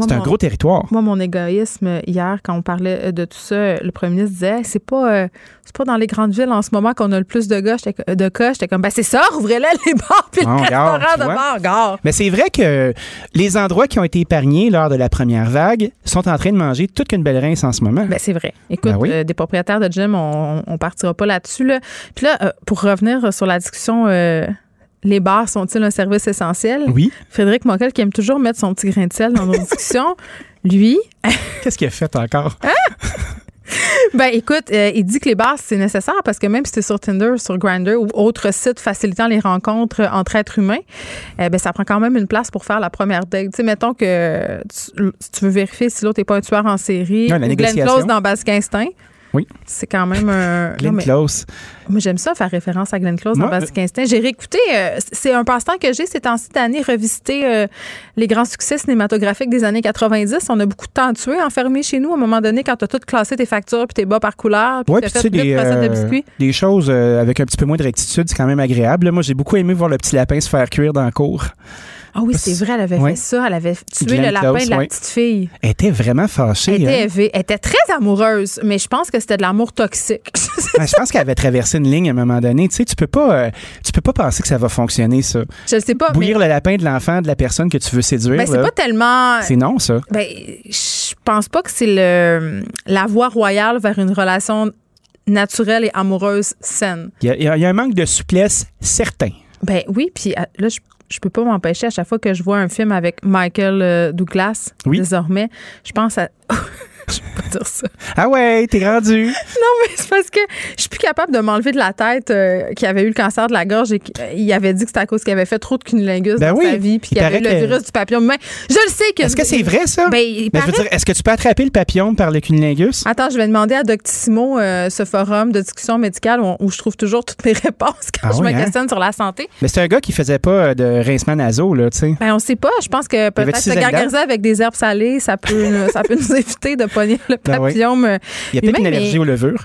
C'est un gros territoire. Moi, mon égoïsme, hier, quand on parlait euh, de tout ça, le premier ministre disait Hey, c'est pas, euh, c'est pas dans les grandes villes en ce moment qu'on a le plus de gars. De cas. J'étais comme, ben c'est ça, ouvrez-les les bars puis Bon, le regarde, restaurant de vois. bar, gare. Mais c'est vrai que les endroits qui ont été épargnés lors de la première vague sont en train de manger toute qu'une belle rince en ce moment. Ben, c'est vrai. Écoute, Ben oui. euh, des propriétaires de gym, on, on partira pas là-dessus. Là. Puis là, euh, pour revenir sur la discussion, euh, les bars sont-ils un service essentiel? Oui. Frédéric Monkel, qui aime toujours mettre son petit grain de sel dans nos discussions, lui, Qu'est-ce qu'il a fait encore? ben écoute, euh, il dit que les bars, c'est nécessaire parce que même si tu es sur Tinder, sur Grindr ou autre site facilitant les rencontres entre êtres humains, euh, ben, ça prend quand même une place pour faire la première date. Tu sais, mettons que tu, tu veux vérifier si l'autre n'est pas un tueur en série Ouais, la ou Glenn. Close dans Basic Instinct. Oui. C'est quand même un. Glenn non, mais- Close. Moi, j'aime ça, faire référence à Glenn Close dans Basic Instinct. J'ai réécouté, euh, c'est un passe-temps que j'ai ces temps-ci d'année, revisiter euh, les grands succès cinématographiques des années 90. On a beaucoup de temps tué enfermé chez nous à un moment donné quand tu as tout classé tes factures puis tes bas par couleur puis Ouais, tu fait sais, des, de euh, des choses euh, avec un petit peu moins de rectitude, c'est quand même agréable. Moi, j'ai beaucoup aimé voir le petit lapin se faire cuire dans la cour. Ah oui, c'est vrai, elle avait Ouais. fait ça. Elle avait tué Glenn le lapin Close, de la ouais. petite fille. Elle était vraiment fâchée. Elle était, hein. Elle était très amoureuse, mais je pense que c'était de l'amour toxique. Ouais, je pense qu'elle avait traversé une ligne à un moment donné. Tu sais, tu peux pas, euh, tu peux pas penser que ça va fonctionner, ça. je sais pas. Bouillir mais, le lapin de l'enfant de la personne que tu veux séduire. ben, c'est pas tellement. c'est non, ça. Ben, je pense pas que c'est le la voie royale vers une relation naturelle et amoureuse saine. Il y, y a- il y a un manque de souplesse certain. Ben oui, puis là, je, je peux pas m'empêcher à chaque fois que je vois un film avec Michael euh, Douglas, Oui. désormais, je pense à. je peux pas dire ça. Ah ouais, t'es rendu. Non, mais c'est parce que je suis plus capable de m'enlever de la tête euh, qu'il avait eu le cancer de la gorge et qu'il avait dit que c'était à cause qu'il avait fait trop de cunnilingus Ben dans oui. sa vie puis Il qu'il avait eu le que- virus du papillon humain. Je le sais que. Est-ce que c'est vrai, ça? Ben, il Ben, je veux dire, est-ce que tu peux attraper le papillon par le cunilingus? Attends, je vais demander à Doctissimo, euh, ce forum de discussion médicale où, où je trouve toujours toutes mes réponses quand Ah je oui, me hein? questionne sur la santé. Mais c'est un gars qui faisait pas euh, de rincement nasaux, là, tu sais. Ben, on sait pas. Je pense que peut-être se gargariser avec des herbes salées, ça peut, ça peut nous éviter de le Ben oui. papillon. mais- Il y a peut-être une allergie mais- aux levures.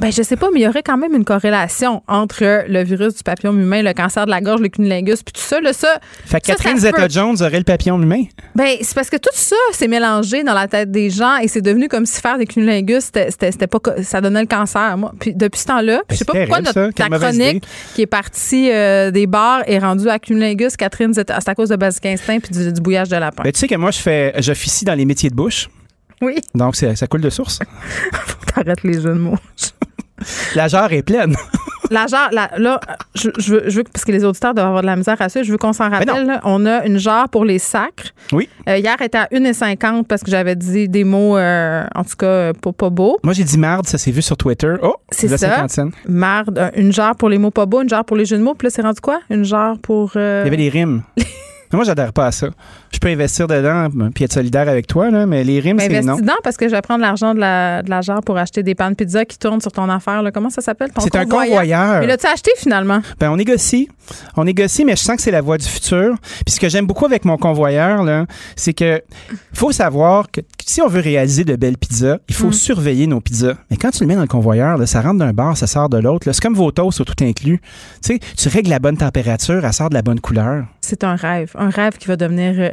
Ben, je sais pas, mais il y aurait quand même une corrélation entre le virus du papillon humain, le cancer de la gorge, le cunnilingus, puis tout ça. Là, ça Fait que ça, Catherine. Zeta-Jones aurait le papillon humain. Ben, c'est parce que tout ça s'est mélangé dans la tête des gens et c'est devenu comme si faire des cunnilingus, c'était, c'était, c'était pas, ça donnait le cancer. Moi. Puis depuis ce temps-là, je sais pas Ben, pourquoi notre, ça. Ta chronique qui est partie euh, des bars est rendue à cunnilingus. Catherine, c'est c'est à cause de Basic Instinct puis du, du bouillage de lapin. Ben, tu sais que moi, je fais, j'officie dans les métiers de bouche. Oui, Donc, c'est- ça coule de source. t'arrêtes les jeux de mots. La jarre est pleine. La jarre, la- là, je, je veux, je veux, parce que les auditeurs doivent avoir de la misère à ça, je veux qu'on s'en Ben rappelle. là. on a une jarre pour les sacres. Oui. Euh, hier, elle était à 1,50 parce que j'avais dit des mots, euh, en tout cas, euh, pas, pas beaux. Moi, j'ai dit marde, ça s'est vu sur Twitter. Oh, C'est la ça. 50 cents. Marde, une jarre pour les mots pas beaux, une jarre pour les jeux de mots. Puis là, c'est rendu quoi? Une jarre pour. euh, Il y avait des rimes. Mais moi, j'adhère pas à ça. Je peux investir dedans puis être solidaire avec toi, là, mais les rimes, c'est non. dedans parce que je vais prendre l'argent de la, de la jarre pour acheter des pains de pizza qui tournent sur ton affaire. là. Comment ça s'appelle? Ton C'est un convoyeur. Mais l'as-tu acheté finalement? Ben, on négocie. On négocie, mais je sens que c'est la voie du futur. Puis ce que j'aime beaucoup avec mon convoyeur, là, c'est que faut savoir que si on veut réaliser de belles pizzas, il faut Mm. surveiller nos pizzas. Mais quand tu le mets dans le convoyeur, là, ça rentre d'un bar, ça sort de l'autre. C'est comme vos toasts, tout inclus. Tu sais, tu règles la bonne température, elle sort de la bonne couleur. C'est un rêve. Un rêve qui va devenir euh,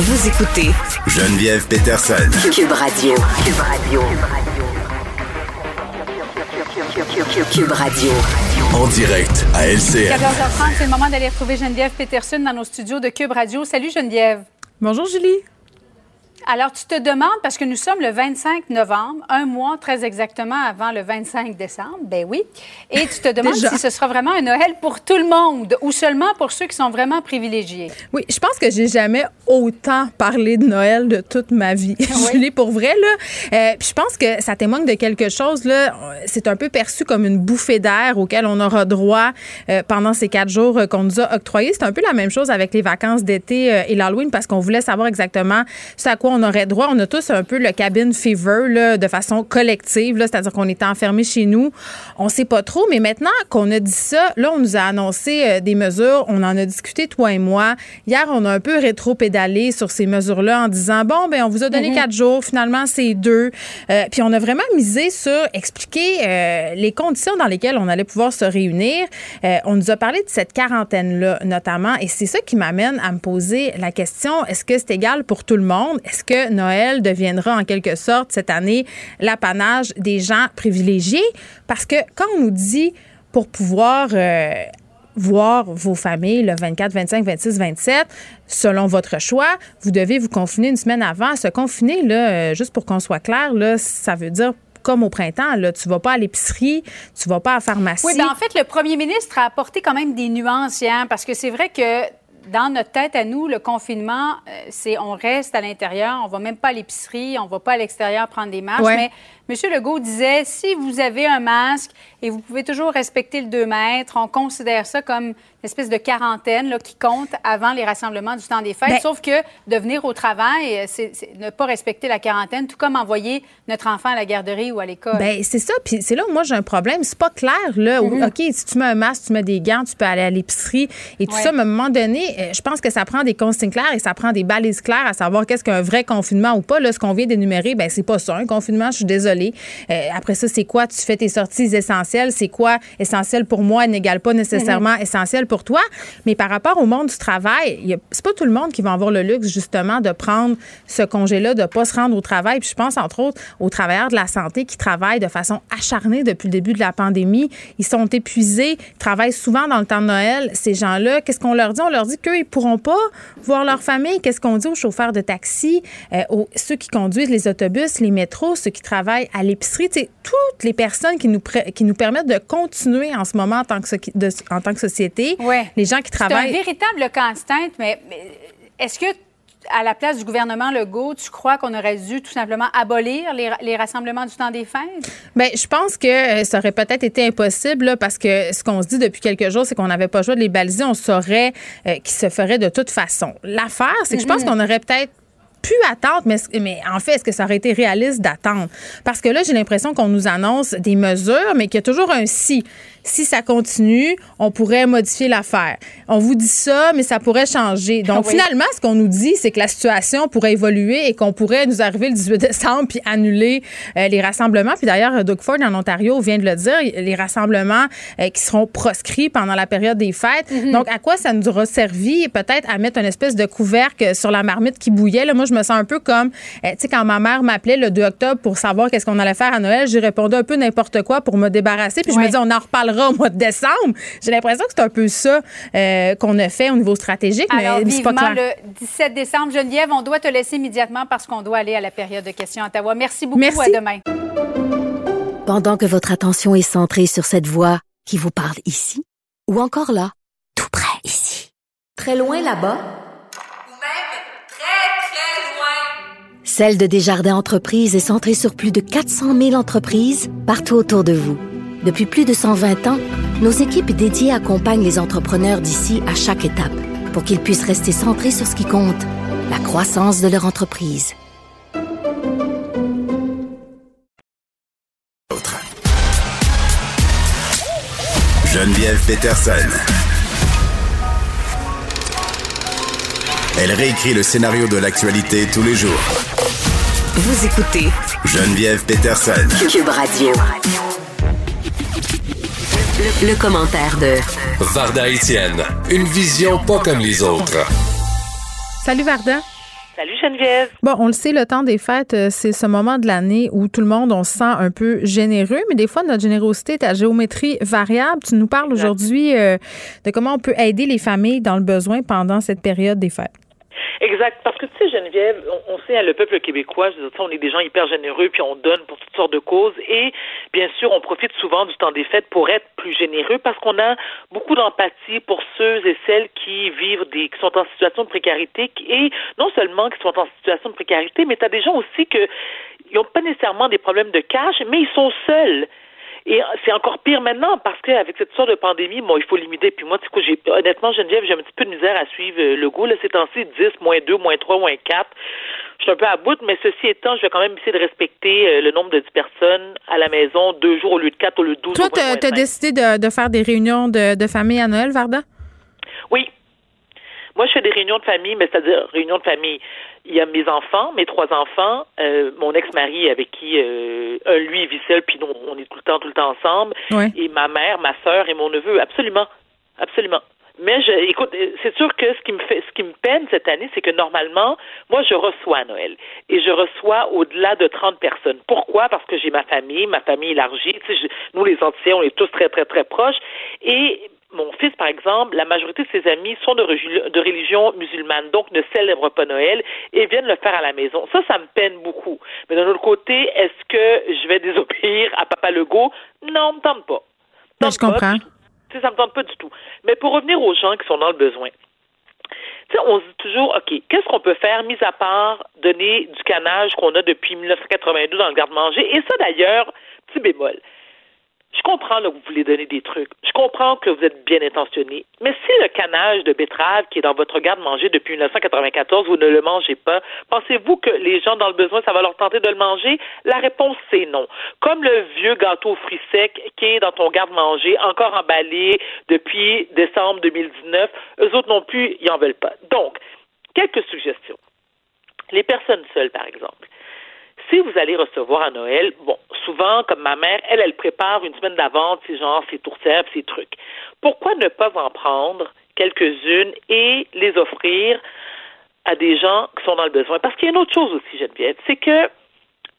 Vous écoutez Geneviève Peterson. Cube Radio. Cube Radio. Cube Radio. En direct à LCN. 14h30, c'est le moment d'aller retrouver Geneviève Peterson dans nos studios de Cube Radio. Salut Geneviève. Bonjour Julie. Alors, tu te demandes, parce que nous sommes le 25 novembre, un mois très exactement avant le 25 décembre, ben oui, et tu te demandes si ce sera vraiment un Noël pour tout le monde ou seulement pour ceux qui sont vraiment privilégiés. Oui, je pense que j'ai jamais autant parlé de Noël de toute ma vie. Julie, pour vrai, là. Euh, puis je pense que ça témoigne de quelque chose, là. C'est un peu perçu comme une bouffée d'air auquel on aura droit euh, pendant ces quatre jours euh, qu'on nous a octroyés. C'est un peu la même chose avec les vacances d'été et l'Halloween parce qu'on voulait savoir exactement ce à quoi on aurait droit. On a tous un peu le cabin fever là, de façon collective, c'est-à-dire qu'on était enfermés chez nous. On sait pas trop, mais maintenant qu'on a dit ça, là, on nous a annoncé euh, des mesures. On en a discuté, toi et moi. Hier, on a un peu rétro-pédalé sur ces mesures-là en disant, bon, ben on vous a donné Mhm. quatre jours, finalement, c'est deux. Euh, puis on a vraiment misé sur expliquer euh, les conditions dans lesquelles on allait pouvoir se réunir. On nous a parlé de cette quarantaine-là, notamment, et c'est ça qui m'amène à me poser la question, est-ce que c'est égal pour tout le monde? Est-ce que Noël deviendra en quelque sorte cette année l'apanage des gens privilégiés? Parce que quand on nous dit pour pouvoir... euh, voir vos familles le 24, 25, 26, 27, selon votre choix, vous devez vous confiner une semaine avant. Se confiner, là, euh, juste pour qu'on soit clair, ça veut dire comme au printemps, là, tu vas pas à l'épicerie, tu vas pas à la pharmacie. Oui, bien, en fait, le premier ministre a apporté quand même des nuances, hein, parce que c'est vrai que dans notre tête à nous, le confinement, euh, c'est on reste à l'intérieur, on va même pas à l'épicerie, on va pas à l'extérieur prendre des marches. Ouais. Mais M. Legault disait, si vous avez un masque et vous pouvez toujours respecter le 2 mètres, on considère ça comme une espèce de quarantaine là, qui compte avant les rassemblements du temps des fêtes. Ben- Sauf que de venir au travail, euh, c'est ne pas respecter la quarantaine, tout comme envoyer notre enfant à la garderie ou à l'école. Ben, c'est ça. Puis c'est là où moi j'ai un problème. C'est pas clair, là. où, Mhm. OK, si tu mets un masque, tu mets des gants, tu peux aller à l'épicerie et tout Ouais. ça. Mais à un moment donné, euh, je pense que ça prend des consignes claires et ça prend des balises claires à savoir qu'est-ce qu'un vrai confinement ou pas. Là, ce qu'on vient d'énumérer, ben, c'est pas ça. Un confinement, je suis désolée. Euh, après ça, c'est quoi? Tu fais tes sorties essentielles. C'est quoi? Essentiel pour moi n'égale pas nécessairement essentiel pour toi? Mais par rapport au monde du travail, c'est pas tout le monde qui va avoir le luxe, justement, de prendre ce congé-là, de pas se rendre au travail. Puis je pense, entre autres, aux travailleurs de la santé qui travaillent de façon acharnée depuis le début de la pandémie. Ils sont épuisés, ils travaillent souvent dans le temps de Noël. Ces gens-là, qu'est-ce qu'on leur dit? On leur dit qu'eux, ils pourront pas voir leur famille. Qu'est-ce qu'on dit aux chauffeurs de taxi, euh, aux, ceux qui conduisent les autobus, les métros, ceux qui travaillent à l'épicerie? Tu sais, toutes les personnes qui nous, qui nous permettent de continuer en ce moment en tant que, so- de- en tant que société. Ouais. Les gens qui C'est un travaillent. véritable casse-tête, mais, mais est-ce que à la place du gouvernement Legault, tu crois qu'on aurait dû tout simplement abolir les, les rassemblements du temps des fêtes? Bien, je pense que euh, ça aurait peut-être été impossible là, parce que ce qu'on se dit depuis quelques jours, c'est qu'on n'avait pas le choix de les baliser. On saurait euh, qu'ils se ferait de toute façon. L'affaire, c'est que je pense Mhm. qu'on aurait peut-être pu attendre, mais, mais en fait, est-ce que ça aurait été réaliste d'attendre? Parce que là, j'ai l'impression qu'on nous annonce des mesures, mais qu'il y a toujours un si. Si ça continue, on pourrait modifier l'affaire. On vous dit ça, mais ça pourrait changer. Donc, Oui. finalement, ce qu'on nous dit, c'est que la situation pourrait évoluer et qu'on pourrait nous arriver le 18 décembre puis annuler euh, les rassemblements. Puis d'ailleurs, Doug Ford en Ontario vient de le dire, les rassemblements euh, qui seront proscrits pendant la période des fêtes. Mhm. Donc, à quoi ça nous aura servi? Peut-être à mettre une espèce de couvercle sur la marmite qui bouillait? Là, moi, je me sens un peu comme, euh, tu sais, quand ma mère m'appelait le 2 octobre pour savoir qu'est-ce qu'on allait faire à Noël, j'ai répondu un peu n'importe quoi pour me débarrasser. Puis je me dis, on en reparlera au mois de décembre. J'ai l'impression que c'est un peu ça euh, qu'on a fait au niveau stratégique, Alors, mais c'est pas vivement clair. le 17 décembre. Geneviève, on doit te laisser immédiatement parce qu'on doit aller à la période de questions à Ottawa. Merci beaucoup. Merci. À demain. Pendant que votre attention est centrée sur cette voix qui vous parle ici, ou encore là, tout près ici, très loin là-bas, Ou même très, très loin. Celle de Desjardins Entreprises est centrée sur plus de 400 000 entreprises partout autour de vous. Depuis plus de 120 ans, nos équipes dédiées accompagnent les entrepreneurs d'ici à chaque étape pour qu'ils puissent rester centrés sur ce qui compte, la croissance de leur entreprise. Geneviève Peterson. Elle réécrit le scénario de l'actualité tous les jours. Vous écoutez Geneviève Peterson. Cube Radio. Le, le commentaire de Varda Étienne, une vision pas comme les autres. Salut Varda. Salut Geneviève. Bon, on le sait, le temps des fêtes, euh, c'est ce moment de l'année où tout le monde, on se sent un peu généreux, mais des fois, notre générosité est à géométrie variable. Tu nous parles aujourd'hui euh, de comment on peut aider les familles dans le besoin pendant cette période des fêtes. Exact. Parce que, tu sais, Geneviève, on, sait, hein, le peuple québécois, je veux dire, on est des gens hyper généreux, puis on donne pour toutes sortes de causes. Et, bien sûr, on profite souvent du temps des fêtes pour être plus généreux parce qu'on a beaucoup d'empathie pour ceux et celles qui vivent des, qui sont en situation de précarité et non seulement qui sont en situation de précarité, mais tu as des gens aussi que, ils n'ont pas nécessairement des problèmes de cash, mais ils sont seuls. Et c'est encore pire maintenant parce qu'avec cette sorte de pandémie, bon, il faut limiter. Puis moi, tu sais, j'ai, honnêtement, Geneviève, j'ai un petit peu de misère à suivre euh, le goût. Là, ces temps-ci, 10, moins 2, moins 3, moins 4. Je suis un peu à bout, mais ceci étant, je vais quand même essayer de respecter euh, le nombre de 10 personnes à la maison, deux jours au lieu de 4, au lieu de 12. Toi, tu as décidé de, de faire des réunions de, de famille à Noël, Varda? Oui. Moi, je fais des réunions de famille, mais c'est-à-dire réunions de famille. Il y a mes enfants, mes trois enfants, euh, mon ex-mari avec qui euh, un lui vit seul, puis nous on est tout le temps, tout le temps ensemble, et ma mère, ma sœur et mon neveu, absolument, absolument. Mais je, écoute, euh, c'est sûr que ce qui me fait, ce qui me peine cette année, c'est que normalement, moi, je reçois à Noël et je reçois au-delà de 30 personnes. Pourquoi? Parce que j'ai ma famille, ma famille élargie. Tu sais, je- nous, les Antillais, on est tous très, très, très proches. Et mon fils, par exemple, la majorité de ses amis sont de, religion musulmane, donc ne célèbrent pas Noël et viennent le faire à la maison. Ça, ça me peine beaucoup. Mais d'un autre côté, est-ce que je vais désobéir à Papa Legault? Non, me tente pas. Je comprends. Sais, ça me tente pas du tout. Mais pour revenir aux gens qui sont dans le besoin, tu sais, on se dit toujours, OK, qu'est-ce qu'on peut faire, mis à part donner du canage qu'on a depuis 1982 dans le garde-manger? Et ça, d'ailleurs, petit bémol. Je comprends là, que vous voulez donner des trucs. Je comprends que vous êtes bien intentionné. Mais si le canage de betterave qui est dans votre garde-manger depuis 1994, vous ne le mangez pas, pensez-vous que les gens dans le besoin, ça va leur tenter de le manger? La réponse, c'est non. Comme le vieux gâteau aux fruits secs qui est dans ton garde-manger, encore emballé depuis décembre 2019, eux autres non plus, ils en veulent pas. Donc, quelques suggestions. Les personnes seules, par exemple. Si vous allez recevoir à Noël, bon, souvent, comme ma mère, elle, elle prépare une semaine d'avance, c'est genre ses tourtières, ses trucs. Pourquoi ne pas en prendre quelques-unes et les offrir à des gens qui sont dans le besoin? Parce qu'il y a une autre chose aussi, Geneviève, c'est que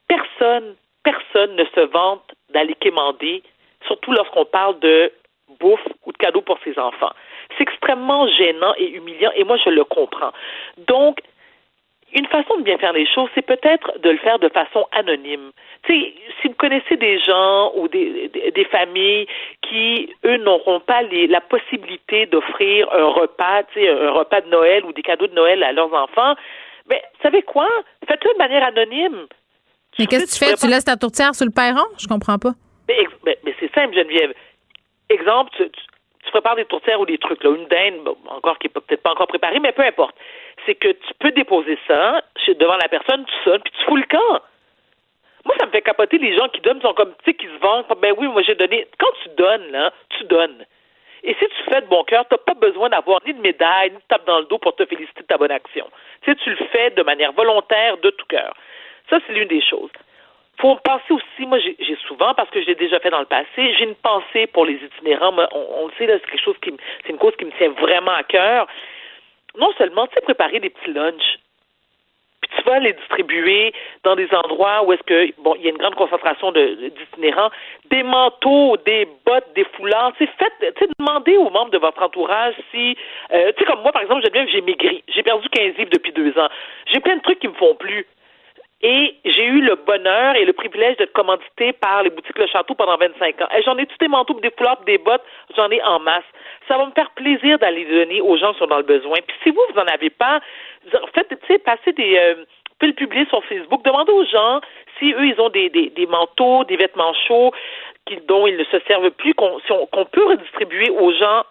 personne, personne ne se vante d'aller quémander, surtout lorsqu'on parle de bouffe ou de cadeaux pour ses enfants. C'est extrêmement gênant et humiliant, et moi, je le comprends. Donc, une façon de bien faire les choses, c'est peut-être de le faire de façon anonyme. Tu sais, si vous connaissez des gens ou des, des, des familles qui, eux, n'auront pas les, la possibilité d'offrir un repas, un repas de Noël ou des cadeaux de Noël à leurs enfants, mais vous savez quoi? Faites-le de manière anonyme. Mais qu'est-ce que tu fais? Tu laisses ta tourtière sur le perron? Je comprends pas. Mais, ex- mais- mais c'est simple, Geneviève. Exemple, tu, tu, tu prépares des tourtières ou des trucs, là, une dinde, bon, encore qui est pas- peut-être pas encore préparée, mais peu importe. C'est que tu peux déposer ça devant la personne, tu sonnes, puis tu fous le camp. Moi, ça me fait capoter les gens qui donnent, sont comme, tu sais, qui se vendent. Ben oui, moi, j'ai donné. Quand tu donnes, là, tu donnes. Et si tu fais de bon cœur, tu n'as pas besoin d'avoir ni de médaille, ni de tape dans le dos pour te féliciter de ta bonne action. Tu sais, tu le fais de manière volontaire, de tout cœur. Ça, c'est l'une des choses. faut penser aussi, moi, j'ai souvent, parce que j'ai déjà fait dans le passé, j'ai une pensée pour les itinérants. On, on le sait, là, c'est quelque chose qui, c'est une cause qui me tient vraiment à cœur. Non seulement, tu sais, préparer des petits lunchs, puis tu vas les distribuer dans des endroits où est-ce que bon, il y a une grande concentration d'itinérants, des manteaux, des bottes, des foulards. Tu sais, faites, tu sais, demandez aux membres de votre entourage si, euh, tu sais, comme moi par exemple, j'aime bien, j'ai maigri, j'ai perdu 15 livres depuis deux ans, j'ai plein de trucs qui me font plus. Et j'ai eu le bonheur et le privilège d'être commandité par les boutiques Le Château pendant 25 ans. J'en ai tous des manteaux, des foulards, des bottes, j'en ai en masse. Ça va me faire plaisir d'aller donner aux gens qui sont dans le besoin. Puis si vous, vous n'en avez pas, faites, tu sais, passez des... Euh, pouvez le publier sur Facebook. Demandez aux gens si eux, ils ont des, des, des manteaux, des vêtements chauds dont ils ne se servent plus, qu'on si peut redistribuer aux gens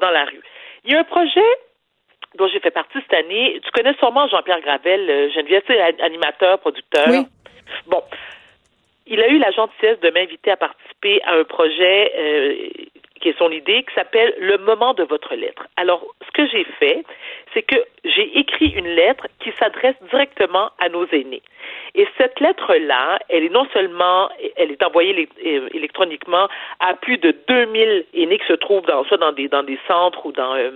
dans la rue. Il y a un projet dont j'ai fait partie cette année. Tu connais sûrement Jean-Pierre Gravel, euh, Geneviève, tu sais, a- animateur, producteur. Oui. Bon. Il a eu la gentillesse de m'inviter à participer à un projet euh, qui est son idée, qui s'appelle Le moment de votre lettre. Alors, ce que j'ai fait, c'est que j'ai écrit une lettre qui s'adresse directement à nos aînés. Et cette lettre-là, elle est non seulement, elle est envoyée euh, électroniquement à plus de 2000 aînés qui se trouvent dans, soit dans des, dans des centres ou dans, euh,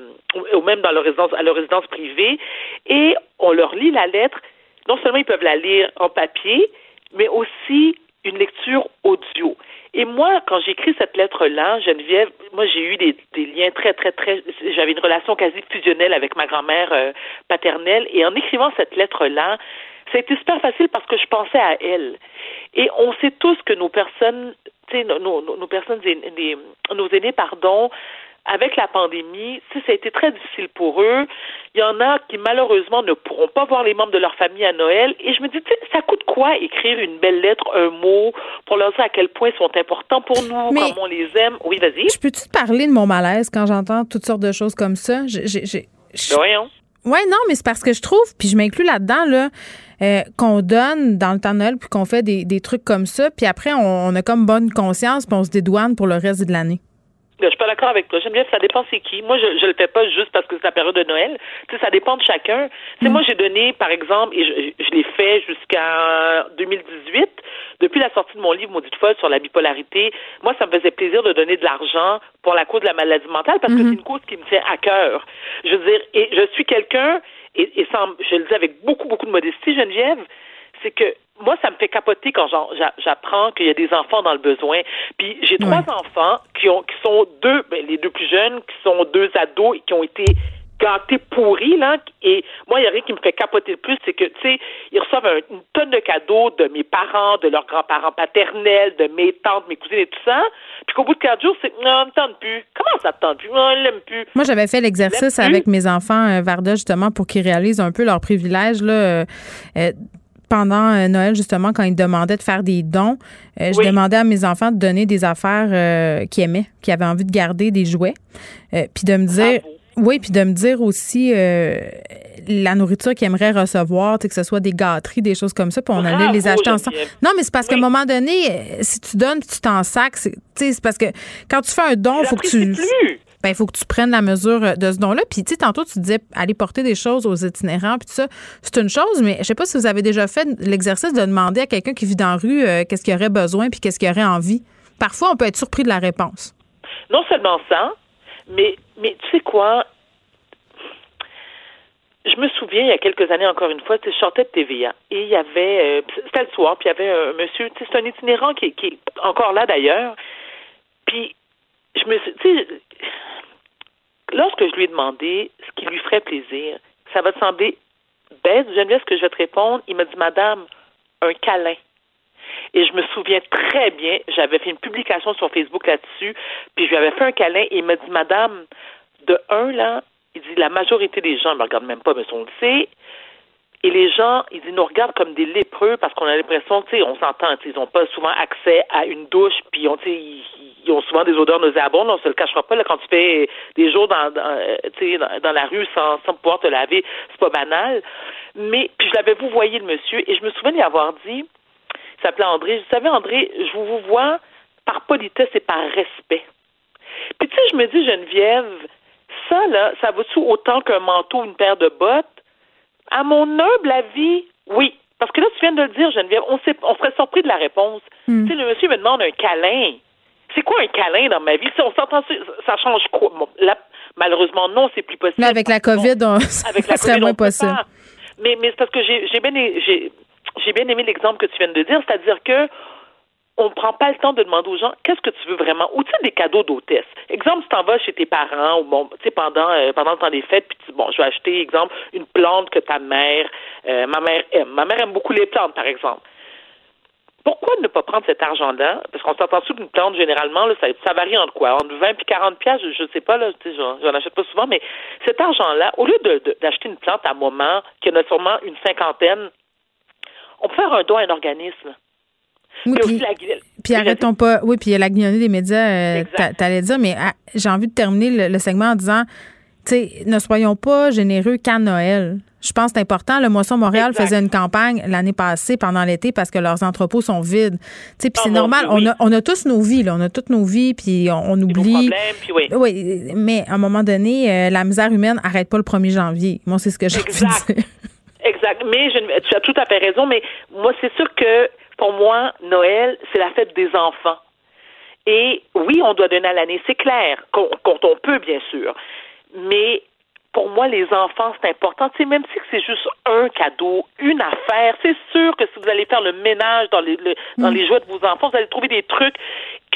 ou même dans leur résidence, à leur résidence privée, et on leur lit la lettre. Non seulement ils peuvent la lire en papier, mais aussi une lecture audio. Et moi, quand j'écris cette lettre-là, Geneviève, moi j'ai eu des, liens très, très, très. J'avais une relation quasi fusionnelle avec ma grand-mère euh, paternelle. Et en écrivant cette lettre-là, ça a été super facile parce que je pensais à elle. Et on sait tous que nos personnes, tu sais, nos, nos, nos, personnes, nos aînés, pardon, avec la pandémie, ça a été très difficile pour eux. Il y en a qui, malheureusement, ne pourront pas voir les membres de leur famille à Noël. Et je me dis, ça coûte quoi écrire une belle lettre, un mot, pour leur dire à quel point ils sont importants pour nous, comme on les aime? Oui, vas-y. Je peux-tu te parler de mon malaise quand j'entends toutes sortes de choses comme ça? J'ai, Voyons. Oui, non, mais c'est parce que je trouve, puis je m'inclus là-dedans, là, euh, qu'on donne dans le temps de Noël, puis qu'on fait des, des, trucs comme ça, puis après, on, on a comme bonne conscience, puis on se dédouane pour le reste de l'année. Je suis pas d'accord avec toi. J'aime bien, ça dépend c'est qui. Moi, je, je le fais pas juste parce que c'est la période de Noël. Tu sais, ça dépend de chacun. Tu sais, mm. moi, j'ai donné, par exemple, et je, je l'ai fait jusqu'à 2018, depuis la sortie de mon livre Maudite folle sur la bipolarité. Moi, ça me faisait plaisir de donner de l'argent pour la cause de la maladie mentale parce que mm-hmm. c'est une cause qui me tient à cœur. Je veux dire, et je suis quelqu'un, et, et sans, je le dis avec beaucoup, beaucoup de modestie, Geneviève, c'est que moi, ça me fait capoter quand j'apprends qu'il y a des enfants dans le besoin. Puis j'ai trois enfants qui ont qui sont deux, ben, les deux plus jeunes, qui sont deux ados et qui ont été gâtés pourris, là. Et moi, il y a rien qui me fait capoter le plus, c'est que, tu sais, ils reçoivent une tonne de cadeaux de mes parents, de leurs grands-parents paternels, de mes tantes, mes cousines et tout ça. Puis qu'au bout de quatre jours, c'est, non, on me tente plus. Comment ça te tente plus? On l'aime plus. Moi, j'avais fait l'exercice avec mes enfants, euh, Varda, justement, pour qu'ils réalisent un peu leurs privilèges, là. Euh, euh, pendant euh, Noël, justement, quand ils demandaient de faire des dons, euh, je demandais à mes enfants de donner des affaires euh, qu'ils aimaient, qui avaient envie de garder des jouets. puis de me dire. Oui, puis de me dire aussi la nourriture qu'ils aimeraient recevoir, que ce soit des gâteries, des choses comme ça, puis on allait les acheter ensemble. Non, mais c'est parce qu'à un moment donné, si tu donnes, tu t'en sacs, c'est parce que quand tu fais un don, il faut que tu. Ben, il faut que tu prennes la mesure euh, de ce don-là. Puis, tu sais, tantôt, tu disais aller porter des choses aux itinérants, puis tout ça. C'est une chose, mais je sais pas si vous avez déjà fait l'exercice de demander à quelqu'un qui vit dans la rue euh, qu'est-ce qu'il aurait besoin, puis qu'est-ce qu'il aurait envie. Parfois, on peut être surpris de la réponse. Non seulement ça, mais, mais tu sais quoi? Je me souviens, il y a quelques années, encore une fois, je sortais de TVA et il y avait, euh, c'était le soir, puis il y avait un monsieur, c'est un itinérant qui, qui est encore là d'ailleurs, puis je me suis, tu sais, lorsque je lui ai demandé ce qui lui ferait plaisir, ça va te sembler bête, bien ce que je vais te répondre. Il m'a dit, Madame, un câlin. Et je me souviens très bien, j'avais fait une publication sur Facebook là-dessus, puis je lui avais fait un câlin et il m'a dit, Madame, de un, là, il dit, la majorité des gens ne me regardent même pas, mais on le sait, et les gens, ils nous regardent comme des lépreux parce qu'on a l'impression, tu sais, on s'entend, ils n'ont pas souvent accès à une douche, puis on, ils, ils ont souvent des odeurs nauséabondes, on se le cachera pas. Là, quand tu fais des jours dans, dans, euh, dans, dans la rue sans, pouvoir te laver, c'est pas banal. Mais puis je l'avais vous voyez le monsieur, et je me souviens lui avoir dit, il s'appelait André, vous savez, André, je vous vois par politesse et par respect. Puis tu sais, je me dis, Geneviève, ça, là, ça vaut-tu autant qu'un manteau ou une paire de bottes? À mon humble avis, oui. Parce que là, tu viens de le dire, Geneviève, on, on serait surpris de la réponse. Tu sais, le monsieur me demande un câlin. C'est quoi un câlin dans ma vie? Si on s'entend, ça change quoi? malheureusement, non, c'est plus possible. Mais avec la COVID, on, avec la serait moins possible. Mais, mais c'est parce que j'ai bien, j'ai bien aimé l'exemple que tu viens de dire, c'est-à-dire que on ne prend pas le temps de demander aux gens qu'est-ce que tu veux vraiment? Ou tu sais, des cadeaux d'hôtesse. Exemple, tu t'en vas chez tes parents ou bon, tu sais, pendant, euh, pendant le temps des fêtes, puis tu bon, je vais acheter, exemple, une plante que ta mère, euh, ma mère aime. Ma mère aime beaucoup les plantes, par exemple. Pourquoi ne pas prendre cet argent-là? Parce qu'on s'entend sous une plante, généralement, là, ça, ça, varie entre quoi? Entre 20 et 40 pièces, je ne sais pas, là, j'en achète pas souvent, mais cet argent-là, au lieu d'acheter une plante à un moment, qui en a sûrement une cinquantaine, on peut faire un don à un organisme. Oui, puis, puis arrêtons pas. Oui, puis il y a la guignonnée des médias, euh, t'allais dire, mais ah, j'ai envie de terminer le, segment en disant ne soyons pas généreux qu'à Noël. Je pense que c'est important. Le Moisson Montréal faisait une campagne l'année passée pendant l'été parce que leurs entrepôts sont vides. Puis c'est ah, normal. on, a, on a tous nos vies, là. On a toutes nos vies, puis on, oublie. Puis oui. oui. mais à un moment donné, euh, la misère humaine n'arrête pas le 1er janvier. Moi, c'est ce que j'ai dire. Exact. Mais je, tu as tout à fait raison. Mais moi, c'est sûr que pour moi, Noël, c'est la fête des enfants. Et oui, on doit donner à l'année, c'est clair, quand on peut, bien sûr. Mais pour moi, les enfants, c'est important. Tu sais, même si c'est juste un cadeau, une affaire, c'est sûr que si vous allez faire le ménage dans les, dans mm. les jouets de vos enfants, vous allez trouver des trucs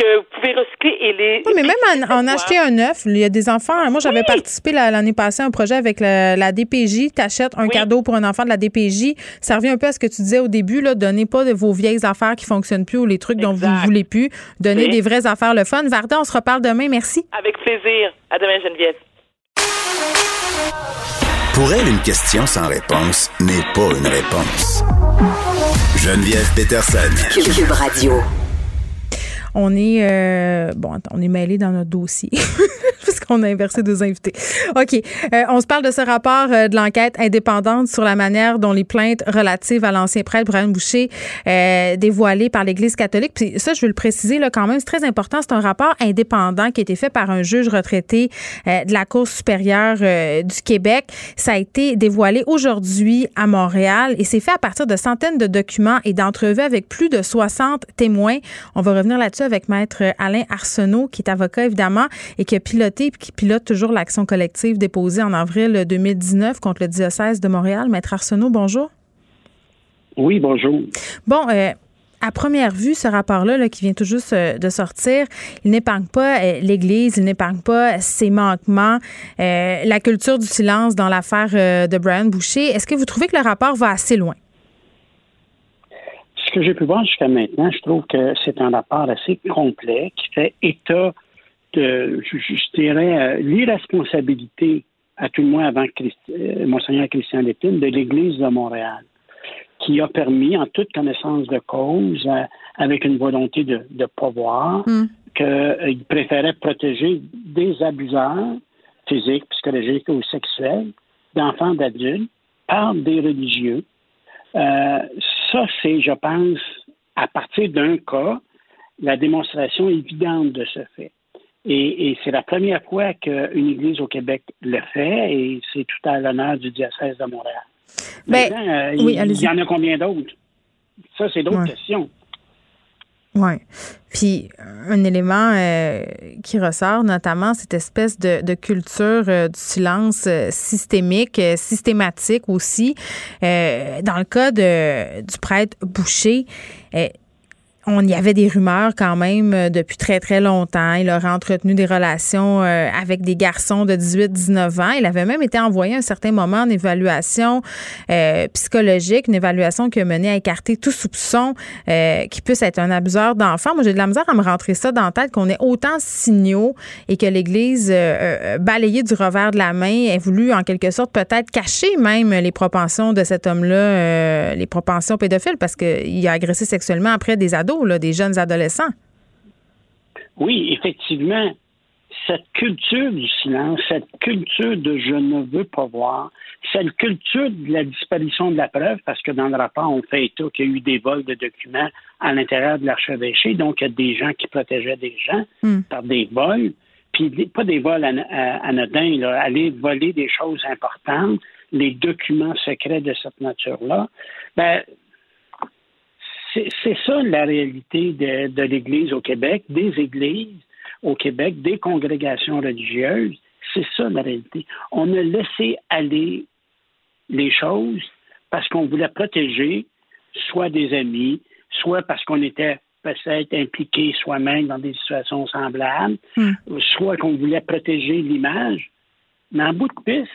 que vous pouvez recycler et les. Oui, mais même en, acheter un neuf, il y a des enfants. Moi, j'avais participé l'année passée à un projet avec la, DPJ. Tu achètes un cadeau pour un enfant de la DPJ. Ça revient un peu à ce que tu disais au début. Là, donnez pas de vos vieilles affaires qui fonctionnent plus ou les trucs dont vous ne voulez plus. Donnez des vraies affaires le fun. Varda, on se reparle demain. Merci. Avec plaisir. À demain, Geneviève. Pour elle, une question sans réponse n'est pas une réponse. Geneviève Peterson. Cube Radio. On est euh, bon, on est mêlé dans notre dossier. qu'on a inversé deux invités. OK. Euh, on se parle de ce rapport euh, de l'enquête indépendante sur la manière dont les plaintes relatives à l'ancien prêtre Brian Boucher euh, dévoilées par l'Église catholique. Puis ça, je veux le préciser là, quand même, c'est très important. C'est un rapport indépendant qui a été fait par un juge retraité de la Cour supérieure du Québec. Ça a été dévoilé aujourd'hui à Montréal et c'est fait à partir de centaines de documents et d'entrevues avec plus de 60 témoins. On va revenir là-dessus avec Maître Alain Arsenault, qui est avocat évidemment et qui a piloté qui pilote toujours l'action collective déposée en avril 2019 contre le diocèse de Montréal. Maître Arsenault, bonjour. Oui, bonjour. Bon, euh, à première vue, ce rapport-là qui vient tout juste euh, de sortir, il n'épargne pas euh, l'Église, il n'épargne pas ses manquements, la culture du silence dans l'affaire de Brian Boucher. Est-ce que vous trouvez que le rapport va assez loin? Ce que j'ai pu voir jusqu'à maintenant, je trouve que c'est un rapport assez complet qui fait état de, je, dirais, euh, l'irresponsabilité, à tout le moins avant euh, Monseigneur Christian Lépine, de l'Église de Montréal, qui a permis, en toute connaissance de cause, euh, avec une volonté de, de pouvoir, mm. qu'il préférait protéger des abuseurs physiques, psychologiques ou sexuels d'enfants, d'adultes, par des religieux. ça, c'est, je pense, à partir d'un cas, la démonstration évidente de ce fait. Et, c'est la première fois qu'une église au Québec le fait et c'est tout à l'honneur du diocèse de Montréal. Ben, euh, il, y en a combien d'autres? Ça, c'est d'autres questions. Oui. Puis un élément euh, qui ressort, notamment cette espèce de, culture euh, du silence systémique, systématique aussi. dans le cas de, du prêtre Boucher, on y avait des rumeurs quand même euh, depuis très, très longtemps. Il aurait entretenu des relations euh, avec des garçons de 18-19 ans. Il avait même été envoyé à un certain moment en évaluation euh, psychologique, une évaluation qui a mené à écarter tout soupçon qui puisse être un abuseur d'enfants. Moi, j'ai de la misère à me rentrer ça dans la tête qu'on ait autant de signaux et que l'Église, balayée du revers de la main, ait voulu en quelque sorte peut-être cacher même les propensions de cet homme-là, les propensions pédophiles, parce qu'il a agressé sexuellement après des ados des jeunes adolescents. Oui, effectivement. Cette culture du silence, cette culture de je ne veux pas voir, cette culture de la disparition de la preuve, parce que dans le rapport, on fait état qu'il y a eu des vols de documents à l'intérieur de l'archevêché, donc il y a des gens qui protégeaient des gens hmm. par des vols, puis pas des vols anodins, aller voler des choses importantes, les documents secrets de cette nature-là. Ben, c'est ça la réalité de, l'Église au Québec, des églises au Québec, des congrégations religieuses. C'est ça la réalité. On a laissé aller les choses parce qu'on voulait protéger soit des amis, soit parce qu'on était peut-être impliqué soi-même dans des situations semblables, hmm. soit qu'on voulait protéger l'image. Mais en bout de piste,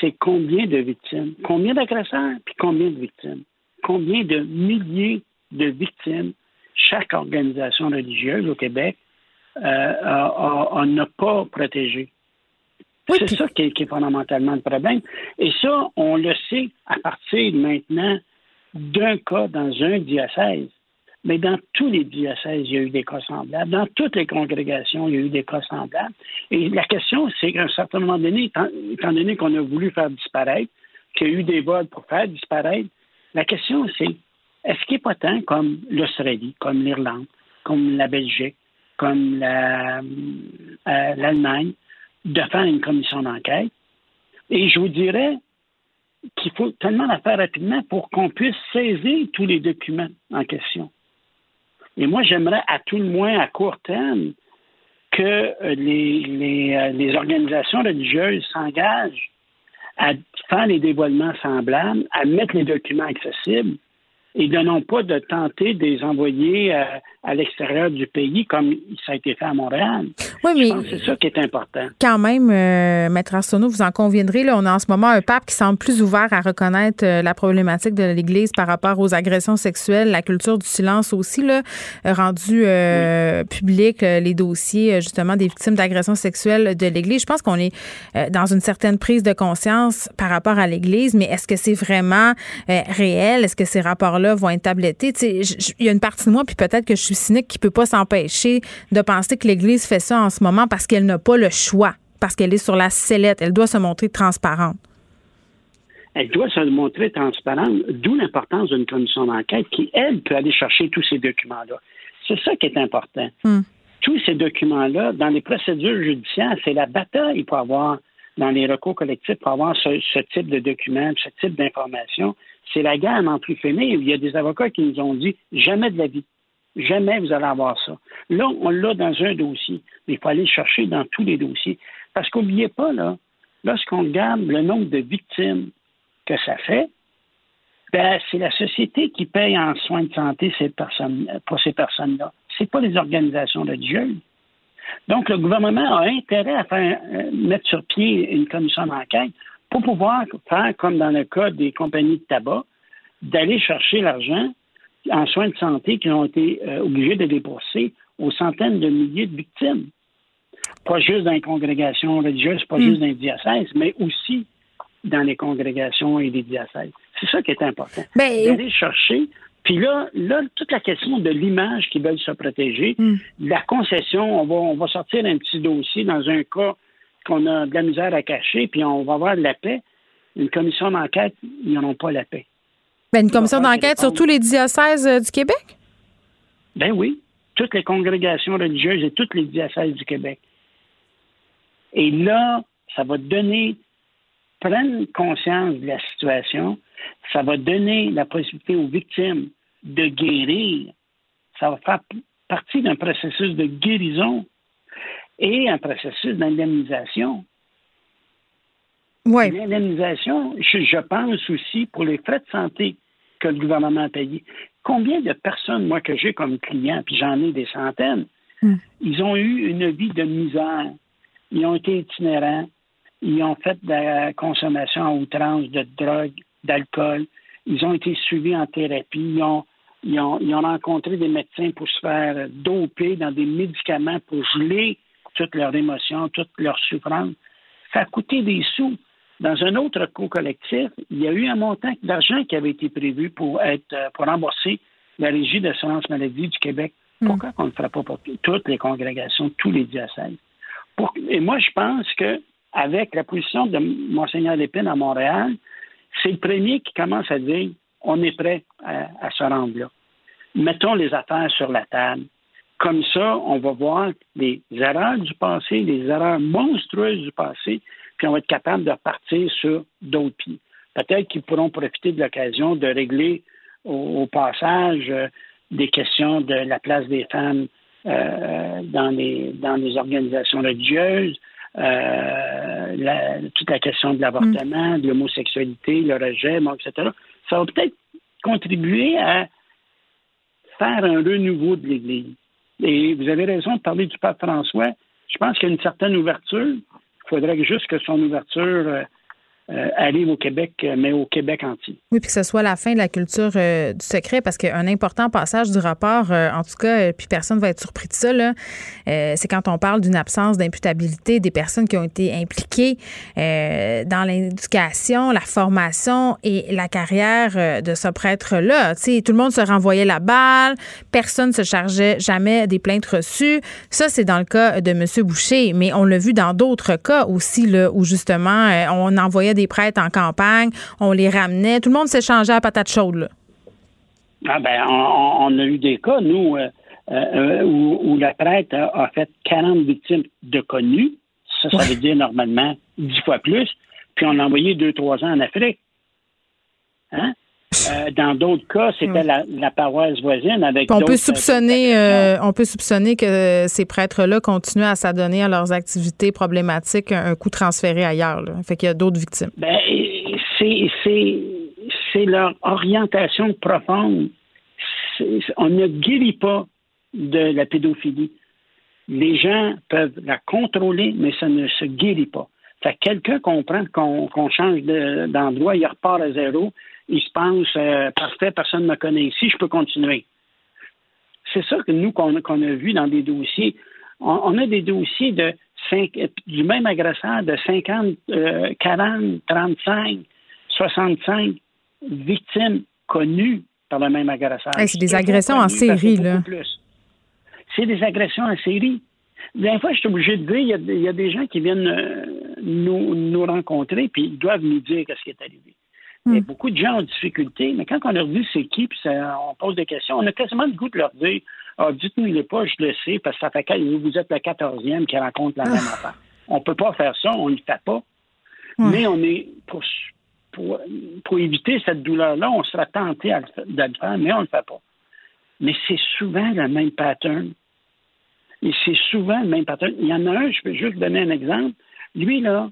c'est combien de victimes, combien d'agresseurs, puis combien de victimes? Combien de milliers de victimes chaque organisation religieuse au Québec euh, n'a pas protégé. c'est ça qui est, fondamentalement le problème. Et ça, on le sait à partir maintenant d'un cas dans un diocèse. Mais dans tous les diocèses, il y a eu des cas semblables. Dans toutes les congrégations, il y a eu des cas semblables. Et la question, c'est qu'à un certain moment donné, étant, donné qu'on a voulu faire disparaître, qu'il y a eu des vols pour faire disparaître, la question, c'est est-ce qu'il n'est pas temps, comme l'Australie, comme l'Irlande, comme la Belgique, comme euh, l'Allemagne, de faire une commission d'enquête? Et je vous dirais qu'il faut tellement la faire rapidement pour qu'on puisse saisir tous les documents en question. Et moi, j'aimerais à tout le moins à court terme que euh, euh, les, organisations religieuses s'engagent à faire les dévoilements semblables, à mettre les documents accessibles et de non pas de tenter de les envoyer euh, à l'extérieur du pays comme ça a été fait à Montréal. Oui, mais c'est ça qui est important. Quand même, euh, Maître Arsenault, vous en conviendrez, là, on a en ce moment un pape qui semble plus ouvert à reconnaître euh, la problématique de l'Église par rapport aux agressions sexuelles, la culture du silence aussi, là, rendu public les dossiers justement des victimes d'agressions sexuelles de l'Église. Je pense qu'on est dans une certaine prise de conscience par rapport à l'Église, mais est-ce que c'est vraiment réel? Est-ce que ces rapports-là vont être tablettés. Il y a une partie de moi, puis peut-être que je suis cynique, qui peut pas s'empêcher de penser que l'Église fait ça en ce moment parce qu'elle n'a pas le choix, parce qu'elle est sur la sellette. Elle doit se montrer transparente. Elle doit se montrer transparente, d'où l'importance d'une commission d'enquête qui, elle, peut aller chercher tous ces documents-là. C'est ça qui est important. Hmm. Tous ces documents-là, dans les procédures judiciaires, c'est la bataille pour avoir, dans les recours collectifs, pour avoir ce, ce type de documents, ce type d'informations c'est la guerre n'en plus finir. Il y a des avocats qui nous ont dit jamais de la vie. Jamais vous allez avoir ça. Là, on l'a dans un dossier, mais il faut aller le chercher dans tous les dossiers. Parce qu'oubliez pas, là, lorsqu'on regarde le nombre de victimes que ça fait, ben, c'est la société qui paye en soins de santé ces personnes, pour ces personnes-là. Ce pas les organisations religieuses. Donc, le gouvernement a intérêt à euh, mettre sur pied une commission d'enquête pour pouvoir faire comme dans le cas des compagnies de tabac, d'aller chercher l'argent en soins de santé qui ont été euh, obligés de débourser aux centaines de milliers de victimes. Pas juste dans les congrégations religieuses, pas hmm. juste dans les diocèses, mais aussi dans les congrégations et les diocèses. C'est ça qui est important. Ben, d'aller chercher. Puis là, là, toute la question de l'image qu'ils veulent se protéger, hmm. la concession, on va, on va sortir un petit dossier dans un cas qu'on a de la misère à cacher, puis on va avoir de la paix. Une commission d'enquête, ils n'en pas la paix. Ben, une commission d'enquête sur tous les diocèses euh, du Québec? Ben oui, toutes les congrégations religieuses et toutes les diocèses du Québec. Et là, ça va donner prendre conscience de la situation, ça va donner la possibilité aux victimes de guérir. Ça va faire partie d'un processus de guérison et un processus d'indemnisation. Oui. L'indemnisation, je, pense aussi pour les frais de santé que le gouvernement a payés. Combien de personnes, moi, que j'ai comme client, puis j'en ai des centaines, hmm. ils ont eu une vie de misère. Ils ont été itinérants. Ils ont fait de la consommation en outrance de drogue, d'alcool. Ils ont été suivis en thérapie. Ils ont, ils ont, ils ont rencontré des médecins pour se faire doper dans des médicaments pour geler toutes leurs émotions, toutes leurs souffrances. Ça a coûté des sous. Dans un autre coût collectif, il y a eu un montant d'argent qui avait été prévu pour être euh, pour rembourser la régie d'assurance maladie du Québec. Hmm. Pourquoi on ne le ferait pas pour toutes les congrégations, tous les diocèses? et moi, je pense que avec la position de Monseigneur Lépine à Montréal, c'est le premier qui commence à dire on est prêt à se rendre là. Mettons les affaires sur la table. Comme ça, on va voir les erreurs du passé, les erreurs monstrueuses du passé, puis on va être capable de repartir sur d'autres pieds. Peut-être qu'ils pourront profiter de l'occasion de régler au, passage euh, des questions de la place des femmes euh, dans, les, dans les organisations religieuses, euh, toute la question de l'avortement, de l'homosexualité, le rejet, etc. Ça va peut-être contribuer à faire un renouveau de l'Église. Et vous avez raison de parler du pape François. Je pense qu'il y a une certaine ouverture. Il faudrait juste que son ouverture euh, euh, arrive au Québec, euh, mais au Québec entier. Oui, puis que ce soit la fin de la culture euh, du secret, parce qu'un important passage du rapport, en tout cas, puis personne ne va être surpris de ça, c'est quand on parle d'une absence d'imputabilité des personnes qui ont été impliquées dans l'éducation, la formation et la carrière de ce prêtre-là. Tout le monde se renvoyait la balle, personne ne se chargeait jamais des plaintes reçues. Ça, c'est dans le cas de M. Boucher, mais on l'a vu dans d'autres cas aussi, là, où justement, on envoyait des prêtres en campagne, on les ramenait. Tout le monde s'échangeait à patate chaude. Là. Ah ben, on, a eu des cas, nous, euh, euh, où, la prêtre a, fait 40 victimes de connus. Ça, ça veut dire normalement 10 fois plus. Puis on l'a envoyé 2-3 ans en Afrique. Hein? Euh, dans d'autres cas, c'était la, paroisse voisine avec. On peut soupçonner, on peut soupçonner que ces prêtres-là continuent à s'adonner à leurs activités problématiques, un coup transféré ailleurs. Là. Fait qu'il y a d'autres victimes. Ben, c'est leur orientation profonde. On ne guérit pas de la pédophilie. Les gens peuvent la contrôler, mais ça ne se guérit pas. Fait quelqu'un comprend qu'on change d'endroit, il repart à zéro, il se pense euh, parfait, personne ne me connaît ici, je peux continuer. C'est ça que nous, qu'on a vu dans des dossiers. On, a des dossiers de du même agresseur de 50, 40, 35, 65 victimes connues par le même agresseur. c'est des agressions en série, là. C'est des agressions en série. Des fois, je suis obligé de dire, il y a, des gens qui viennent euh, nous, nous rencontrer, puis ils doivent nous dire ce qui est arrivé. Hmm. beaucoup de gens ont difficulté, mais quand on leur dit c'est qui, puis on pose des questions, on a quasiment le goût de leur dire ah, dites-nous il est pas, je le sais, parce que ça fait vous êtes le quatorzième qui rencontre la même ah. affaire. On ne peut pas faire ça, on ne le fait pas. Mais on est pour, pour, éviter cette douleur-là, on sera tenté de le faire, mais on ne le fait pas. Mais c'est souvent le même pattern. Et c'est souvent le même pattern. Il y en a un, je peux juste donner un exemple. Lui, là,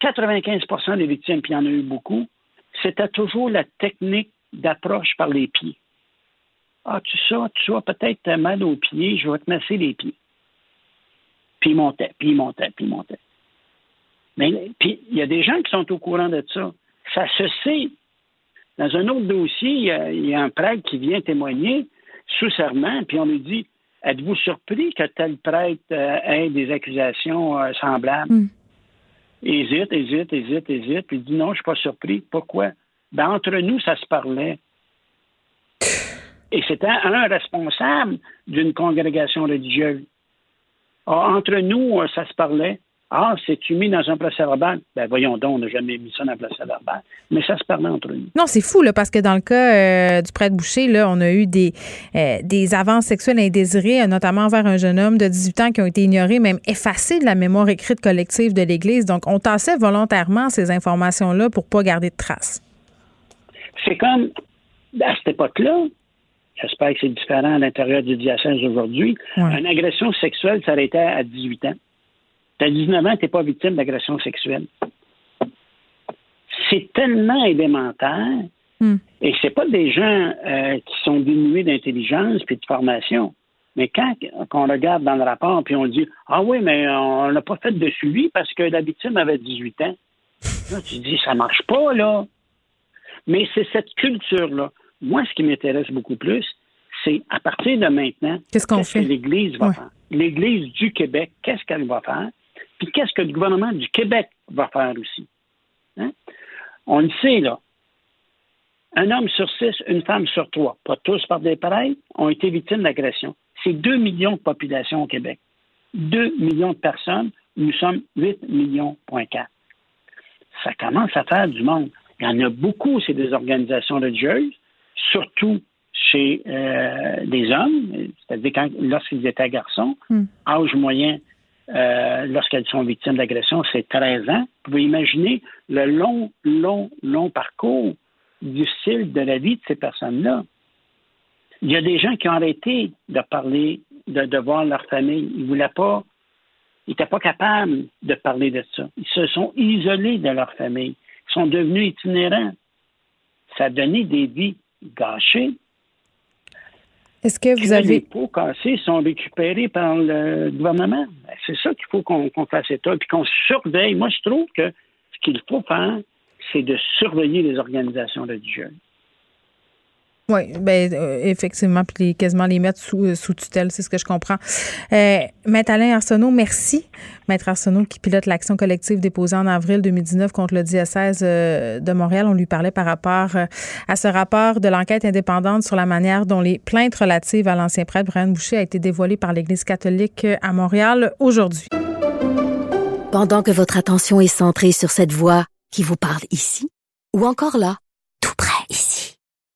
95% des victimes, puis il y en a eu beaucoup, c'était toujours la technique d'approche par les pieds. Ah, tu sais, tu as peut-être mal aux pieds, je vais te masser les pieds. Puis il montait, puis il montait, puis il montait. Mais puis il y a des gens qui sont au courant de ça. Ça se sait. Dans un autre dossier, il y a, un prêtre qui vient témoigner sous serment, puis on lui dit Êtes-vous surpris que tel prêtre euh, ait des accusations euh, semblables? Hmm. Hésite, hésite, hésite, hésite, puis il dit Non, je suis pas surpris. Pourquoi? Ben, Entre nous, ça se parlait. Et c'était un responsable d'une congrégation religieuse. Ah, entre nous, euh, ça se parlait. Ah, c'est-tu mis dans un procès verbal? Ben voyons donc, on n'a jamais mis ça dans un procès verbal. Mais ça se parlait entre nous. Non, c'est fou, là, parce que dans le cas euh, du prêtre Boucher, là, on a eu des, euh, des avances sexuelles indésirées, notamment envers un jeune homme de 18 ans qui ont été ignorées, même effacées de la mémoire écrite collective de l'Église. Donc, on tassait volontairement ces informations-là pour pas garder de traces. C'est comme, à cette époque-là, j'espère que c'est différent à l'intérieur du diocèse aujourd'hui, une agression sexuelle s'arrêtait à 18 ans. Tu as 19 ans, tu n'es pas victime d'agression sexuelle. C'est tellement élémentaire. Hmm. Et ce pas des gens euh, qui sont dénués d'intelligence et de formation. Mais quand on regarde dans le rapport puis on dit Ah oui, mais on n'a pas fait de suivi parce que la victime avait 18 ans. Là, tu dis ça marche pas, là. Mais c'est cette culture-là. Moi, ce qui m'intéresse beaucoup plus, c'est à partir de maintenant, qu'est-ce qu'on fait? que l'Église va faire? L'Église du Québec, qu'est-ce qu'elle va faire? Puis qu'est-ce que le gouvernement du Québec va faire aussi? Hein? On le sait, là. Un homme sur six, une femme sur trois, pas tous par des pareils, ont été victimes d'agression. C'est 2 millions de population au Québec. 2 millions de personnes, nous sommes 8 millions, point Ça commence à faire du monde. Il y en a beaucoup, c'est des organisations religieuses, surtout chez euh, des hommes, c'est-à-dire lorsqu'ils étaient garçons, hmm. âge moyen euh, lorsqu'elles sont victimes d'agression, c'est 13 ans. Vous pouvez imaginer le long, long, long parcours difficile de la vie de ces personnes-là. Il y a des gens qui ont arrêté de parler, de, de voir leur famille. Ils ne voulaient pas, ils n'étaient pas capables de parler de ça. Ils se sont isolés de leur famille sont devenus itinérants. Ça a donné des vies gâchées. Est-ce que vous avez. Les pots cassés sont récupérés par le gouvernement? Ben, c'est ça qu'il faut qu'on fasse état, puis qu'on surveille. Moi, je trouve que ce qu'il faut faire, c'est de surveiller les organisations religieuses. Oui, ben, euh, effectivement, puis quasiment les mettre sous, euh, sous tutelle, c'est ce que je comprends. Euh, Maître Alain Arsenault, merci. Maître Arsenault qui pilote l'action collective déposée en avril 2019 contre le diocèse de Montréal. On lui parlait par rapport à ce rapport de l'enquête indépendante sur la manière dont les plaintes relatives à l'ancien prêtre Brian Boucher a été dévoilées par l'Église catholique à Montréal aujourd'hui. Pendant que votre attention est centrée sur cette voix qui vous parle ici, ou encore là,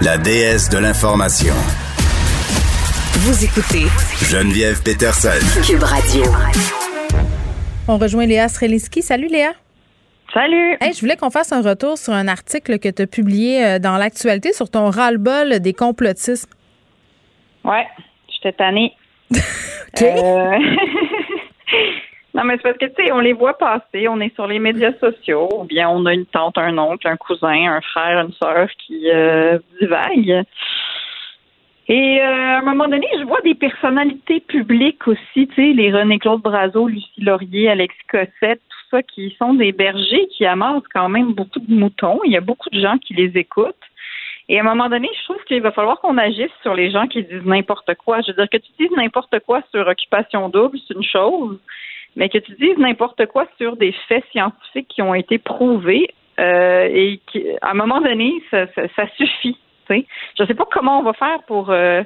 la déesse de l'information. Vous écoutez Geneviève Peterson, Cube Radio. On rejoint Léa Streliski. Salut Léa. Salut. Hey, je voulais qu'on fasse un retour sur un article que tu as publié euh, dans l'actualité sur ton ras-le-bol des complotismes. Ouais, j'étais tannée. OK. Euh, Non, mais c'est parce que, tu sais, on les voit passer, on est sur les médias sociaux, ou bien on a une tante, un oncle, un cousin, un frère, une sœur qui euh, divague. Et euh, à un moment donné, je vois des personnalités publiques aussi, tu sais, les René-Claude Brazo, Lucie Laurier, Alexis Cossette, tout ça, qui sont des bergers qui amassent quand même beaucoup de moutons. Il y a beaucoup de gens qui les écoutent. Et à un moment donné, je trouve qu'il va falloir qu'on agisse sur les gens qui disent n'importe quoi. Je veux dire que tu dises n'importe quoi sur occupation double, c'est une chose, mais que tu dises n'importe quoi sur des faits scientifiques qui ont été prouvés euh, et qui, à un moment donné, ça, ça, suffit. Je ne sais pas comment on va faire pour euh,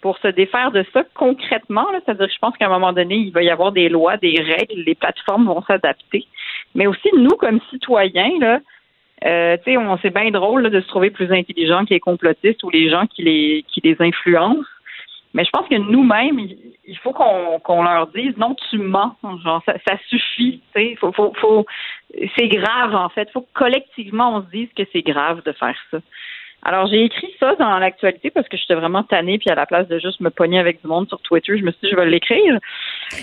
pour se défaire de ça concrètement. C'est-à-dire je pense qu'à un moment donné, il va y avoir des lois, des règles, les plateformes vont s'adapter. Mais aussi, nous, comme citoyens, là, euh, tu sais, on c'est bien drôle là, de se trouver plus intelligent que les complotistes ou les gens qui les qui les influencent. Mais je pense que nous-mêmes, il il faut qu'on qu'on leur dise non, tu mens. Genre, ça, ça suffit. Faut, faut, faut, c'est grave en fait. faut que collectivement on se dise que c'est grave de faire ça. Alors, j'ai écrit ça dans l'actualité parce que j'étais vraiment tannée, puis à la place de juste me pogner avec du monde sur Twitter, je me suis dit, je vais l'écrire.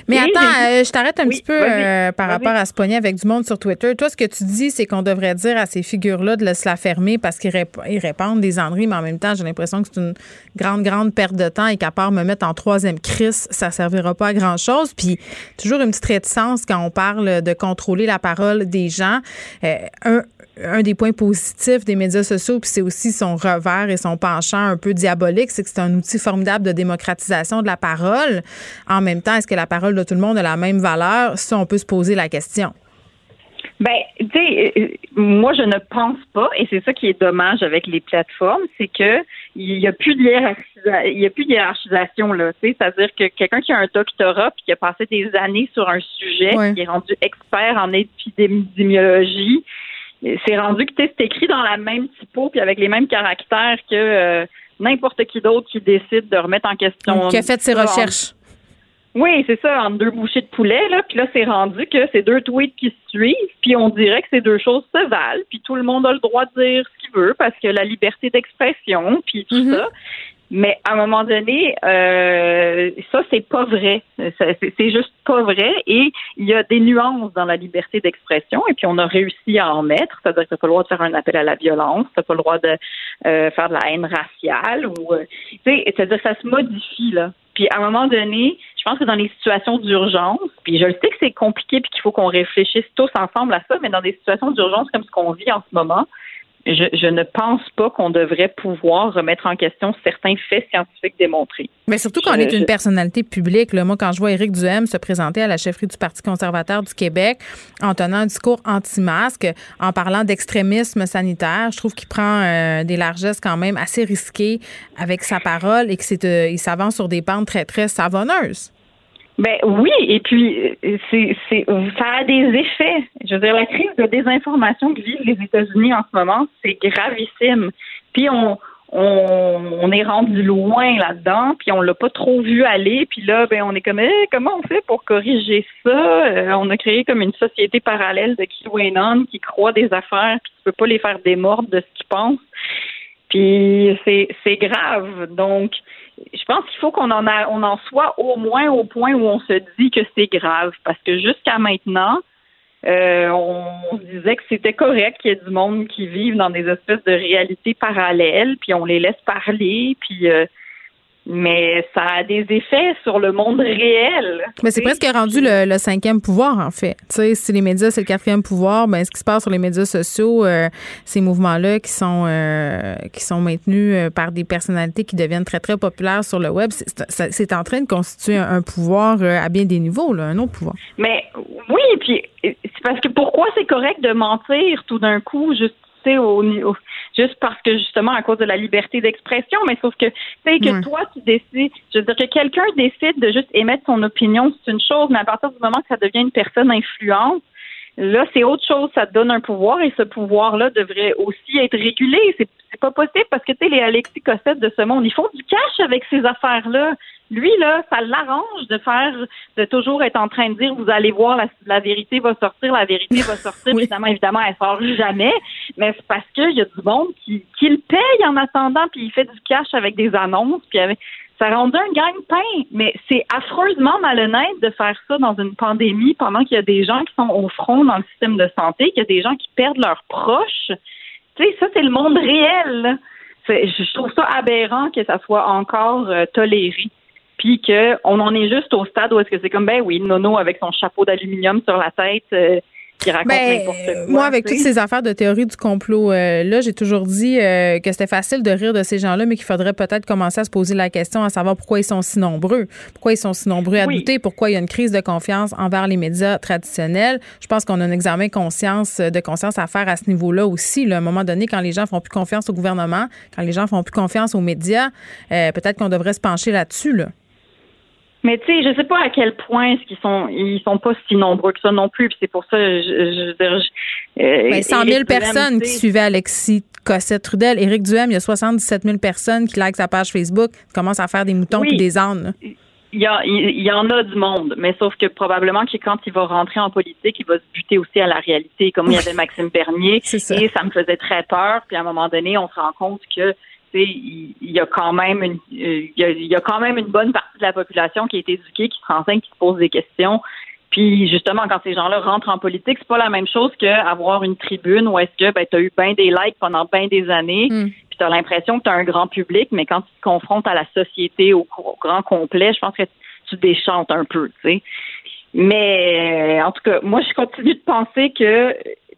Mais Et attends, euh, je t'arrête un Oui, petit peu euh, par rapport à se pogner avec du monde sur Twitter. Toi, ce que tu dis, c'est qu'on devrait dire à ces figures-là de se la fermer parce qu'ils rép- ils répandent des enneries, mais en même temps, j'ai l'impression que c'est une grande, grande perte de temps et qu'à part me mettre en troisième crise, ça servira pas à grand-chose. Puis, toujours une petite réticence quand on parle de contrôler la parole des gens. Euh, un, un des points positifs des médias sociaux, puis c'est aussi son revers et son penchant un peu diabolique, c'est que c'est un outil formidable de démocratisation de la parole. En même temps, est-ce que la parole de tout le monde a la même valeur? Ça, on peut se poser la question. Ben, tu sais, euh, moi, je ne pense pas, et c'est ça qui est dommage avec les plateformes, c'est que il y a plus de hiérarchisa- il y a plus de hiérarchisation là. Tu sais, c'est-à-dire que quelqu'un qui a un doctorat puis qui a passé des années sur un sujet, Ouais. qui est rendu expert en épidémiologie, c'est rendu que c'est écrit dans la même typo puis avec les mêmes caractères que euh, n'importe qui d'autre qui décide de remettre en question. Qui a fait ses en- recherches? oui, c'est ça, entre deux bouchées de poulet, là. Puis là, c'est rendu que c'est deux tweets qui se suivent, puis on dirait que ces deux choses se valent, puis tout le monde a le droit de dire ce qu'il veut parce que la liberté d'expression, puis tout ça. Mais à un moment donné, euh, ça, c'est pas vrai. C'est juste pas vrai. Et il y a des nuances dans la liberté d'expression. Et puis, on a réussi à en mettre. C'est-à-dire que t'as pas le droit de faire un appel à la violence. T'as pas le droit de euh, faire de la haine raciale. ou euh, C'est-à-dire que ça se modifie, là. Puis, à un moment donné, je pense que dans les situations d'urgence, puis je le sais que c'est compliqué puis qu'il faut qu'on réfléchisse tous ensemble à ça, mais dans des situations d'urgence comme ce qu'on vit en ce moment, je, je ne pense pas qu'on devrait pouvoir remettre en question certains faits scientifiques démontrés. Mais surtout quand on est une je- personnalité publique. Là, moi, quand je vois Éric Duhem se présenter à la chefferie du Parti conservateur du Québec en tenant un discours anti-masque, en parlant d'extrémisme sanitaire, je trouve qu'il prend euh, des largesses quand même assez risquées avec sa parole et qu'il s'avance sur des pentes très, très savonneuses. Ben oui, et puis euh, c'est, c'est, ça a des effets. Je veux dire, la crise de désinformation que vivent les États-Unis en ce moment, c'est gravissime. Puis on, on, est rendu loin là-dedans, puis on l'a pas trop vu aller, puis là, ben on est comme, eh, comment on fait pour corriger ça? Euh, On a créé comme une société parallèle de QAnon qui croit des affaires, puis tu peux pas les faire démordre de ce qu'ils pensent. Puis c'est c'est grave. Donc, je pense qu'il faut qu'on en a, on en soit au moins au point où on se dit que c'est grave, parce que jusqu'à maintenant, euh, on disait que c'était correct qu'il y ait du monde qui vive dans des espèces de réalités parallèles, puis on les laisse parler, puis euh, mais ça a des effets sur le monde réel. Mais c'est presque rendu le, cinquième pouvoir, en fait. Tu sais, si les médias, c'est le quatrième pouvoir, ben, ce qui se passe sur les médias sociaux, euh, ces mouvements-là qui sont euh, qui sont maintenus euh, par des personnalités qui deviennent très, très populaires sur le web, c'est en train de constituer un, pouvoir à bien des niveaux, là, un autre pouvoir. Mais oui, puis c'est parce que pourquoi c'est correct de mentir tout d'un coup, juste au, au, juste parce que justement à cause de la liberté d'expression, mais sauf que tu sais que toi tu décides, je veux dire que quelqu'un décide de juste émettre son opinion, c'est une chose, mais à partir du moment que ça devient une personne influente, Là, c'est autre chose, ça te donne un pouvoir et ce pouvoir-là devrait aussi être régulé. C'est, c'est pas possible parce que, tu sais, les Alexis Cossette de ce monde, ils font du cash avec ces affaires-là. Lui, là, ça l'arrange de faire, de toujours être en train de dire, vous allez voir, la, vérité va sortir, la vérité va sortir. Évidemment, évidemment, elle sort jamais. Mais c'est parce qu'il y a du monde qui, qui le paye en attendant, puis il fait du cash avec des annonces, puis avec, ça rendait un gagne-pain, mais c'est affreusement malhonnête de faire ça dans une pandémie pendant qu'il y a des gens qui sont au front dans le système de santé, qu'il y a des gens qui perdent leurs proches. Tu sais, ça, c'est le monde réel. Je trouve ça aberrant que ça soit encore euh, toléré. Puis qu'on en est juste au stade où est-ce que c'est comme, ben oui, Nono avec son chapeau d'aluminium sur la tête, euh, ben, moi, avec toutes ces affaires de théorie du complot, euh, là, j'ai toujours dit euh, que c'était facile de rire de ces gens-là, mais qu'il faudrait peut-être commencer à se poser la question à savoir pourquoi ils sont si nombreux, pourquoi ils sont si nombreux à douter, pourquoi il y a une crise de confiance envers les médias traditionnels? Je pense qu'on a un examen conscience, de conscience à faire à ce niveau-là aussi. Là, à un moment donné, quand les gens font plus confiance au gouvernement, quand les gens font plus confiance aux médias, euh, peut-être qu'on devrait se pencher là-dessus. Là. Mais tu sais, je sais pas à quel point ce qu'ils sont, ils sont pas si nombreux que ça non plus. C'est pour ça, je, je, je euh, ben, 100 000 personnes qui suivaient Alexis Cossette Trudel. Éric Duhem, il y a 77 000 personnes qui like sa page Facebook, commencent à faire des moutons et des ânes. Il y, a, il y en a du monde, mais sauf que probablement que quand il va rentrer en politique, il va se buter aussi à la réalité, comme il y avait Maxime Bernier. ça. Et ça me faisait très peur. Puis à un moment donné, on se rend compte que il y a quand même une il y a, quand même une bonne partie de la population qui est éduquée, qui se renseigne, qui se pose des questions. Puis justement, quand ces gens-là rentrent en politique, c'est pas la même chose qu'avoir une tribune où est-ce que ben, tu as eu bien des likes pendant bien des années, mm. puis tu as l'impression que tu as un grand public, mais quand tu te confrontes à la société au, grand complet, je pense que tu déchantes un peu, tu sais. Mais en tout cas, moi, je continue de penser que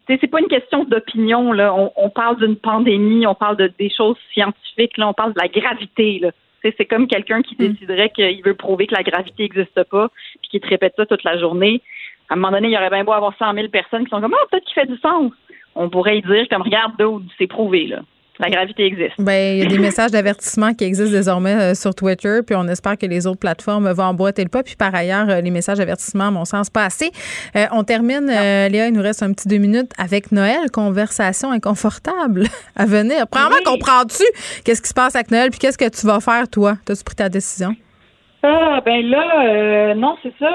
c'est pas une question d'opinion là. On, parle d'une pandémie, on parle de des choses scientifiques là, on parle de la gravité là. C'est comme quelqu'un qui hmm. déciderait qu'il veut prouver que la gravité n'existe pas, puis qui te répète ça toute la journée. À un moment donné, il y aurait bien beau avoir 100 000 personnes qui sont comme ah peut-être qu'il fait du sens. On pourrait y dire comme regarde c'est prouvé là. La gravité existe. Ben, il y a des messages d'avertissement qui existent désormais euh, sur Twitter, puis on espère que les autres plateformes vont emboîter le pas. Puis par ailleurs, euh, les messages d'avertissement, à mon sens, pas assez. Euh, on termine, Léa, il nous reste un petit deux minutes avec Noël, conversation inconfortable à venir. Premièrement, comprends-tu qu'est-ce qui se passe avec Noël, puis qu'est-ce que tu vas faire, toi? As-tu pris ta décision? Ah, ben là, non, c'est ça.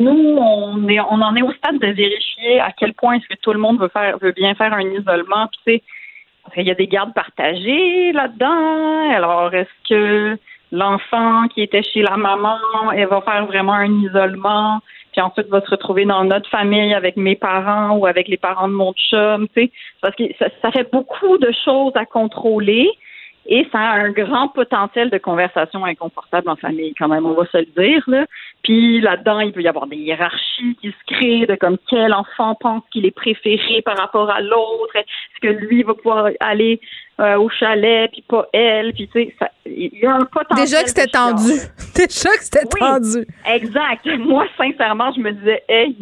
nous, on, est, on en est au stade de vérifier à quel point est-ce que tout le monde veut faire, veut bien faire un isolement. Puis, il y a des gardes partagées là-dedans. Alors, est-ce que l'enfant qui était chez la maman, elle va faire vraiment un isolement, puis ensuite va se retrouver dans notre famille avec mes parents ou avec les parents de mon chum, tu sais, parce que ça, fait beaucoup de choses à contrôler et ça a un grand potentiel de conversation inconfortable en famille, quand même, on va se le dire. Là. Puis là-dedans, il peut y avoir des hiérarchies qui se créent de comme quel enfant pense qu'il est préféré par rapport à l'autre? Est-ce que lui va pouvoir aller euh, au chalet, puis pas elle? Puis tu sais, il y a un potentiel. Déjà que c'était tendu. Déjà que c'était tendu. Exact. Moi, sincèrement, je me disais, hey,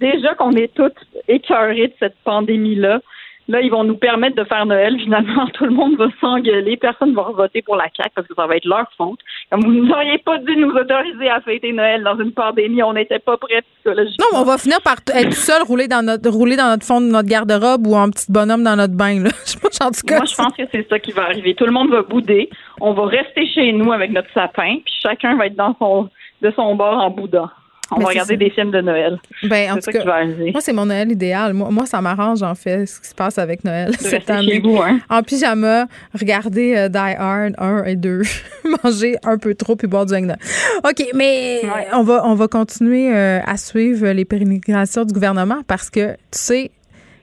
déjà qu'on est toutes écœurées de cette pandémie-là, Là, ils vont nous permettre de faire Noël. Finalement, tout le monde va s'engueuler. Personne ne va voter pour la CAQ parce que ça va être leur faute. Comme vous n'auriez pas dû nous autoriser à fêter Noël dans une pandémie, on n'était pas prêts psychologiquement. Non, mais on va finir par être seul, rouler dans notre rouler dans notre fond de notre garde-robe ou en petit bonhomme dans notre bain. Là. en tout cas, Moi, je pense que c'est ça qui va arriver. Tout le monde va bouder. On va rester chez nous avec notre sapin, puis chacun va être dans son de son bord en boudin. On va regarder des films de Noël. Ben, en tout cas, moi, c'est mon Noël idéal. Moi, ça m'arrange, en fait, ce qui se passe avec Noël cette année. Vous, hein? En pyjama, regarder euh, Die Hard 1 et 2, manger un peu trop puis boire du Agna. OK, mais on, va, on va continuer euh, à suivre les pérégrinations du gouvernement parce que, tu sais,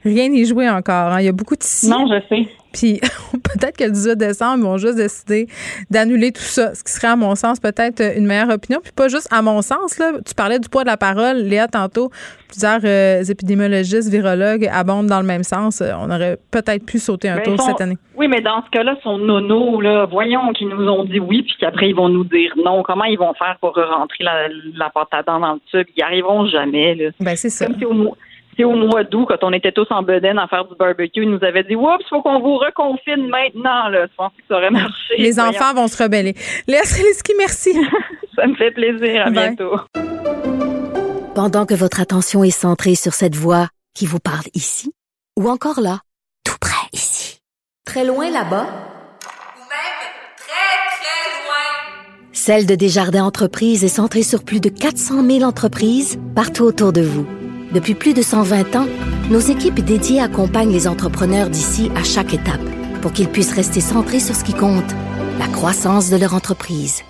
rien n'est joué encore. Hein. Il y a beaucoup de Non, je sais. Puis peut-être que le 18 décembre, ils vont juste décider d'annuler tout ça, ce qui serait, à mon sens, peut-être une meilleure opinion. Puis pas juste à mon sens, là. Tu parlais du poids de la parole, Léa, tantôt. Plusieurs euh, épidémiologistes, virologues abondent dans le même sens. On aurait peut-être pu sauter un tour cette année. Oui, mais dans ce cas-là, son nono, là, voyons qu'ils nous ont dit oui, puis qu'après, ils vont nous dire non. Comment ils vont faire pour rentrer la, la pâte à dents dans le tube? Ils n'y arriveront jamais, là. Ben, c'est ça. Comme si au, c'est au mois d'août, quand on était tous en bedaine à faire du barbecue, ils nous avaient dit Oups, il faut qu'on vous reconfine maintenant. Là. Je pense que ça aurait marché. Les enfants vont se rebeller. Léa Sreliski, merci. ça me fait plaisir. À bientôt. Pendant que votre attention est centrée sur cette voix qui vous parle ici, ou encore là, tout près ici, très loin là-bas, ou même très, très loin, Celle de Desjardins Entreprises est centrée sur plus de 400 000 entreprises partout autour de vous. Depuis plus de 120 ans, nos équipes dédiées accompagnent les entrepreneurs d'ici à chaque étape pour qu'ils puissent rester centrés sur ce qui compte, la croissance de leur entreprise.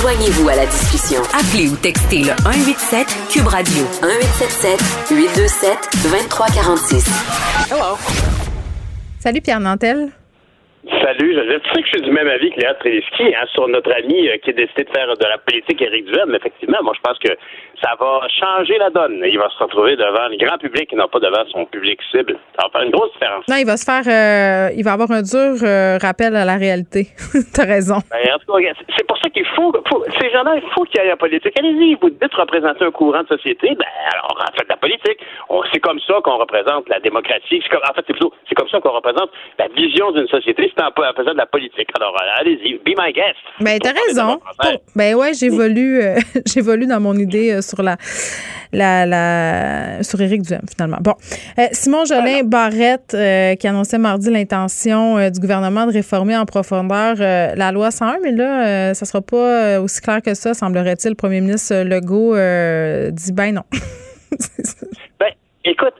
Joignez-vous à la discussion. Appelez ou textez le 187 Cube Radio 1877 827 2346. Hello. Salut Pierre Nantel. Salut, je sais que je suis du même avis que Léa Treliski hein, sur notre ami euh, qui a décidé de faire de la politique Éric Duhem. Effectivement, moi je pense que ça va changer la donne. Il va se retrouver devant le grand public et non pas devant son public cible. Ça va faire une grosse différence. Non, il va se faire euh, il va avoir un dur euh, rappel à la réalité. T'as raison. Ben, en tout cas, c'est pour ça qu'il faut, faut ces gens-là, il faut qu'il y ait la politique. Allez-y, vous dites représenter un courant de société, ben alors faites la politique. C'est comme ça qu'on représente la démocratie. Comme, en fait, c'est plutôt c'est comme ça qu'on représente la vision d'une société. C'est en faisant de la politique. Alors, allez-y, be my guest. Ben, t'as raison. Ben ouais, j'évolue, euh, j'évolue dans mon idée euh, sur la, la, la, sur Éric Duhem, finalement. Bon. Simon Jolin Barrette, qui annonçait mardi l'intention du gouvernement de réformer en profondeur la loi 101, mais là, ça sera pas aussi clair que ça, semblerait-il. Le premier ministre Legault dit ben non. ben, écoute,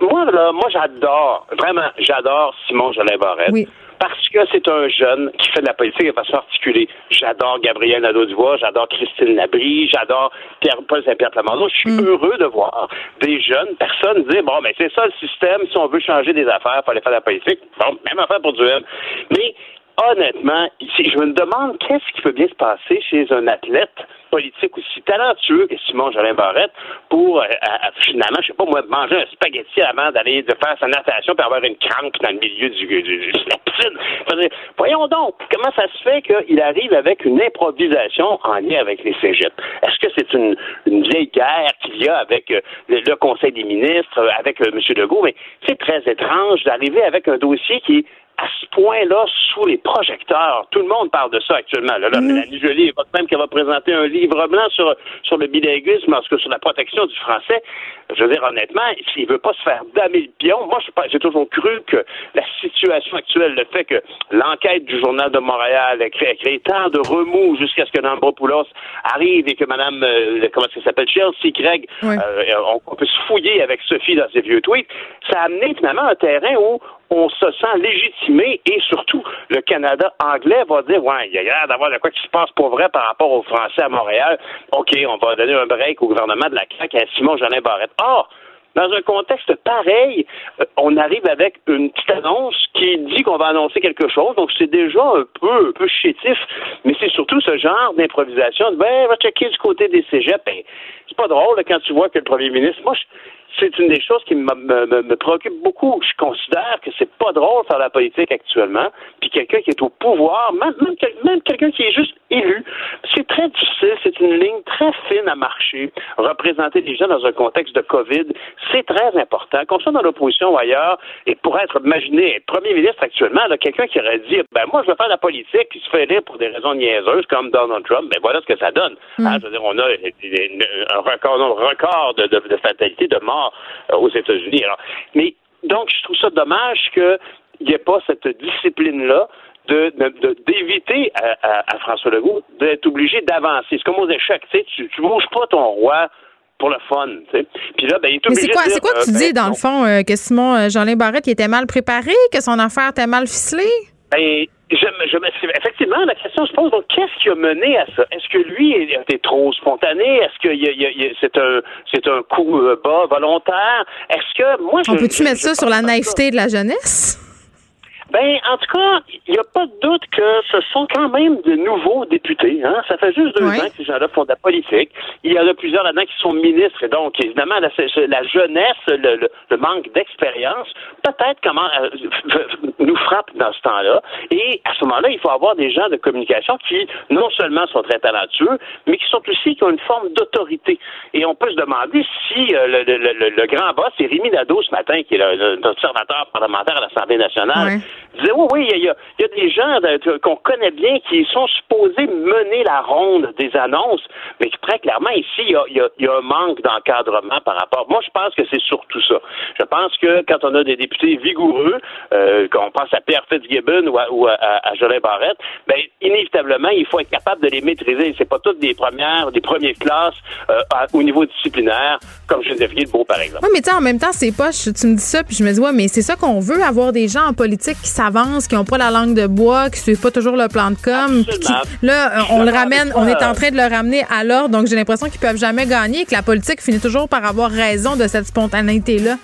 moi, là, moi, j'adore, vraiment, j'adore Simon Jolin Barrette. Oui parce que c'est un jeune qui fait de la politique de façon articulée. J'adore Gabriel Nadeau-Dubois, j'adore Christine Labrie, j'adore Pierre-Paul Saint-Pierre Plamondon. Je suis mm. heureux de voir des jeunes personnes dire, bon, mais c'est ça le système, si on veut changer des affaires, il faut aller faire de la politique. Bon, même affaire pour Duhem. Mais honnêtement, je me demande qu'est-ce qui peut bien se passer chez un athlète politique aussi talentueux que Simon Jolin Barrette pour, euh, finalement, je sais pas moi, manger un spaghetti avant d'aller de faire sa natation pour avoir une crampe dans le milieu du, du, du la piscine. voyons donc, comment ça se fait qu'il arrive avec une improvisation en lien avec les cégeps? Est-ce que c'est une, une, vieille guerre qu'il y a avec euh, le, Conseil des ministres, avec euh, M. Legault? Mais c'est très étrange d'arriver avec un dossier qui est à ce point-là sous les projecteurs. Tout le monde parle de ça actuellement. Là, là, mm-hmm. La Jolie même qu'elle va présenter un livre blanc sur, sur le bilinguisme, parce que sur la protection du français. Je veux dire, honnêtement, s'il veut pas se faire damer le pion, moi, j'ai toujours cru que la situation actuelle, le fait que l'enquête du Journal de Montréal a créé, tant de remous jusqu'à ce que Nambropoulos arrive et que Mme, euh, comment ça s'appelle, Chelsea Craig, euh, on, on, peut se fouiller avec Sophie dans ses vieux tweets, ça a amené finalement un terrain où on se sent légitimé et surtout le Canada anglais va dire ouais, il y a l'air d'avoir de quoi qui se passe pour vrai par rapport aux Français à Montréal. OK, on va donner un break au gouvernement de la CAQ à Simon Jolin Barrette. Or, dans un contexte pareil, euh, on arrive avec une petite annonce qui dit qu'on va annoncer quelque chose. Donc, c'est déjà un peu, un peu chétif, mais c'est surtout ce genre d'improvisation. Ben, va checker du côté des cégeps. Ben, c'est pas drôle quand tu vois que le premier ministre, moi, c'est une des choses qui me, me, me, préoccupe beaucoup. Je considère que c'est pas drôle de faire la politique actuellement, puis quelqu'un qui est au pouvoir, même, même, quelqu'un qui est juste élu, c'est très difficile, c'est une ligne très fine à marcher. Représenter les gens dans un contexte de COVID, c'est très important. Qu'on soit dans l'opposition ou ailleurs, et pour être, imaginé, premier ministre actuellement, quelqu'un qui aurait dit, ben moi, je veux faire la politique, puis se fait élire pour des raisons niaiseuses, comme Donald Trump, ben voilà ce que ça donne. Mm. Hein, je veux dire, on a un record, un record de, de, de fatalité, de mort euh, aux États-Unis. mais donc, je trouve ça dommage qu'il n'y ait pas cette discipline-là d'éviter à, François Legault d'être obligé d'avancer. C'est comme aux échecs, tu sais, tu, bouges pas ton roi pour le fun, Puis là, ben, il est obligé Mais c'est quoi, quoi que tu euh, dis, ben, dans le fond, euh, que Simon Jean-Lin Barrette, il était mal préparé, que son affaire était mal ficelée? Ben, je, effectivement, la question se pose, donc, qu'est-ce qui a mené à ça? Est-ce que lui était trop spontané? Est-ce que c'est un, c'est un coup euh, bas volontaire? Est-ce que, moi, On peut-tu mettre ça sur la naïveté de la jeunesse? Ben, en tout cas, il n'y a pas de doute que ce sont quand même de nouveaux députés. Hein? Ça fait juste deux ans que ces gens-là font de la politique. Il y en a plusieurs là-dedans qui sont ministres. Et donc, évidemment, la, la jeunesse, le, le, manque d'expérience, peut-être comment euh, nous frappe dans ce temps-là. Et à ce moment-là, il faut avoir des gens de communication qui, non seulement sont très talentueux, mais qui sont aussi, qui ont une forme d'autorité. Et on peut se demander si euh, le, le, grand boss, c'est Rémi Nadeau ce matin, qui est l'observateur parlementaire à l'Assemblée nationale, disait, oui, oui, il y a, des gens qu'on connaît bien qui sont supposés mener la ronde des annonces, mais très clairement, ici, il y a, un manque d'encadrement par rapport. Moi, je pense que c'est surtout ça. Je pense que quand on a des députés vigoureux, euh, qu'on pense à Pierre Fitzgibbon ou à, ou à, à Barrette, ben, inévitablement, il faut être capable de les maîtriser. C'est pas toutes des premières, des premières classes euh, au niveau disciplinaire, comme Geneviève Guilbeault, par exemple. Oui, mais en même temps, c'est pas, tu me dis ça, puis je me dis, ouais, mais c'est ça qu'on veut, avoir des gens en politique qui s'avancent, qui n'ont pas la langue de bois, qui suivent pas toujours le plan de com. là, on le ramène, on est en train de le ramener à l'ordre, donc j'ai l'impression qu'ils peuvent jamais gagner et que la politique finit toujours par avoir raison de cette spontanéité-là.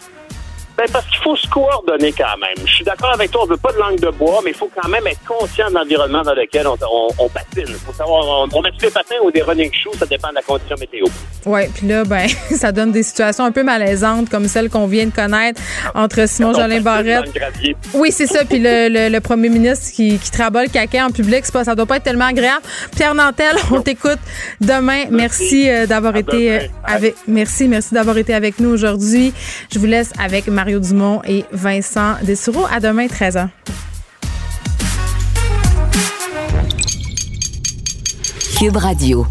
Ben parce qu'il faut se coordonner quand même. Je suis d'accord avec toi, on veut pas de langue de bois, mais il faut quand même être conscient de l'environnement dans lequel on, on, patine. faut savoir, on, on met des patins ou des running shoes, ça dépend de la condition météo. Oui, puis là, ben, ça donne des situations un peu malaisantes comme celle qu'on vient de connaître entre Simon Jolin Barrette. Oui, c'est ça. Puis le, le, premier ministre qui, qui trabole le caca en public, pas, ça doit pas être tellement agréable. Pierre Nantel, on t'écoute demain. Merci, euh, d'avoir été euh, avec. Merci, merci d'avoir été avec nous aujourd'hui. Je vous laisse avec Marie Mario Dumont et Vincent Dessoureau. À demain, 13h. Cube Radio.